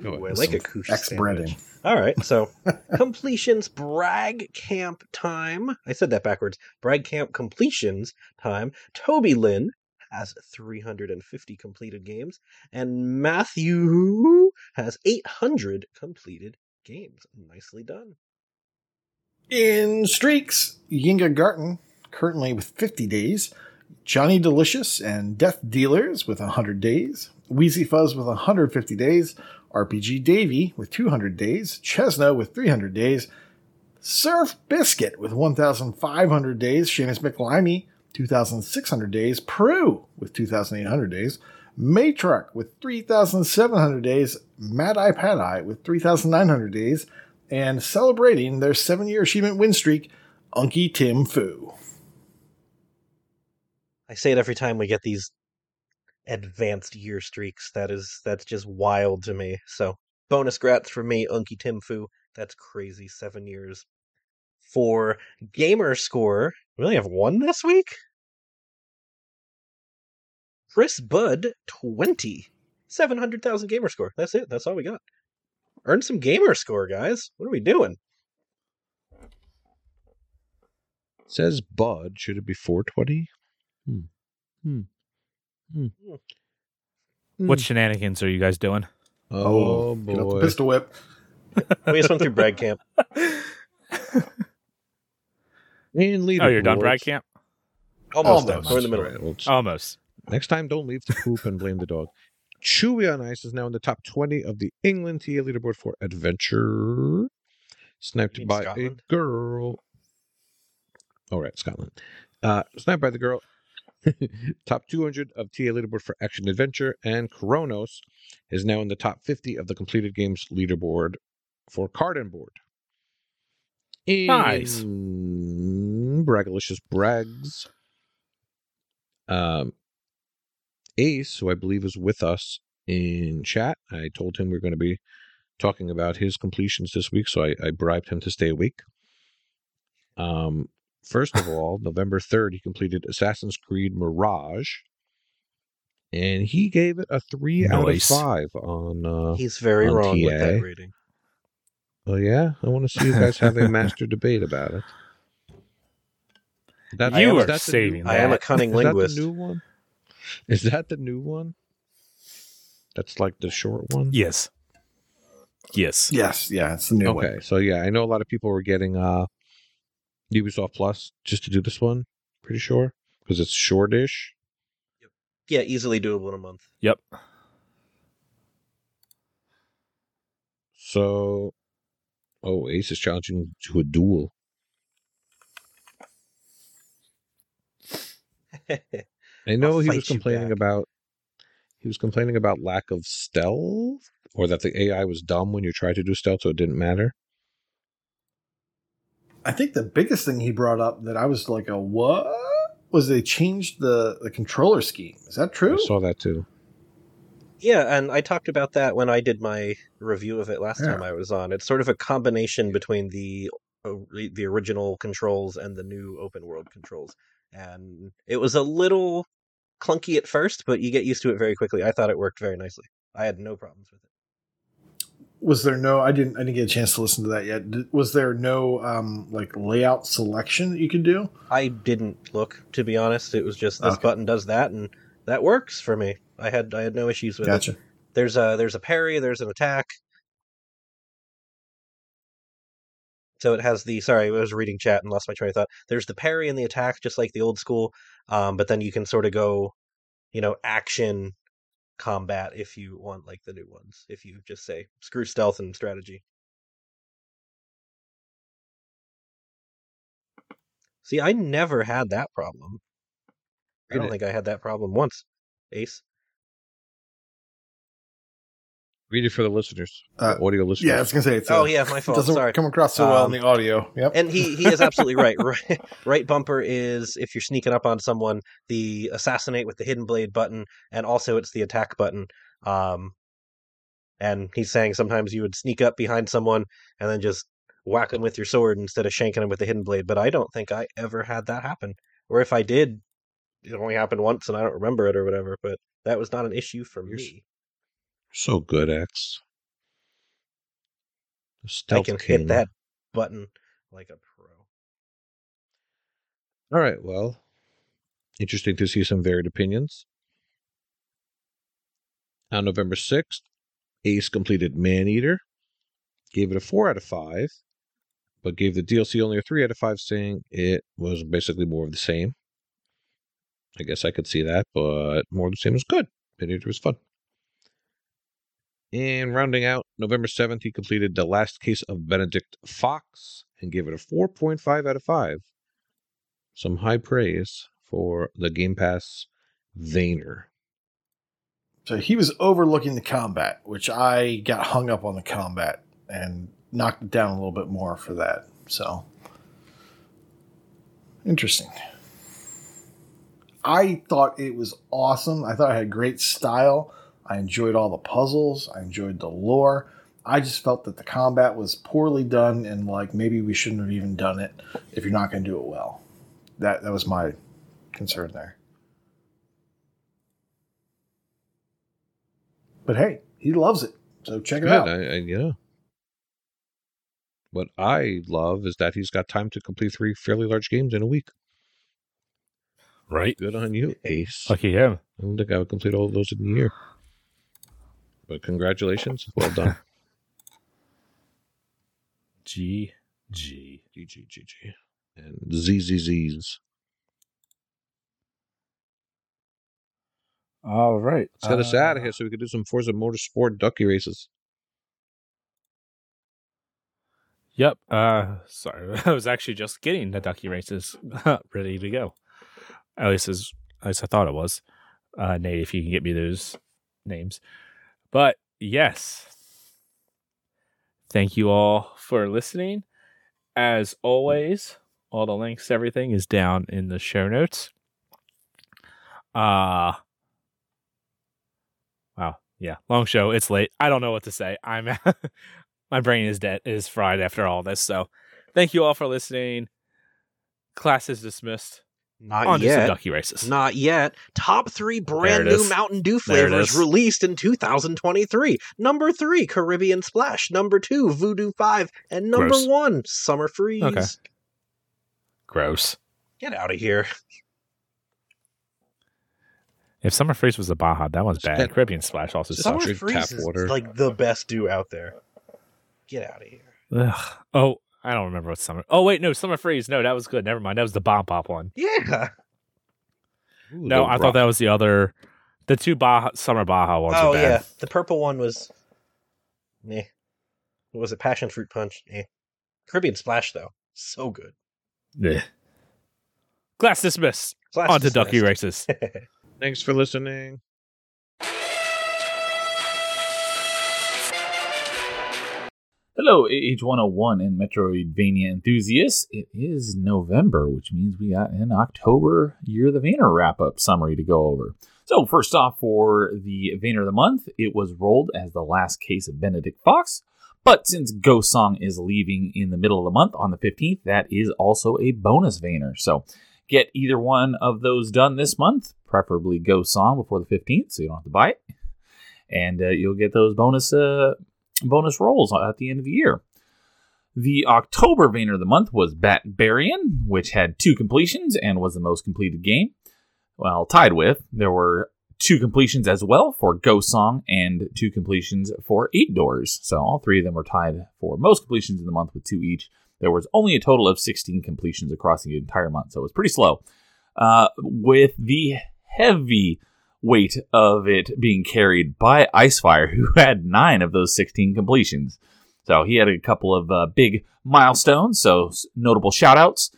oh, Ooh, I like a some koosh Exe sandwich. breading. All right, so (laughs) completions brag camp time. I said that backwards. Brag camp completions time. Toby Lynn has 350 completed games, and Matthew has 800 completed games. Nicely done. In streaks, Yinga Garten, currently with 50 days. Johnny Delicious and Death Dealers with 100 days. Wheezy Fuzz with 150 days. RPG Davy with 200 days. Chesno with 300 days. Surf Biscuit with 1,500 days. Seamus McLimey, 2,600 days. Prue with 2,800 days. Matruck with 3,700 days. Mad Eye Pad Eye with 3,900 days. And celebrating their seven year achievement win streak, Unky Tim Fu. I say it every time we get these advanced year streaks. That is that's just wild to me. So bonus grats for me, Unky Tim Fu. That's crazy. Seven years. For gamer score, we only have one this week. Chris Bud, 20. 700,000 gamer score. That's it. That's all we got. Earn some gamer score, guys. What are we doing? says Bud. Should it be 420? Hmm. Hmm. Hmm. What shenanigans are you guys doing? Oh, get out the boy. pistol whip. (laughs) We just went through Brag Camp. (laughs) And Oh, you're done, leaderboards. Brad Camp? Almost. Almost. We're in the middle. All right, well, it's- Almost. Next time, don't leave the poop and blame the dog. Chewy on Ice is now in the top 20 of the England TA leaderboard for Adventure. Sniped by Scotland? a girl. All right, Scotland. Uh, sniped by the girl. (laughs) top 200 of TA leaderboard for Action Adventure. And Kronos is now in the top 50 of the completed games leaderboard for Card and Board. Nice. In Bragalicious Brags. Um, Ace, who I believe is with us in chat, I told him we are going to be talking about his completions this week, so I, I bribed him to stay awake. Um, first of (laughs) all, November 3rd, he completed Assassin's Creed Mirage, and he gave it a 3 Nice. out of 5 on. Uh, He's very On wrong with that TA. rating. oh, yeah? I want to see you guys have a (laughs) master debate about it. That, You is are that the saving I am a that. cunning (laughs) is that linguist. the new one? Is that the new one? That's like the short one? Yes. Yes. Yes, yeah, it's the new okay, one. so yeah, I know a lot of people were getting uh Ubisoft Plus just to do this one. Pretty sure because it's shortish. Yeah, easily doable in a month. Yep. So, oh, Ace is challenging to a duel. (laughs) I know I'll he was complaining about he was complaining about lack of stealth or that the AI was dumb when you tried to do stealth, so it didn't matter. I think the biggest thing he brought up that I was like, a what? Was they changed the, the controller scheme. Is that true? I saw that too. Yeah, and I talked about that when I did my review of it last Yeah. time I was on. It's sort of a combination between the uh, the original controls and the new open world controls. And it was a little clunky at first, but you get used to it very quickly. I thought it worked very nicely. I had no problems with it. was there no i didn't i didn't get a chance to listen to that yet was there no um like layout selection that you could do I didn't look, to be honest. It was just this Okay. button does that, and that works for me. I had I had no issues with it. There's a there's a parry, there's an attack. So it has the sorry, I was reading chat and lost my train of thought. There's the parry and the attack, just like the old school. Um, but then you can sort of go, you know, action combat if you want like the new ones. If you just say screw stealth and strategy. See, I never had that problem. I don't think I had that problem once. Ace. Read it for the listeners, Uh, the audio listeners. yeah i was gonna say it's Oh uh, yeah, my it fault. doesn't Sorry. come across so well Um, in the audio yep and he he is absolutely right. (laughs) right right bumper is if you're sneaking up on someone the assassinate with the hidden blade button and also it's the attack button um and he's saying sometimes you would sneak up behind someone and then just whack them with your sword instead of shanking them with the hidden blade but i don't think i ever had that happen or if i did it only happened once and i don't remember it or whatever but that was not an issue for You're s- me So good, Exe. I can King. hit that button like a pro All right, well, interesting to see some varied opinions. On November 6th, Ace completed Maneater, gave it a 4 out of 5, but gave the DLC only a 3 out of 5, saying it was basically more of the same. I guess I could see that, but more of the same is good. Maneater was fun. And rounding out, November 7th, he completed The Last Case of Benedict Fox and gave it a 4.5 out of 5 some high praise for the Game Pass Veiner. so he was overlooking the combat which i got hung up on the combat and knocked it down a little bit more for that so. Interesting. I thought it was awesome. I thought it had great style i enjoyed all the puzzles i enjoyed the lore i just felt that the combat was poorly done and like maybe we shouldn't have even done it if you're not going to do it well that that was my concern there but hey he loves it so check it Good, out I, I, yeah. What I love is that he's got time to complete three fairly large games in a week. Right. Good on you, Ace. Lucky him. I don't think I would complete all of those in a year. But congratulations. Well done. (laughs) G G. G G G G And ZZZs. All right. Let's get us out of here so we can do some Forza Motorsport ducky races. Yep. Uh, sorry, (laughs) I was actually just getting the ducky races (laughs) ready to go. At least as at least I thought it was. Uh, Nate, if you can get me those names, but yes, thank you all for listening. As always, all the links, everything is down in the show notes. Uh wow, yeah, long show. It's late. I don't know what to say. I'm (laughs) my brain is dead is fried after all this. So thank you all for listening. Class is dismissed. Not On to some yet ducky races. Not yet. Top three brand new is. Mountain Dew flavors released in 2023. Number three, Caribbean Splash. Number two, Voodoo 5. And number Gross. one, Summer Freeze. Okay. Gross. Get out of here. If Summer Freeze was a Baja, that one's bad. That- Caribbean Splash also sucks. Summer drink tap Freeze water. is like the best dew out there. Get out of here. Ugh. Oh, I don't remember what Summer. Oh wait, no, Summer Freeze. No, that was good. Never mind. That was the Bomb Pop one. Yeah. Ooh, No, I rock- thought that was the other. The two Baja Summer Baja ones. Oh yeah. The purple one was meh. What was it? Passion fruit punch. Eh. Caribbean Splash though. So good. yeah. Class dismissed. Class On to ducky races. (laughs) Thanks for listening. Hello, H101 and Metroidvania enthusiasts. It is November, which means we got an October Year of the Veiner wrap up summary to go over. So, first off, for the Veiner of the Month, it was rolled as the last case of Benedict Fox. But since Ghost Song is leaving in the middle of the month on the 15th, that is also a bonus Veiner. So, get either one of those done this month, preferably Ghost Song before the 15th, so you don't have to buy it. And uh, you'll get those bonus uh, bonus rolls at the end of the year. The October Veiner of the month was Batbarian, which had two completions and was the most completed game. Well, tied with, there were two completions as well for Ghost Song and two completions for Eight Doors. So all three of them were tied for most completions in the month with two each. There was only a total of 16 completions across the entire month, so it was pretty slow. Uh, with the heavy weight of it being carried by Icefire, who (laughs) had nine of those 16 completions. So he had a couple of uh, big milestones, so notable shoutouts.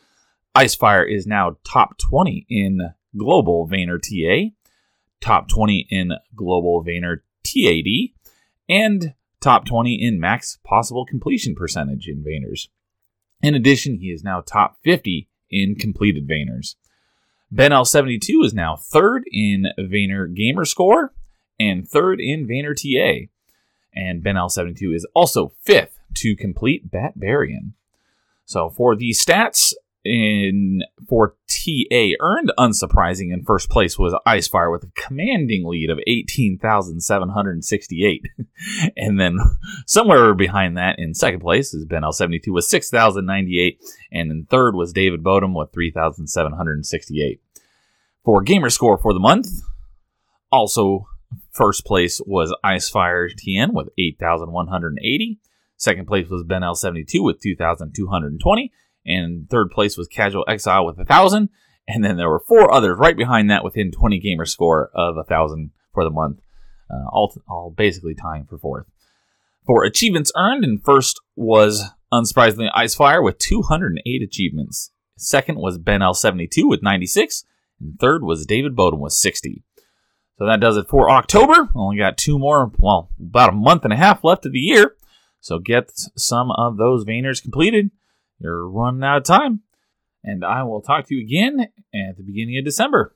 Icefire is now top 20 in global Veiner TA, top 20 in global Veiner TAD, and top 20 in max possible completion percentage in Veiners. In addition, he is now top 50 in completed Veiners. Ben L72 is now third in Veiner Gamer Score and third in Veiner TA. And Ben L72 is also fifth to complete Batbarian. So for the stats, in for TA earned, unsurprising, in first place was Icefire with a commanding lead of 18,768. (laughs) and then somewhere behind that in second place is Ben L72 with 6,098. And in third was David Bodum with 3,768. For gamer score for the month, also first place was Icefire TN with 8,180. Second place was Ben L72 with 2,220 and third place was Casual Exile with a thousand, and then there were four others right behind that within 20 gamer score of a thousand for the month, uh, all all basically tying for fourth. For achievements earned, and first was unsurprisingly Icefire with 208 achievements. Second was Ben L72 with 96, and third was David Bowden with 60. So that does it for October. Only got two more, well, about a month and a half left of the year. So get some of those Veiners completed you're running out of time. And I will talk to you again at the beginning of December.